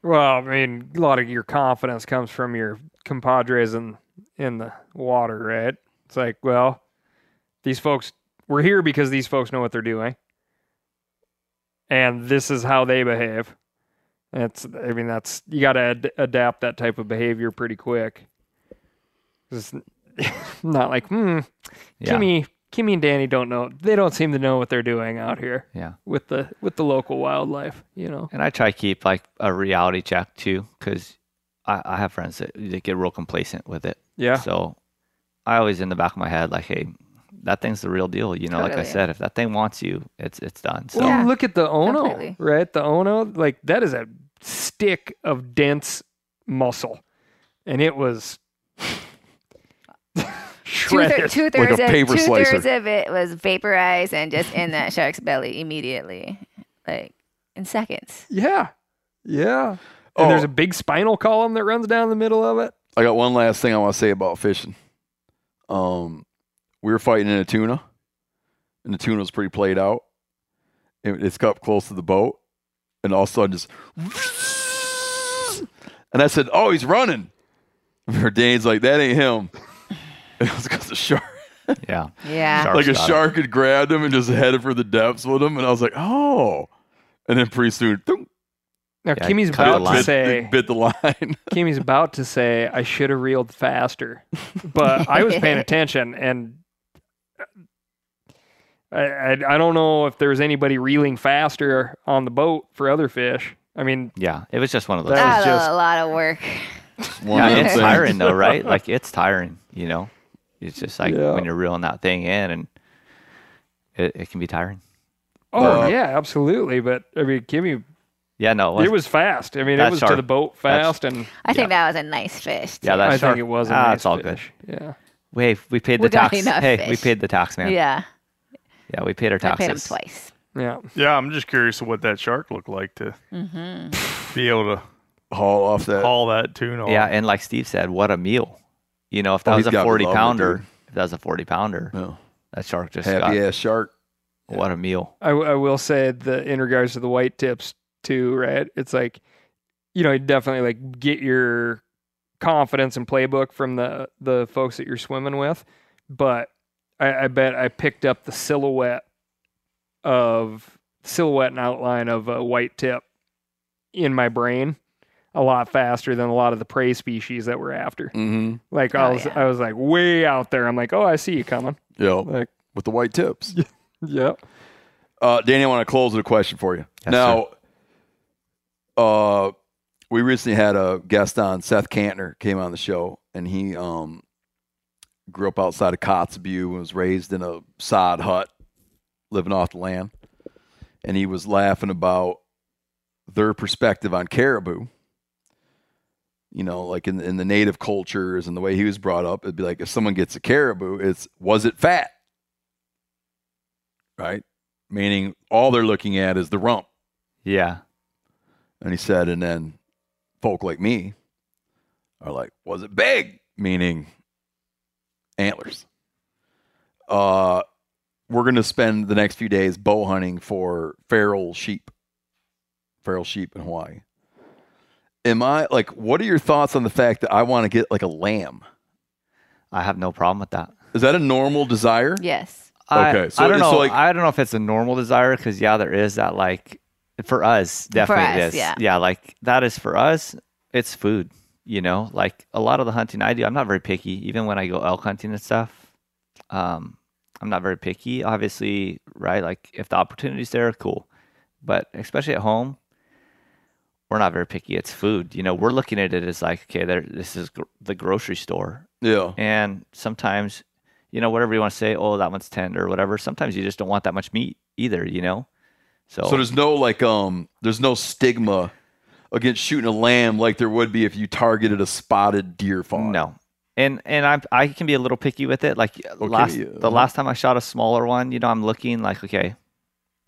Well, I mean, a lot of your confidence comes from your compadres in in the water, right? It's like, well, these folks we're here because these folks know what they're doing, and this is how they behave. It's, I mean, that's you got to ad- adapt that type of behavior pretty quick. It's <laughs> not like, hmm, Yeah. Kimi, Kimi and Danny don't know. They don't seem to know what they're doing out here yeah. with the with the local wildlife. You know. And I try to keep like a reality check too, because I, I have friends that, that get real complacent with it. Yeah. So I always in the back of my head like, hey, that thing's the real deal. You know, like I said, if that thing wants you, it's it's done. So Well, Yeah, look at the Ono, completely. right? The Ono, like that is a stick of dense muscle, and it was <laughs> Two, shredded. thir- two Like a thirds of paper two slicer. thirds of it was vaporized and just in that shark's belly immediately, like in seconds. yeah, yeah. And there's Oh. a big spinal column that runs down the middle of it. I got one last thing I want to say about fishing. Um, we were fighting in a tuna, and the tuna was pretty played out. It, it's up close to the boat, and all of a sudden just, <laughs> and I said, "Oh, he's running." And her Dane's like, "That ain't him." <laughs> It was because the shark, yeah. Yeah. Shark like a got it. shark had grabbed him and just headed for the depths with him, and I was like, "Oh." And then pretty soon, thunk, Now Yeah, Kimi's about line. to bit, say, bit the line. Kimi's about to say, I should have reeled faster, but I was paying <laughs> attention, and I, I I don't know if there was anybody reeling faster on the boat for other fish. I mean, Yeah. It was just one of those. That was was just- a lot of work. One yeah, of it's things. tiring though, <laughs> right? Like it's tiring, you know. It's just like Yeah. when you're reeling that thing in, and it, it can be tiring. oh Uh, yeah, absolutely. But I mean, Kimi Yeah, no, it was, it was fast. I mean, it was shark, to the boat fast, and I think yeah. that was a nice fish. Too. Yeah, that I shark, think it was. A ah, nice all fish. good. Yeah. We we paid the we tax. Hey, fish. we paid the tax man. Yeah. Yeah, we paid our taxes. I paid him twice. Yeah. Yeah, I'm just curious of what that shark looked like to mm-hmm. <laughs> be able to haul off that haul that tuna. Off. Yeah, and like Steve said, what a meal. You know, if that oh, was a 40 pounder, if that was a 40 pounder, yeah. that shark just happy got, ass shark. What a meal. I, I will say that in regards to the white tips too, right? It's like, you know, definitely like get your confidence and playbook from the the folks that you're swimming with, but I, I bet I picked up the silhouette of silhouette and outline of a white tip in my brain a lot faster than a lot of the prey species that we're after. Mm-hmm. Like oh, I was, yeah. I was like way out there. I'm like, oh, I see you coming. Yeah, like with the white tips. <laughs> yeah. Uh, Danny, I want to close with a question for you. Yes, now, uh, we recently had a guest on, Seth Kantner, came on the show, and he um, grew up outside of Kotzebue and was raised in a sod hut, living off the land. And he was laughing about their perspective on caribou. You know, like in in the native cultures and the way he was brought up, it'd be like if someone gets a caribou, it's was it fat? Right? Meaning all they're looking at is the rump. Yeah. And he said, and then folk like me are like, was it big? Meaning antlers. Uh, we're going to spend the next few days bow hunting for feral sheep, feral sheep in Hawaii. Am I like, what are your thoughts on the fact that I want to get like a lamb? I have no problem with that. Is that a normal desire? Yes. okay. So I don't know. So like, I don't know if it's a normal desire because yeah, there is that like for us definitely for us, is. Yeah. yeah, like that is for us. It's food you know? Like a lot of the hunting i do i'm not very picky. Even when i go elk hunting and stuff um, i'm not very picky obviously right? Like if the opportunity's there cool. But especially at home we're not very picky. It's food you know? We're looking at it as like okay there this is gr- the grocery store. Yeah. And sometimes you know whatever you want to say oh that one's tender or whatever sometimes you just don't want that much meat either you know so so there's no like um there's no stigma against shooting a lamb like there would be if you targeted a spotted deer fawn. No. And and I I can be a little picky with it. Like okay, last yeah. the last time I shot a smaller one, you know, I'm looking like, okay,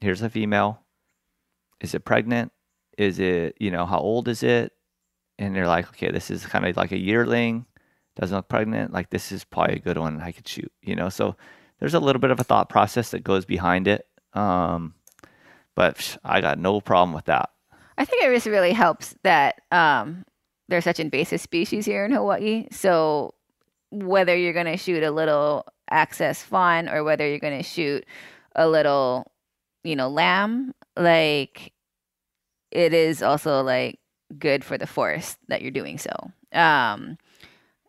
here's a female. Is it pregnant? Is it, you know, how old is it? And they're like, okay, this is kind of like a yearling, doesn't look pregnant. Like this is probably a good one I could shoot, you know. So there's a little bit of a thought process that goes behind it. Um, but I got no problem with that. I think it just really helps that um, there's such invasive species here in Hawaii. So whether you're going to shoot a little axis fawn or whether you're going to shoot a little, you know, lamb, like it is also like good for the forest that you're doing so. Um,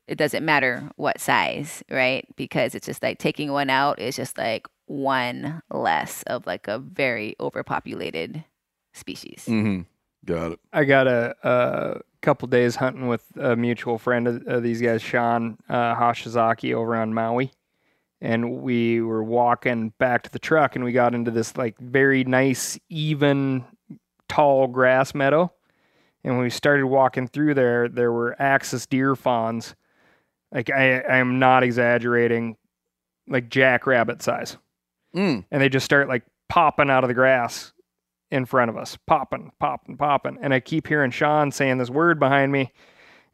it doesn't matter what size, right? Because it's just like taking one out is just like one less of like a very overpopulated species. Mm-hmm. Got it. I got a, a couple days hunting with a mutual friend of, of these guys, Sean uh, Hashizaki, over on Maui, and we were walking back to the truck, and we got into this like very nice, even, tall grass meadow. And when we started walking through there, there were axis deer fawns. Like I, I am not exaggerating, like jackrabbit size. Mm. And they just start like popping out of the grass in front of us, popping, popping, popping. And I keep hearing Sean saying this word behind me,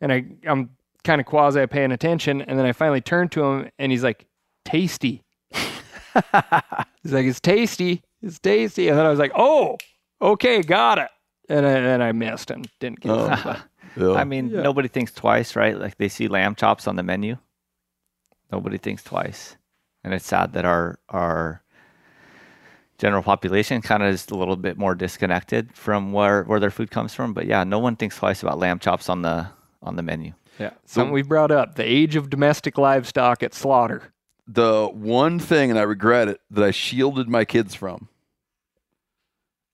and I, I'm kind of quasi paying attention. And then I finally turn to him, and he's like, tasty. <laughs> he's like, it's tasty. It's tasty. And then I was like, oh, okay, got it. And then I missed and didn't get oh. it. <laughs> yeah. I mean, yeah. nobody thinks twice, right? Like they see lamb chops on the menu. Nobody thinks twice. And it's sad that our, our, general population kind of is a little bit more disconnected from where, where their food comes from. But yeah, no one thinks twice about lamb chops on the on the menu. Yeah, something we brought up: the age of domestic livestock at slaughter. The one thing, and I regret it, that I shielded my kids from.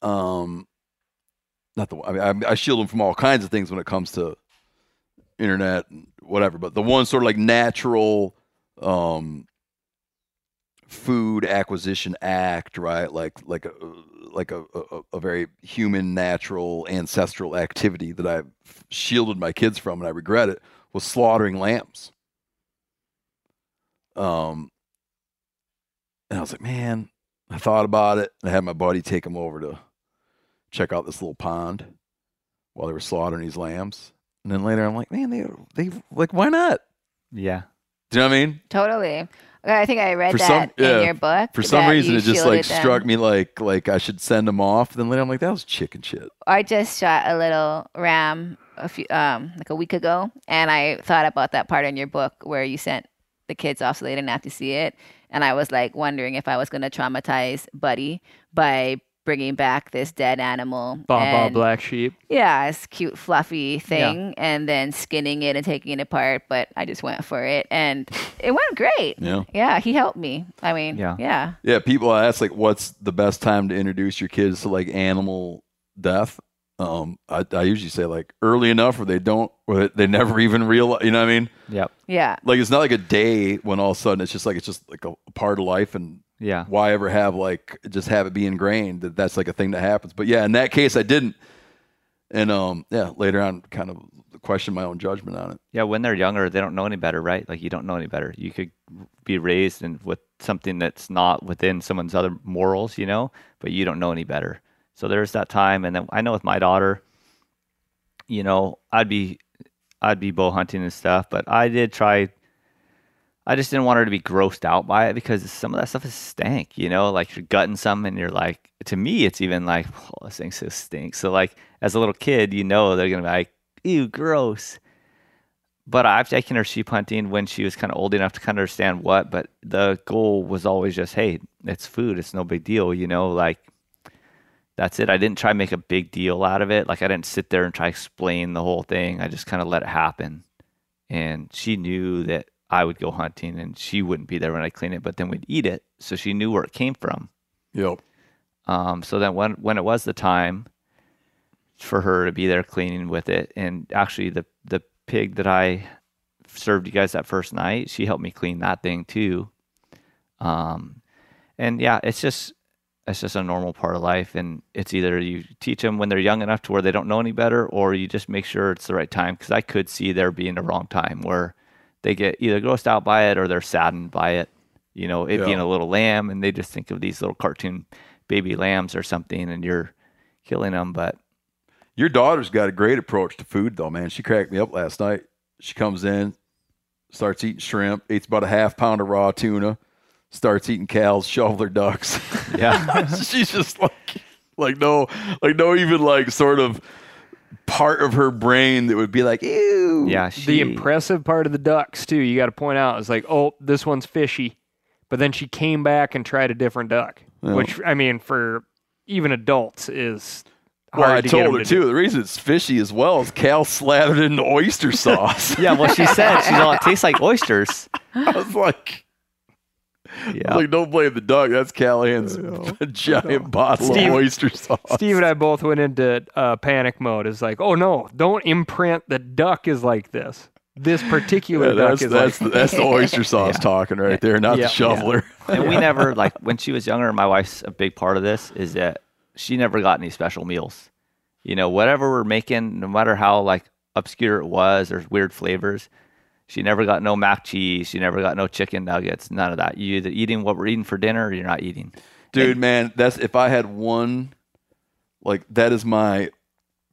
Um, not the I mean I, I shield them from all kinds of things when it comes to internet and whatever, but the one sort of like natural um food acquisition act, right? Like like a like a, a, a very human, natural, ancestral activity that I've shielded my kids from, and I regret it, was slaughtering lambs. Um, and I was like, man, I thought about it. and I had my buddy take him over to check out this little pond while they were slaughtering these lambs. And then later, I'm like, man, they they like, why not? Yeah. Do you know what I mean? Totally. I think I read for that some, yeah, in your book. For some reason, it just like them. struck me like like I should send them off. Then later, I'm like, that was chicken shit. I just shot a little ram a few um like a week ago, and I thought about that part in your book where you sent the kids off so they didn't have to see it, and I was like wondering if I was going to traumatize Buddy by bringing back this dead animal. Baba black sheep. Yeah, it's cute, fluffy thing, yeah. and then skinning it and taking it apart. But I just went for it, and it went great. Yeah, yeah, he helped me. I mean, yeah, yeah, yeah. People ask like, what's the best time to introduce your kids to like animal death? Um, I, I usually say like early enough where they don't, where they never even realize. You know what I mean? Yep. Yeah. Like it's not like a day when all of a sudden it's just like it's just like a, a part of life and yeah. Why ever have like just have it be ingrained that that's like a thing that happens? But yeah, in that case, I didn't. And um, yeah, later on, kind of question my own judgment on it. Yeah, when they're younger, they don't know any better, right? Like you don't know any better. You could be raised and with something that's not within someone's other morals, you know, but you don't know any better. So there's that time, and then I know with my daughter, you know, I'd be I'd be bow hunting and stuff, but I did try I just didn't want her to be grossed out by it because some of that stuff is stank, you know, like you're gutting something and you're like, to me, it's even like, <laughs> oh, this thing so stinks. So, like, as a little kid, you know, they're going to be like, ew, gross. But I've taken her sheep hunting when she was kind of old enough to kind of understand what, but the goal was always just, hey, it's food. It's no big deal, you know, like, that's it. I didn't try to make a big deal out of it. Like, I didn't sit there and try to explain the whole thing. I just kind of let it happen. And she knew that I would go hunting and she wouldn't be there when I clean it, but then we'd eat it. So she knew where it came from. Yep. Um, so then when when it was the time for her to be there cleaning with it, and actually the the pig that I served you guys that first night, she helped me clean that thing too. Um, and yeah, it's just it's just a normal part of life, and it's either you teach them when they're young enough to where they don't know any better, or you just make sure it's the right time. Because I could see there being a wrong time where they get either grossed out by it or they're saddened by it. You know, it yeah. being a little lamb, and they just think of these little cartoon baby lambs or something, and you're killing them. But your daughter's got a great approach to food, though, man. She cracked me up last night. She comes in, starts eating shrimp, eats about a half pound of raw tuna, starts eating cows, shoveler ducks. Yeah, <laughs> she's just like, like no, like no, even like sort of part of her brain that would be like, ew. Yeah. She... The impressive part of the ducks, too, you got to point out is like, oh, this one's fishy. But then she came back and tried a different duck, well, which, I mean, for even adults is. Well, I to told her to too. Do. The reason it's fishy as well is Cal slathered it in oyster <laughs> sauce. yeah, well, she said she's all it tastes like oysters. <laughs> I was like, yeah. Like, don't blame the dog. That's Callaghan's <laughs> giant bottle Steve, of oyster sauce. Steve and I both went into uh, panic mode. It's like, oh no, don't imprint the duck is like this. This particular yeah, duck is that's like the, that's the <laughs> oyster sauce yeah. talking right there, not the shoveler. And we never like when she was younger. My wife's a big part of this is that she never got any special meals. You know, whatever we're making, no matter how like obscure it was or weird flavors, she never got no mac cheese. She never got no chicken nuggets. None of that. You either eating what we're eating for dinner or you're not eating. Dude, and, man, that's if I had one, like that is my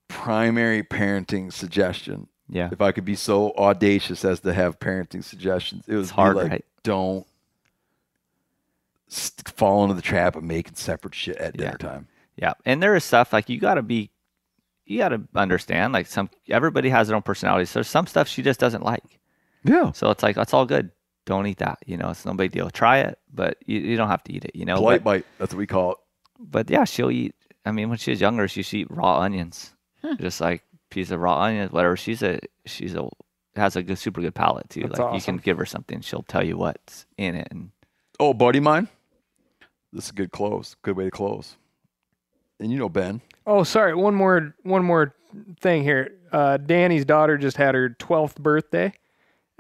primary parenting suggestion. Yeah. If I could be so audacious as to have parenting suggestions, it was it's hard. Like, right? Don't fall into the trap of making separate shit at dinner yeah. time. Yeah, and there is stuff like you got to be, you got to understand. Like some, everybody has their own personality. So there's some stuff she just doesn't like. Yeah. So it's like that's all good. Don't eat that. You know, it's no big deal. Try it, but you, you don't have to eat it. You know, polite bite. That's what we call it. But yeah, she'll eat. I mean, when she was younger, she used to eat raw onions, hmm. just like piece of raw onions, whatever. She's a she's a has a good, super good palate too. That's like awesome. you can give her something, she'll tell you what's in it. And oh, buddy mine, this is a good close. Good way to close. And you know Ben. Oh, sorry. One more one more thing here. Uh, Danny's daughter just had her twelfth birthday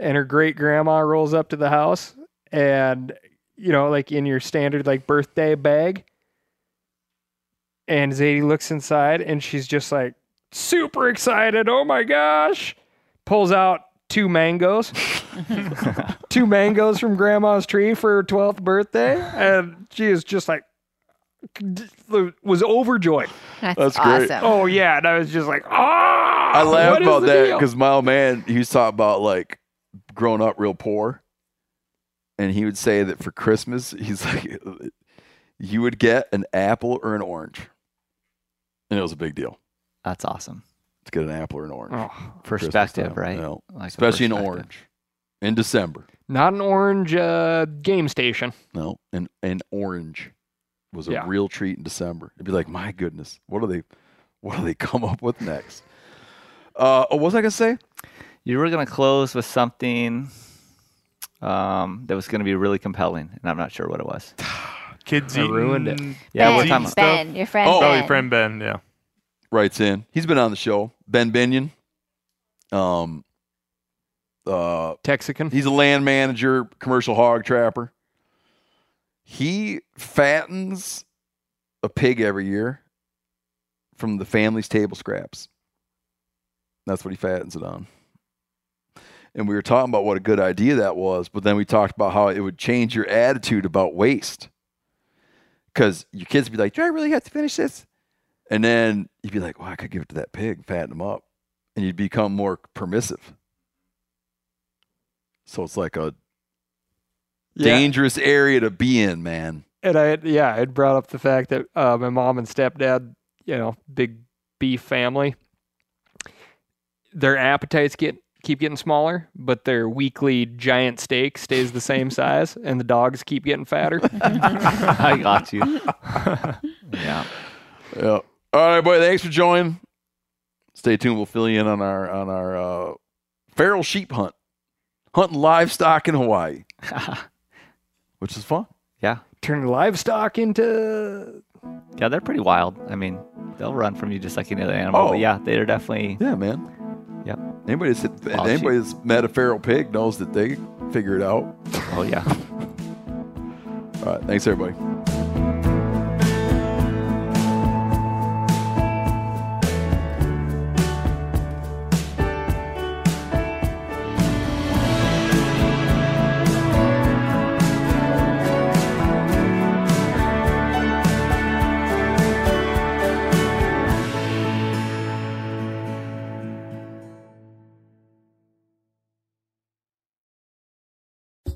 and her great grandma rolls up to the house and you know like in your standard like birthday bag And Zadie looks inside and she's just like super excited. Oh my gosh. Pulls out two mangoes. <laughs> two mangoes from grandma's tree for her 12th birthday. And she is just like, was overjoyed. That's, That's awesome. great. Oh, yeah. And I was just like, ah. I laugh about that because my old man, he was talking about like growing up real poor. And he would say that for Christmas, <laughs> he's like, you would get an apple or an orange. And it was a big deal. That's awesome. To get an apple or an orange. Oh, perspective, right? You know, like especially an orange in December. Not an orange uh, game station. No, an an orange was a yeah. real treat in December. It'd be like, my goodness, what do they, what do they <laughs> come up with next? Uh, what was I gonna say? You were gonna close with something um, that was gonna be really compelling, and I'm not sure what it was. <sighs> Kids I ruined it. Yeah, ben, Ben, your friend. Oh, ben. your friend Ben. Yeah, writes in. He's been on the show. Ben Binion. Um, uh, Texican. He's a land manager, commercial hog trapper. He fattens a pig every year from the family's table scraps. That's what he fattens it on. And we were talking about what a good idea that was, but then we talked about how it would change your attitude about waste. Because your kids would be like, Do I really have to finish this? And then you'd be like, Well, I could give it to that pig, fatten him up. And you'd become more permissive. So it's like a yeah. dangerous area to be in, man. And I, yeah, it brought up the fact that uh, my mom and stepdad, you know, big beef family, their appetites get keep getting smaller, but their weekly giant steak stays the same <laughs> size, and the dogs keep getting fatter. <laughs> I got you. <laughs> yeah. Yeah. All right, boy. Thanks for joining. Stay tuned. We'll fill you in on our on our uh, feral sheep hunt, hunting livestock in Hawaii which is fun. Yeah. Turn livestock into. Yeah, they're pretty wild. I mean, they'll run from you just like any other animal. Oh. But yeah, they're definitely. Yeah, man. Yep. Anybody that's, anybody that's met a feral pig knows that they figure it out. Oh, yeah. <laughs> All right. Thanks, everybody.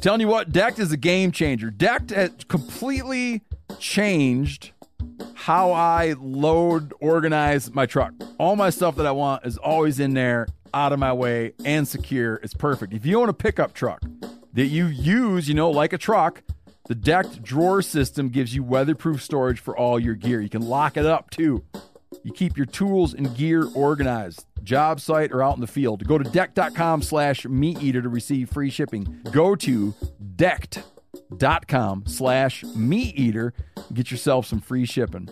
Telling you what, Decked is a game changer. Decked has completely changed how I load, organize my truck. All my stuff that I want is always in there, out of my way, and secure. It's perfect. If you own a pickup truck that you use, you know, like a truck, the decked drawer system gives you weatherproof storage for all your gear. You can lock it up too. You keep your tools and gear organized job site, or out in the field. Go to decked.com slash meat eater to receive free shipping. Go to decked.com slash meat eater. Get yourself some free shipping.